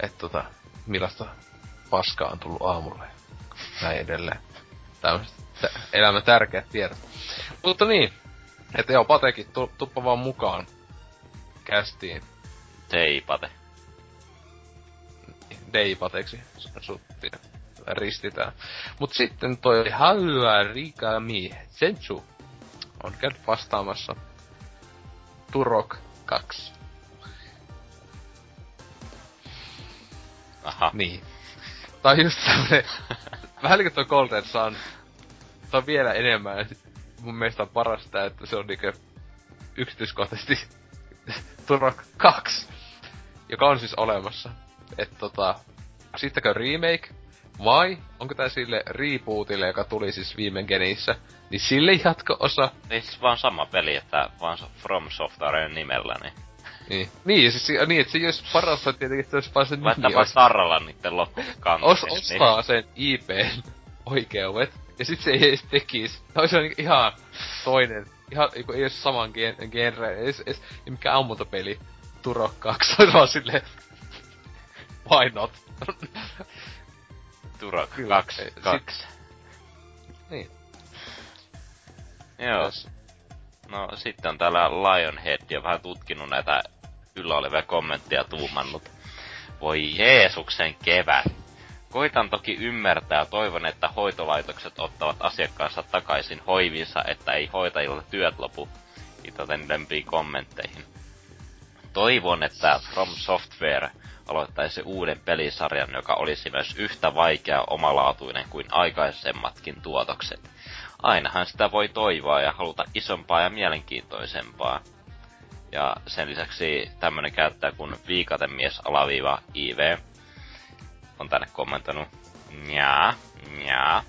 Että tota, millaista paskaa on tullut aamulla ja näin edelleen. Tämmöiset elämän tärkeät tiedot. Mutta niin, että joo, Patekin, tu, tuppa vaan mukaan kästiin. Teipate. Deipateksi suttiin ristitään. Mut sitten toi Haua Rigami Sensu on käynyt vastaamassa Turok 2. Aha. Niin. Tai just tämmönen, vähän niin kuin toi Golden Sun, se on vielä enemmän, mun mielestä on parasta, että se on niinkö yksityiskohtaisesti Turok 2, joka on siis olemassa. Että tota, sittenkö remake, vai onko tää sille rebootille, joka tuli siis viime genissä, niin sille jatko-osa? Ei siis vaan sama peli, että vaan From Softwaren nimellä, niin... Niin, niin, siis, niin että se olisi parasta tietenkin, että olisi vaan Laittaa nimi. Laittaa tarralla niitten loppukanteen. Os, ostaa niin. sen IPn oikeudet, ja sit se ei edes tekis. Tämä olisi niin ihan toinen, ihan ei edes saman gen, genre, ei, ei, ei mikään ammuntapeli. Turok 2, se vaan silleen, why not? Turok 2, 2. Niin. Joo. Yes. No sitten on täällä Lionhead ja vähän tutkinut näitä yllä olevia kommentteja tuumannut. Voi Jeesuksen kevät. Koitan toki ymmärtää ja toivon, että hoitolaitokset ottavat asiakkaansa takaisin hoivinsa, että ei hoitajilla työt lopu. Viitaten lempiin kommentteihin. Toivon, että From Software aloittaisi uuden pelisarjan, joka olisi myös yhtä vaikea omalaatuinen kuin aikaisemmatkin tuotokset. Ainahan sitä voi toivoa ja haluta isompaa ja mielenkiintoisempaa. Ja sen lisäksi tämmönen käyttäjä kuin viikatemies alaviiva IV on tänne kommentoinut. Jaa, jaa.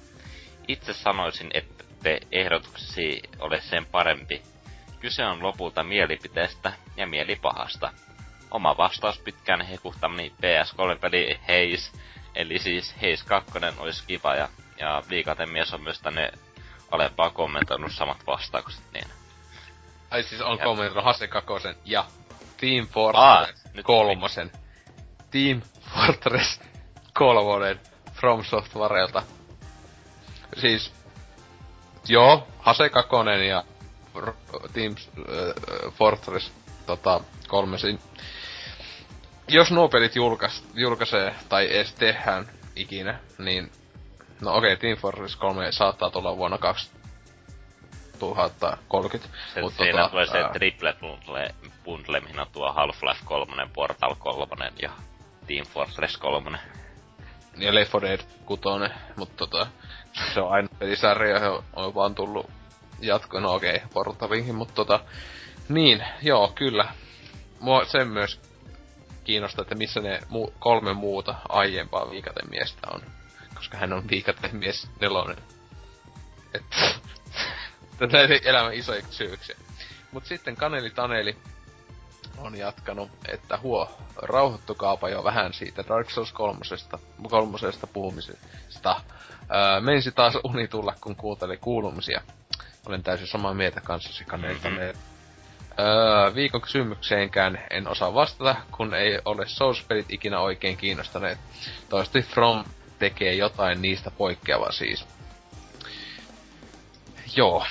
Itse sanoisin, että te ehdotuksesi ole sen parempi. Kyse on lopulta mielipiteestä ja mielipahasta. Oma vastaus pitkään hekuhtamani PS3-peli Heis, eli siis Heis 2 olisi kiva ja, ja viikatemies on myös tänne alempaa kommentoinut samat vastaukset, niin... Ai siis on kommentoinut Hase Kakosen ja Team Fortress ah, kolmosen. Team Fortress kolmonen From Softwarelta. Siis, joo, Hase Kakonen ja Team äh, Fortress tota, kolmesin. Jos nuo pelit julkais, julkaisee tai edes tehdään ikinä, niin no okei, okay, Team Fortress 3 saattaa tulla vuonna 2030. Se, mutta siinä tota, tulee se ää... triple bundle, bundle, mihin on tuo Half-Life 3, Portal 3 ja Team Fortress 3 ja Left 4 Dead 6, mutta tota, se on aina pelisarja, ja on vaan tullut jatko, no okei, okay, portaviinkin, mutta tota, niin, joo, kyllä. Mua sen myös kiinnostaa, että missä ne mu- kolme muuta aiempaa viikatemiestä on. Koska hän on viikatemies nelonen. Että näitä elämän isoja kysymyksiä. Mut sitten Kaneli Taneli on jatkanut, että huo, rauhoittukaapa jo vähän siitä Dark Souls kolmosesta, kolmosesta puhumisesta. Öö, meinsi taas uni tulla, kun kuunteli kuulumisia. Olen täysin samaa mieltä kanssasi, Kaneli mm-hmm. Öö, viikon kysymykseenkään en osaa vastata, kun ei ole Souls-pelit ikinä oikein kiinnostaneet. Toivottavasti From tekee jotain niistä poikkeavaa siis. Joo.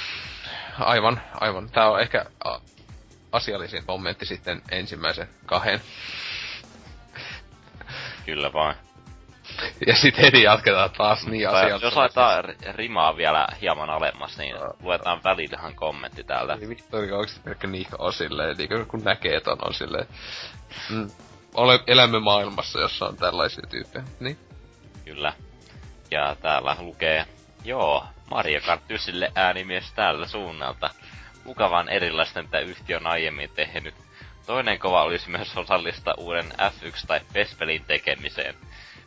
Aivan, aivan. Tää on ehkä asiallisin kommentti sitten ensimmäisen kahden. Kyllä vain. Ja sitten heti jatketaan taas niin asiallisesti. Jos laitetaan rimaa vielä hieman alemmas, niin luetaan välillähän kommentti täältä. Ei vittu, onko se pelkkä niinkö on silleen, niin kun näkee ton on silleen. Mm, ole, elämme maailmassa, jossa on tällaisia tyyppejä. Niin. Kyllä. Ja täällä lukee, joo, Mario Kart 9 äänimies tällä suunnalta. Mukavan erilaisten mitä yhtiö on aiemmin tehnyt. Toinen kova olisi myös osallista uuden F1 tai PES-pelin tekemiseen.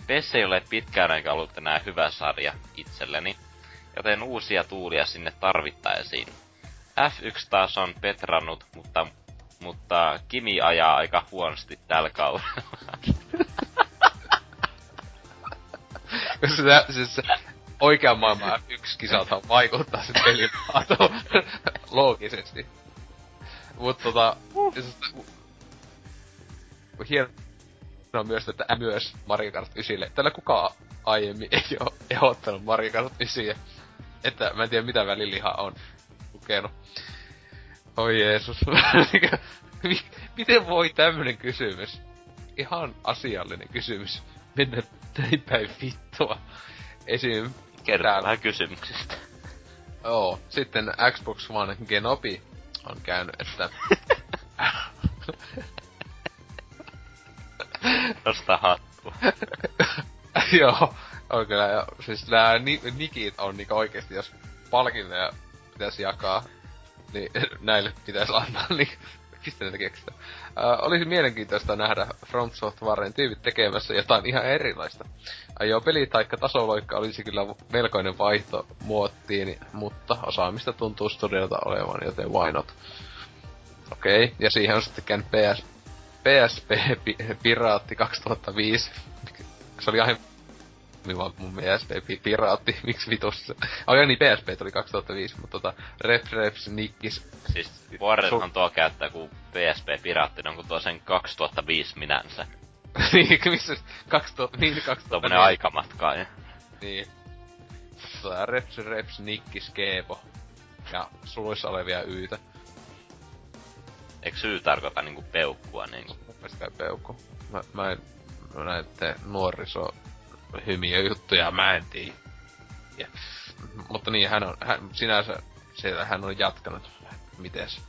PES ei ole pitkään aika ollut enää hyvä sarja itselleni, joten uusia tuulia sinne tarvittaisiin. F1 taas on petrannut, mutta, mutta Kimi ajaa aika huonosti tällä kaudella. se, siis oikean maailman yksi kisalta vaikuttaa sen pelin loogisesti. Mut tota, siis, hienoa myös, että myös Mario Kart 9. Tällä kukaan aiemmin ei ole ehdottanut Mario Kart 9. Että mä en tiedä mitä väliliha on lukenut. Oi Jeesus. Miten voi tämmönen kysymys? Ihan asiallinen kysymys. Mennä näin päin vittua. Esim. Kerro vähän kysymyksistä. Joo, sitten Xbox One Genobi on käynyt, että... Nosta hattua. Joo, on kyllä. Ja, siis nää ni- nikit on niinku oikeesti, jos palkintoja pitäisi jakaa, niin näille pitäisi antaa, niin mistä ne keksitä. Uh, olisi mielenkiintoista nähdä From Softwaren tyypit tekemässä jotain ihan erilaista. Ajo peli taikka tasoloikka olisi kyllä melkoinen vaihto muottiin, mutta osaamista tuntuu studiolta olevan, joten why not? Okei, okay. ja siihen on sitten käynyt PS, PSP Piraatti 2005. Se oli ihan vaan mun PSP Piraatti, miksi vitussa. Oh niin, PSP tuli 2005, mutta tota, Rep Reps Nikkis. Siis Warrenhan tuo käyttää kuin PSP Piraatti, on kuin tuo sen 2005 minänsä. niin, missä 2000, niin 2000. Tuommoinen aikamatka, ja. Niin. Tota, Reps Reps Nikkis Keepo. Ja suluissa olevia yytä. Eikö syy tarkoita niinku peukkua niinku? Mielestä peukku. Mä, mä en näette nuoriso hymiä juttuja, mä en tiedä. Ja, mutta niin, hän on, hän, sinänsä siellä hän on jatkanut. Mites?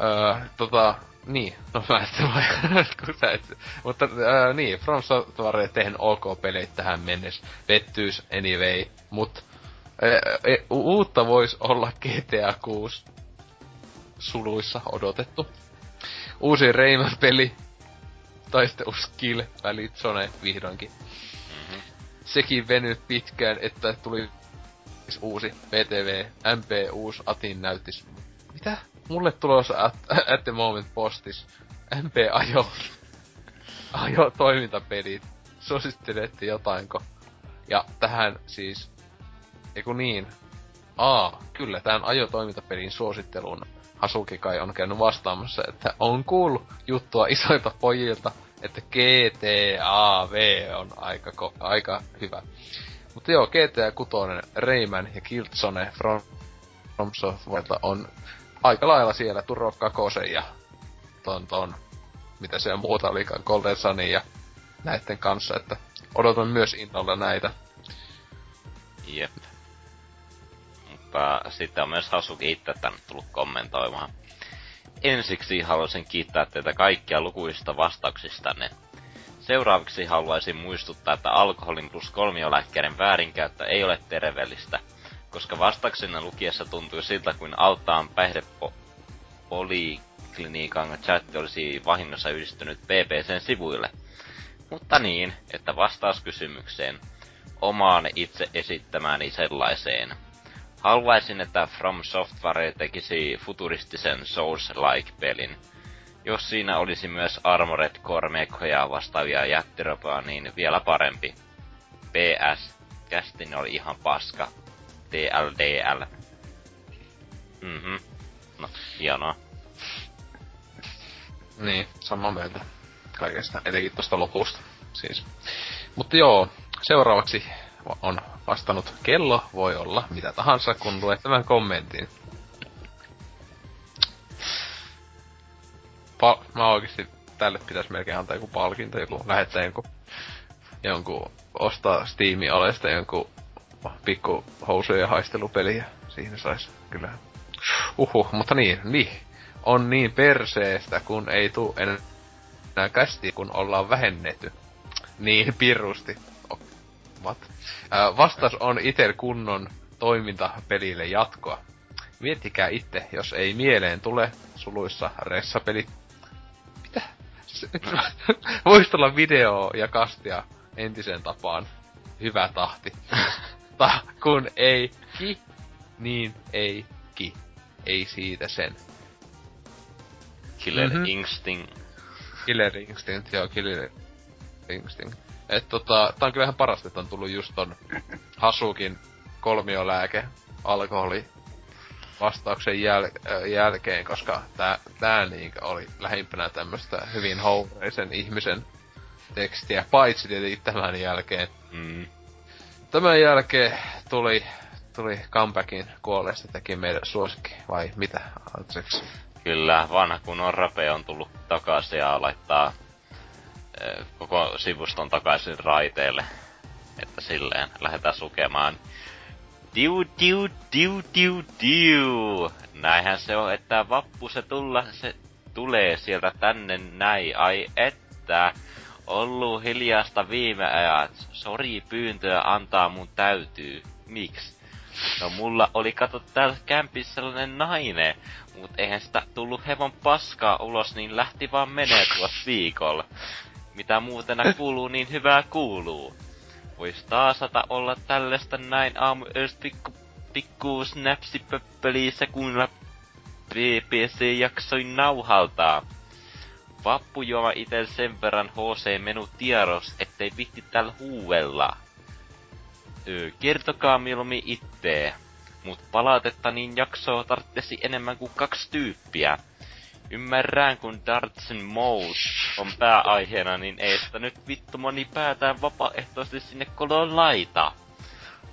Öö, tota, niin, no mä en vai, kun sä et, mutta öö, niin, From Software tehnyt OK-pelejä tähän mennessä, pettyys anyway, mut e, e, uutta vois olla GTA 6 suluissa odotettu. Uusi Rayman-peli, taistelu skill välit Sone vihdoinkin. Mm-hmm. Sekin venyt pitkään, että tuli uusi VTV, MP uusi Atin näyttis. Mitä? Mulle tulossa at, at the moment postis. MP ajo. ajo toimintapelit. Suosittelette jotainko? Ja tähän siis... Eiku niin. Aa, kyllä, tähän ajo toimintapelin suositteluun Hasuki kai on käynyt vastaamassa, että on kuullut juttua isoilta pojilta, että GTA V on aika, ko- aika hyvä. Mutta joo, GTA 6, Rayman ja Kiltsone From, From Softwarelta on aika lailla siellä Turo Kakosen ja ton, ton mitä se muuta olikaan, Golden Sunny ja näiden kanssa, että odotan myös innolla näitä. Jep mutta sitten on myös Hasuki itse tänne tullut kommentoimaan. Ensiksi haluaisin kiittää teitä kaikkia lukuisista vastauksistanne. Seuraavaksi haluaisin muistuttaa, että alkoholin plus kolmiolääkkeiden väärinkäyttö ei ole terveellistä, koska vastauksenne lukiessa tuntui siltä kuin altaan päihdepolikliniikan chatti olisi vahingossa yhdistynyt BBCn sivuille. Mutta niin, että vastaus kysymykseen, omaan itse esittämääni sellaiseen – Haluaisin, että From Software tekisi futuristisen Souls-like-pelin. Jos siinä olisi myös Armored Core vastaavia jättiropoja, niin vielä parempi. PS. Kästin oli ihan paska. TLDL. Mhm. No, hienoa. Niin, samaa mieltä kaikesta, etenkin tosta lopusta. Siis. Mutta joo, seuraavaksi on vastannut kello, voi olla mitä tahansa, kun luet tämän kommentin. Pa- mä oikeesti tälle pitäisi melkein antaa joku palkinto, joku lähettää jonkun, jonkun ostaa Steamin alesta jonkun pikku housujen haistelupeliä. Siinä sais kyllä. Uhu, mutta niin, niin. On niin perseestä, kun ei tuu enää kästi, kun ollaan vähennetty. Niin pirusti. What? Äh, vastaus on itse kunnon toimintapelille jatkoa. Miettikää itse, jos ei mieleen tule suluissa ressapeli. Mitä? Voisi olla video ja kastia entiseen tapaan. Hyvä tahti. Ta, kun ei ki, niin ei ki. Ei siitä sen. Killer mm-hmm. Instinct. Killer Instinct, joo, Killer Instinct. Et tota, tää on kyllä ihan parasta, että on tullut just ton Hasukin kolmiolääke alkoholi vastauksen jäl- äh, jälkeen, koska tää, tää niinkö oli lähimpänä tämmöstä hyvin houreisen ihmisen tekstiä, paitsi tietenkin tämän jälkeen. Mm. Tämän jälkeen tuli, tuli comebackin kuolleesta teki meidän suosikki, vai mitä, Antseks? Kyllä, vanha kun on rape on tullut takaisin ja laittaa koko sivuston takaisin raiteelle. Että silleen lähdetään sukemaan. Diu, diu, diu, diu, diu. Näinhän se on, että vappu se, tulla, se tulee sieltä tänne näin. Ai että, ollut hiljasta viime ajat. Sori pyyntöä antaa mun täytyy. Miksi? No mulla oli kato täällä kämpissä sellainen nainen, mut eihän sitä tullut hevon paskaa ulos, niin lähti vaan menee tuossa viikolla mitä muuten kuuluu, niin hyvää kuuluu. Vois taasata olla tällaista näin aamu pikku, pikku snapsipöppelissä kuunnella BBC-jaksoin nauhaltaa. Vappujuoma itel sen verran HC-menu tiedos, ettei vitti tällä huuella. Öö, kertokaa mieluummin ittee. Mut palautetta niin jaksoa tarttesi enemmän kuin kaksi tyyppiä. Ymmärrän, kun Darts and Mouse on pääaiheena, niin ei sitä nyt vittu moni päätään vapaaehtoisesti sinne koloon laita.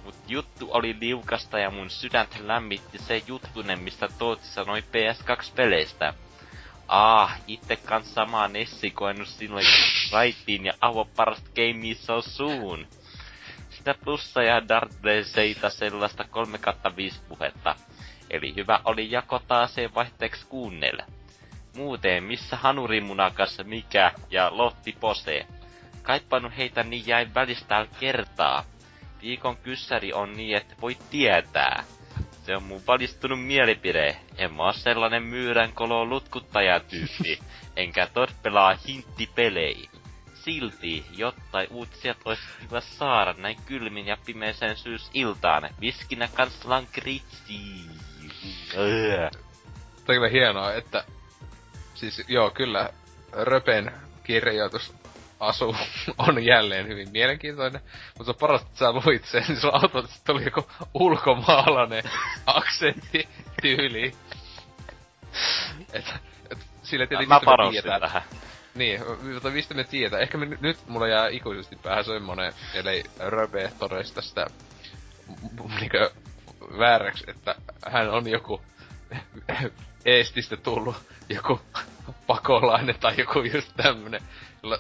Mut juttu oli liukasta ja mun sydäntä lämmitti se juttunen, mistä Tootsi sanoi PS2-peleistä. Ah, itse kans samaa Nessi koennut silloin raittiin ja avo parasta gameissa on suun. Sitä plussa ja dartleseita sellaista 3 5 puhetta. Eli hyvä oli jako taaseen vaihteeksi kuunnella. Muuten, missä hanurimunakas mikä ja Lotti Pose? Kaipannut heitä niin jäi välistä kertaa. Viikon kyssäri on niin, että voi tietää. Se on mun valistunut mielipide. En mä oo sellainen myyrän kolo lutkuttajatyyppi, enkä torpelaa hinttipelei. Silti, jotta uutisia olisi hyvä saada näin kylmin ja pimeeseen iltaan, viskinä kans lankritsi. Tämä on hienoa, että Siis joo, kyllä Röpen kirjoitus asu on jälleen hyvin mielenkiintoinen, mutta se on parasta, että sä luit sen, niin sulla automaattisesti tuli joku ulkomaalainen aksentti tyyli. Et, et, sille tietenkin Mä panostin tähän. Niin, mutta mistä me tietää? Ehkä me, nyt mulla jää ikuisesti päähän semmonen, ellei Röpe todesta tästä niinkö vääräksi, että hän on joku Eestistä tullut joku pakolainen tai joku just tämmönen.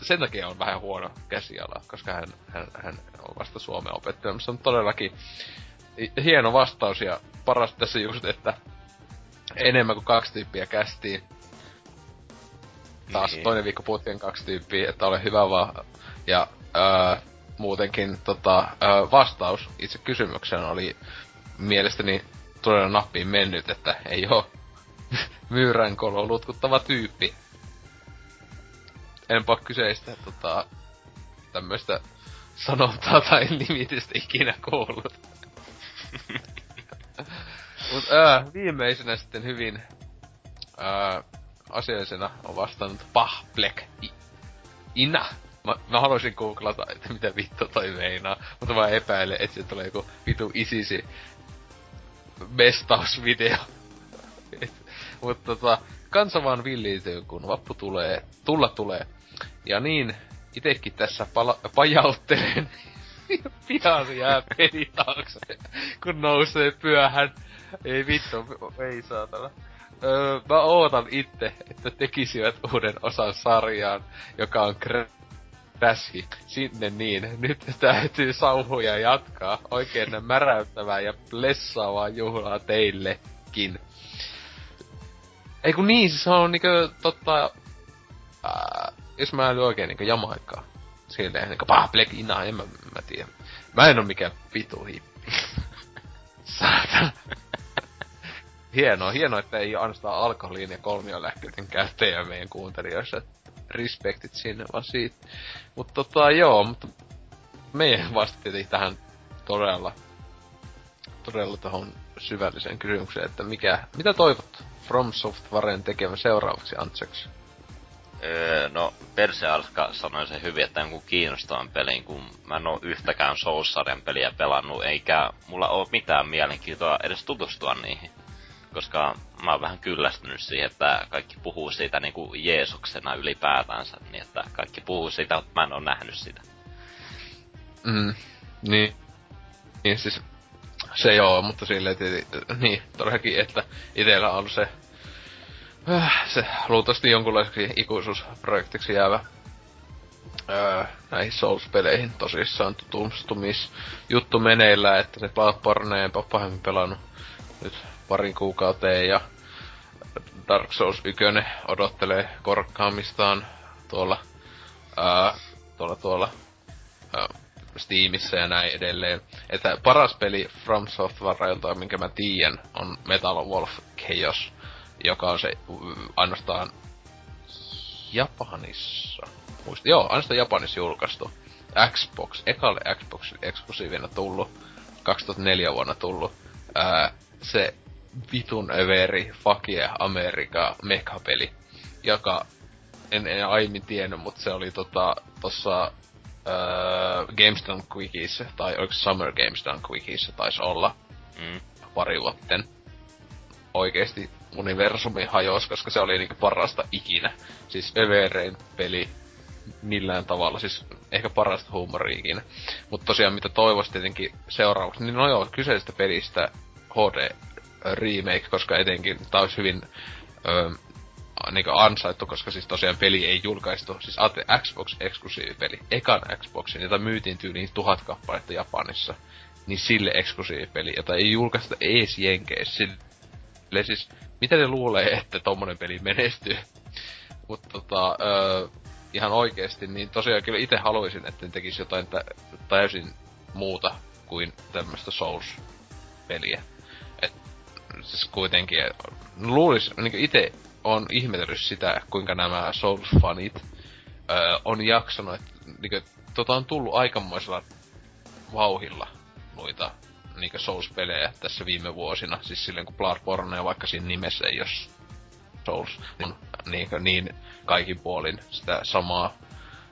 Sen takia on vähän huono käsiala, koska hän, hän, hän on vasta Suomen opettaja. Se on todellakin hieno vastaus ja paras tässä just, että enemmän kuin kaksi tyyppiä kästiin. Taas niin. toinen viikko puhuttiin kaksi tyyppiä, että ole hyvä vaan. Ja ää, muutenkin tota, ää, vastaus itse kysymykseen oli mielestäni todella nappiin mennyt, että ei oo myyränkolo lutkuttava tyyppi. Enpä kyseistä tota, tämmöistä sanontaa tai nimitystä ikinä kuullut. Mut ää, viimeisenä sitten hyvin ää, asiallisena on vastannut Pahplek Ina. Mä, mä haluaisin googlata, että mitä vittu toi meinaa, mutta mä epäilen, että se tulee joku vitu isisi mestausvideo. mutta tota, kansa vaan villiytyy, kun vappu tulee, tulla tulee. Ja niin, itekin tässä pala- pajauttelen pian jää peli taakse, kun nousee pyöhän. Ei vittu, ei saatana. Öö, mä ootan itse, että tekisivät uuden osan sarjaan, joka on Crash sinne niin. Nyt täytyy sauhuja jatkaa. Oikein märäyttävää ja blessaavaa juhlaa teillekin. Ei kun niin, se on niinkö tota... Ää, jos mä en oikein niinkö Jamaikaa. Silleen niinkö pah, black ina, en mä, mä tiedä. Mä en oo mikään vitu hippi. Saatana. hienoa, hienoa, että ei ainoastaan alkoholiin ja kolmiolähkeiden käyttäjä meidän kuuntelijoissa. Respektit sinne vaan siitä. Mutta tota joo, mutta meidän vastattiin tähän todella, todella tohon syvälliseen kysymykseen, että mikä, mitä toivot From Softwaren tekemä seuraavaksi, Antseks? Öö, no, Perse Alska sanoi sen hyvin, että jonkun kiinnostavan pelin, kun mä en oo yhtäkään souls peliä pelannut, eikä mulla oo mitään mielenkiintoa edes tutustua niihin. Koska mä oon vähän kyllästynyt siihen, että kaikki puhuu siitä niinku Jeesuksena ylipäätänsä, niin että kaikki puhuu siitä, mutta mä en oo nähnyt sitä. Mm, niin. Niin siis se joo, mutta silleen, niin, todellakin, että itellä on se, äh, se luultavasti jonkunlaiseksi ikuisuusprojektiksi jäävä öö, näihin Souls-peleihin tosissaan tutustumisjuttu meneillä, että se Bloodborne en ole pahemmin pelannut nyt parin kuukauteen ja Dark Souls 1 odottelee korkkaamistaan tuolla, ää, tuolla, tuolla ää, Steamissa ja näin edelleen. Että paras peli From Softwareilta, minkä mä tiedän, on Metal Wolf Chaos, joka on se ainoastaan Japanissa. Muista, joo, ainoastaan Japanissa julkaistu. Xbox, ekalle Xbox eksklusiivina tullut, 2004 vuonna tullut. Ää, se vitun överi, fuck yeah, Amerika, mekapeli, joka en, en aiemmin tiennyt, mutta se oli tota, tossa öö, Games Done tai oliko Summer Games Done Quickies taisi olla mm. pari vuotten. Oikeesti universumi hajosi, koska se oli niinku parasta ikinä. Siis överein peli millään tavalla, siis ehkä parasta huumoria ikinä. Mutta tosiaan mitä toivoisi tietenkin seuraavaksi, niin no joo, kyseisestä pelistä HD remake, koska etenkin tää olisi hyvin öö, niinku ansaittu, koska siis tosiaan peli ei julkaistu, siis Xbox eksklusiivipeli, ekan Xboxin, jota myytiin tyyliin tuhat kappaletta Japanissa, niin sille eksklusiivipeli, jota ei julkaista ees Jenkeissä. Sille siis, mitä ne luulee, että tommonen peli menestyy? Mutta tota, öö, ihan oikeesti, niin tosiaan kyllä itse haluaisin, että ne tekisi jotain tä- täysin muuta kuin tämmöistä Souls-peliä. Siis kuitenkin, luulis, niin itse on ihmetellyt sitä, kuinka nämä Souls-fanit öö, on jaksanut, että niin tota on tullut aikamoisella vauhilla noita niin Souls-pelejä tässä viime vuosina. Siis silleen kun Bloodborne, vaikka siinä nimessä ei jos Souls, on niin, niin kaikin puolin sitä samaa,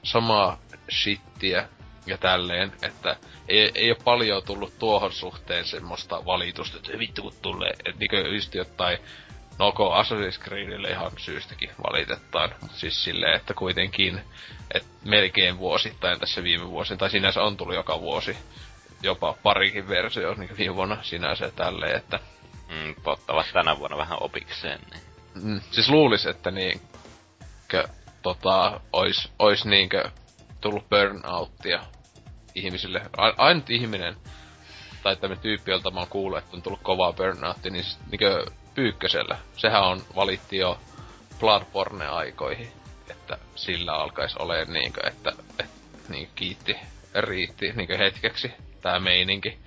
samaa shittiä ja tälleen, että ei, ei ole paljon tullut tuohon suhteen semmoista valitusta, että vittu kun tulee, että niin just jotain No ok, Assassin's Creedille ihan syystäkin valitetaan, mutta siis silleen, että kuitenkin, että melkein vuosittain tässä viime vuosina, tai sinänsä on tullut joka vuosi jopa parikin versio, niin viime vuonna sinänsä tälleen, että... Mm, ottavat tänä vuonna vähän opikseen, niin. Mm, siis luulis, että niinkö, tota, ois, ois niinkö tullut burnouttia ihmisille. Ainut ihminen, tai tämmönen tyyppi, jolta mä oon kuullut, että on tullut kovaa burnoutti, niin siis niinkö Pyykkösellä. Sehän on valitti jo Bloodborne-aikoihin, että sillä alkaisi olemaan niinkö, että, että niin kiitti, riitti niinkö hetkeksi tää meininki,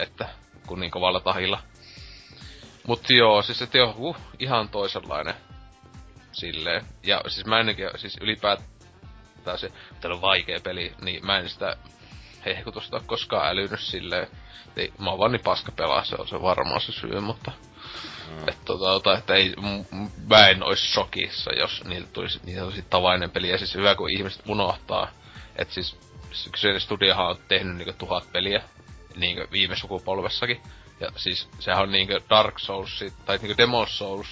että kun niin kovalla tahilla. Mut joo, siis että joo, uh, ihan toisenlainen silleen. Ja siis mä ennenkin, siis ylipäätään se, että on vaikea peli, niin mä en sitä hehkutusta koskaan älynyt silleen. Ei, mä oon vaan niin paska pelaa, se on se varmaan se syy, mutta Mm. Että tota, että ei, m- mä en ois shokissa, jos niiltä tulisi niin sanotusti tavainen peli. Ja siis hyvä, kun ihmiset unohtaa, että siis kyseinen studiohan on tehnyt niinku tuhat peliä, niinku viime sukupolvessakin. Ja siis sehän on niinku Dark Souls, tai niinku Demon's Souls,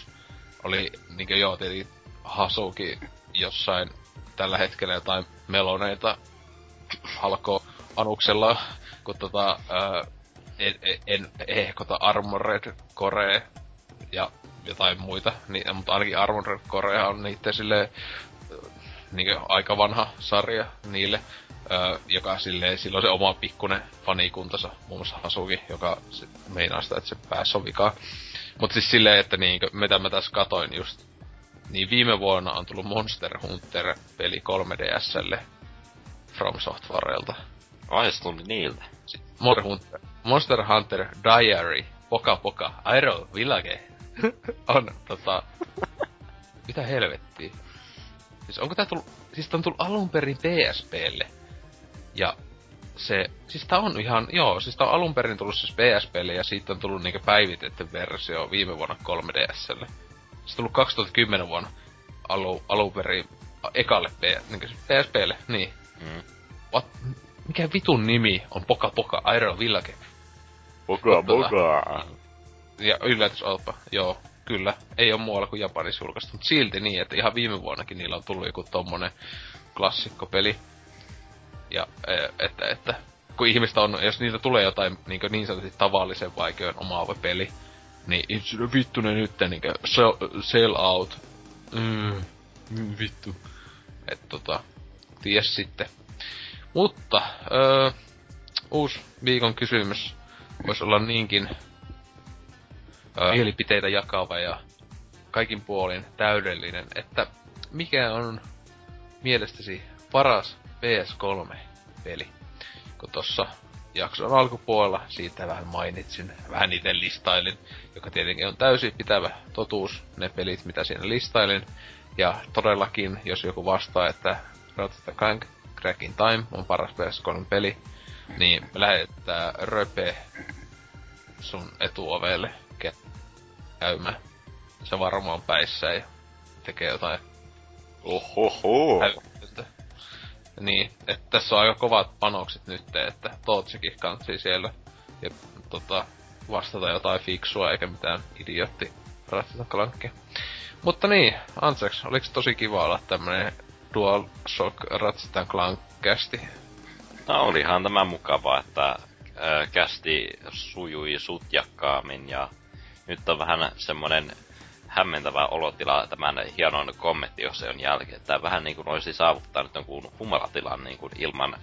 oli niinku joo, tietenkin Hasuki jossain tällä hetkellä jotain meloneita halko anuksella, kun tota, ää, en, en ehkota Armored Core ja jotain muita, niin, mutta ainakin Armored Core on niitten sille niin aika vanha sarja niille, ää, joka silleen, sillä on se oma pikkunen fanikuntansa, muun muassa Hasuki, joka meinaa sitä, että se päässä on vikaa. Mutta siis silleen, että niin, mitä mä tässä katoin just, niin viime vuonna on tullut Monster Hunter-peli 3DSlle From Softwarelta. Ai, se tuli niiltä. Monster Hunter, Monster Hunter Diary, Poka Poka, Aero Village. on tota... Mitä helvettiä? Siis onko tää tullut... Siis tää on tullut alun perin PSPlle. Ja se, siis tää on ihan, joo, siis tää on alun perin tullut siis PSPlle ja siitä on tullut niinku päivitetty versio viime vuonna 3DSlle. Se tullut 2010 vuonna alu, alun perin ekalle P, niinku PSPlle, niin. Mm. What? Mikä vitun nimi on Poka Poka Aero Village? Poka Poka. Ja yllätys olpa, joo, kyllä. Ei ole muualla kuin Japanissa julkaistu, mutta silti niin, että ihan viime vuonnakin niillä on tullut joku tommonen klassikkopeli. Ja e, että, että kun ihmistä on, jos niitä tulee jotain niin, niin sanotusti tavallisen vaikean omaava peli, niin vittu ne nyt niin sell, sell out. Mm, vittu. Et tota, ties sitten. Mutta, öö, uusi viikon kysymys voisi olla niinkin öö, mielipiteitä jakava ja kaikin puolin täydellinen, että mikä on mielestäsi paras PS3-peli? Kun tossa jakson alkupuolella siitä vähän mainitsin, vähän itse listailin, joka tietenkin on täysin pitävä totuus, ne pelit mitä siinä listailin. Ja todellakin, jos joku vastaa, että Ratchet Clank Crack in Time on paras PS3-peli, niin me lähettää Röpe sun etuovelle käymään. Se varmaan päissä ja tekee jotain Ohoho. hävytöntä. Niin, että tässä on aika kovat panokset nyt, että Tootsikin kansi siellä. Ja tota, vastata jotain fiksua eikä mitään idiotti Ratchet Clankia. Mutta niin, Anseks, oliks tosi kiva olla tämmönen DualShock Ratchet Clank kästi? No olihan tämä mukava, että kästi sujui sutjakkaammin ja nyt on vähän semmonen hämmentävä olotila tämän hienon kommenttiosion jälkeen, että vähän niin kuin olisi saavuttanut jonkun humalatilan niin kuin ilman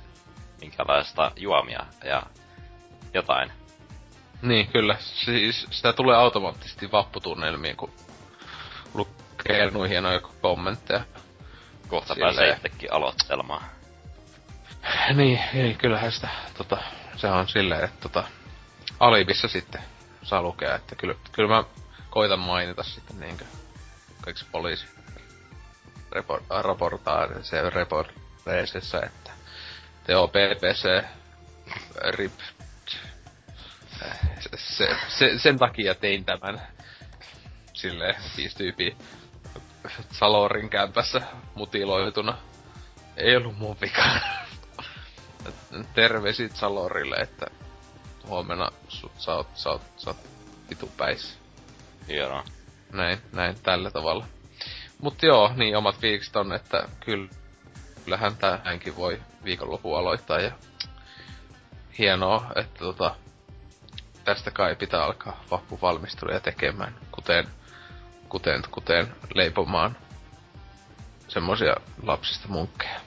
minkälaista juomia ja jotain. Niin, kyllä. Siis sitä tulee automaattisesti vapputunnelmiin, kun lukee noin hienoja kommentteja. Kohta Silleen. pääsee itsekin aloittelemaan. Niin, niin kyllähän sitä, tota, se on silleen, että tota, Alibissa sitten saa lukea, että kyllä, kyllä mä koitan mainita sitten niinkö kaikissa poliisi repor- raportaarissa reporteisessa, että Teo PPC RIP se, se, sen takia tein tämän silleen viisi tyypiä Salorin kämpässä mutiloituna. Ei ollut mun vika. Terveisit Salorille, että huomenna sut, sä oot, sä oot, sä oot vitu päissä. Hienoa. Näin, näin tällä tavalla. Mut joo, niin omat fiilikset on, että kyllä, kyllähän tähänkin voi viikonloppu aloittaa ja hienoa, että tota, tästä kai pitää alkaa vappuvalmisteluja tekemään, kuten, kuten, kuten leipomaan semmosia lapsista munkkeja.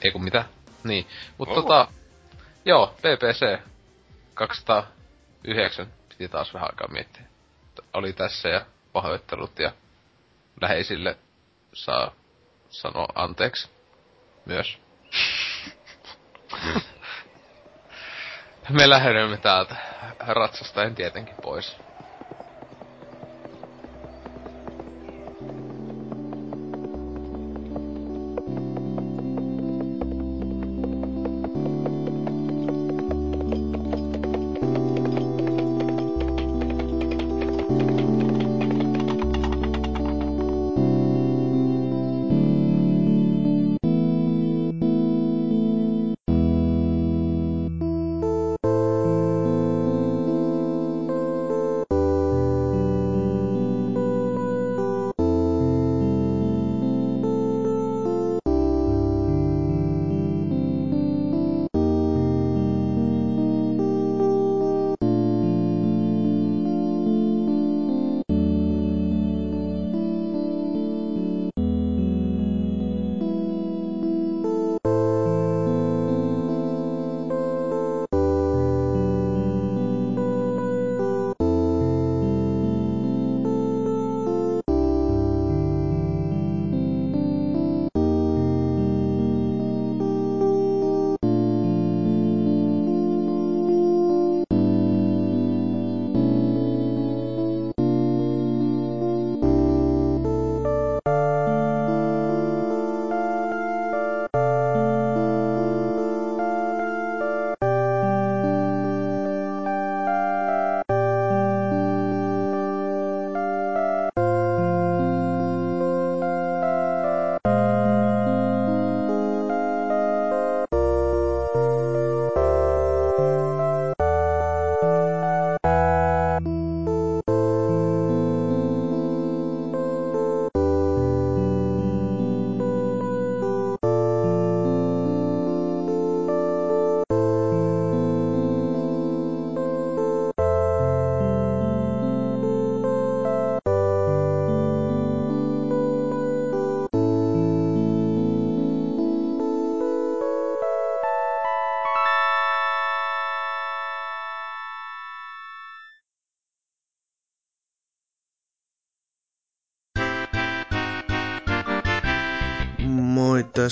Ei kun mitä? Niin. Mut Oh. tota, joo, PPC 209 piti taas vähän aikaa miettiä. Oli tässä ja pahoittelut ja läheisille saa sanoa anteeksi myös. Me lähdemme täältä ratsastaen tietenkin pois.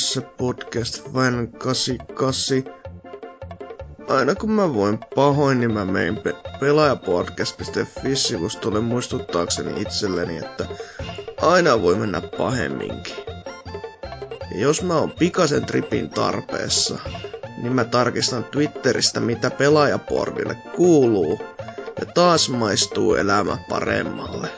Tässä podcast Fan 88. Aina kun mä voin pahoin, niin mä mein pe- pelaajapodcast.fi-sivustolle muistuttaakseni itselleni, että aina voi mennä pahemminkin. Ja jos mä oon pikaisen tripin tarpeessa, niin mä tarkistan Twitteristä, mitä pelaajaporville kuuluu, ja taas maistuu elämä paremmalle.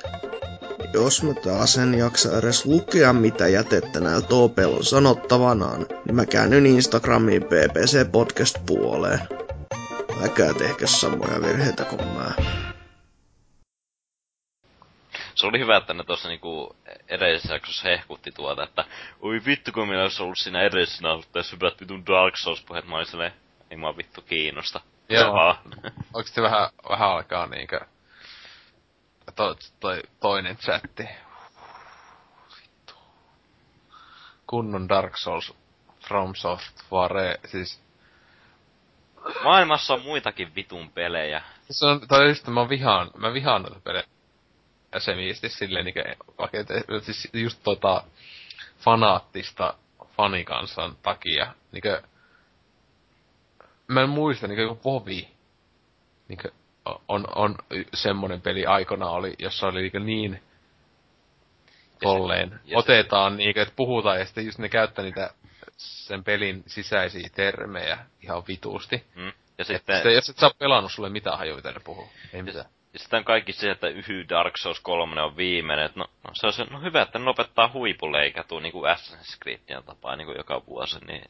Jos mä taas en jaksa edes lukea, mitä jätettä näillä toopeilla on sanottavanaan, niin mä käännyn Instagramiin PPC Podcast puoleen. Äkää tehkö samoja virheitä kuin mä. Se oli hyvä, että ne tuossa niinku edellisessä jaksossa hehkutti tuota, että oi vittu kun meillä olisi ollut siinä edellisessä nauhoitteessa hyvät vitun Dark Souls-puheet, mä olin ei mua vittu kiinnosta. Joo. Jaha. Oikeesti vähän, vähän alkaa niinkö... To, toi toinen chatti. Vittu. Kunnon Dark Souls From Software, siis... Maailmassa on muitakin vitun pelejä. Se on, tai just, mä vihaan, mä vihaan noita pelejä. Ja semiisti silleen niinkö, vaikka, siis just tota, fanaattista fanikansan takia, niinkö, mä en muista, niinkö joku Vovi, niinkö, on, on semmonen peli aikana oli, jossa oli niinkö niin tolleen, otetaan niinkö, että puhutaan ja sitten just ne käyttää niitä sen pelin sisäisiä termejä ihan vituusti. Mm. Ja Sitten, sitten, jos et sä oo pelannut, sulle mitään hajua, mitä ne puhuu. Ei mitään. ja sitten kaikki se, että yhy Dark Souls 3 on viimeinen. No, no, se on se, no hyvä, että ne lopettaa huipulle eikä tuu niinku Assassin's Creedin tapaa niinku joka vuosi, niin...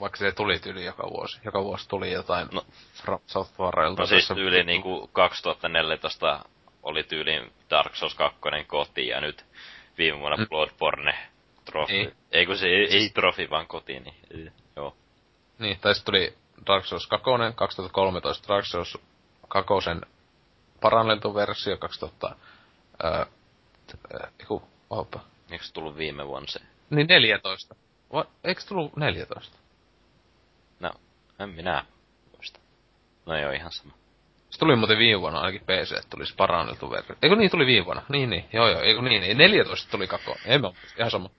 Vaikka se tuli yli joka vuosi. Joka vuosi tuli jotain No. From Softwarelta. No siis tyyli vittu- niinku 2014 oli tyyli Dark Souls 2 kotiin ja nyt viime vuonna Mm. Bloodborne trofi. Ei. Ei kun se ei, ei trofi vaan kotiin, niin ei, joo. Niin, tai sitten tuli Dark Souls 2, 2013 Dark Souls 2 paranneltu versio 2000... Öö, öö, eiku, opa. Eikö se tullut viime vuonna se? Niin 14. Va, eikö tullut 14? En minä muista. No ei ihan sama. Se tuli muuten viime vuonna ainakin PC, tulisi paranneltu versio. Eikö niin, tuli viime vuonna? Niin, niin. Joo, joo. Eikö niin, niin. 14 tuli kako. En mä. Ihan sama.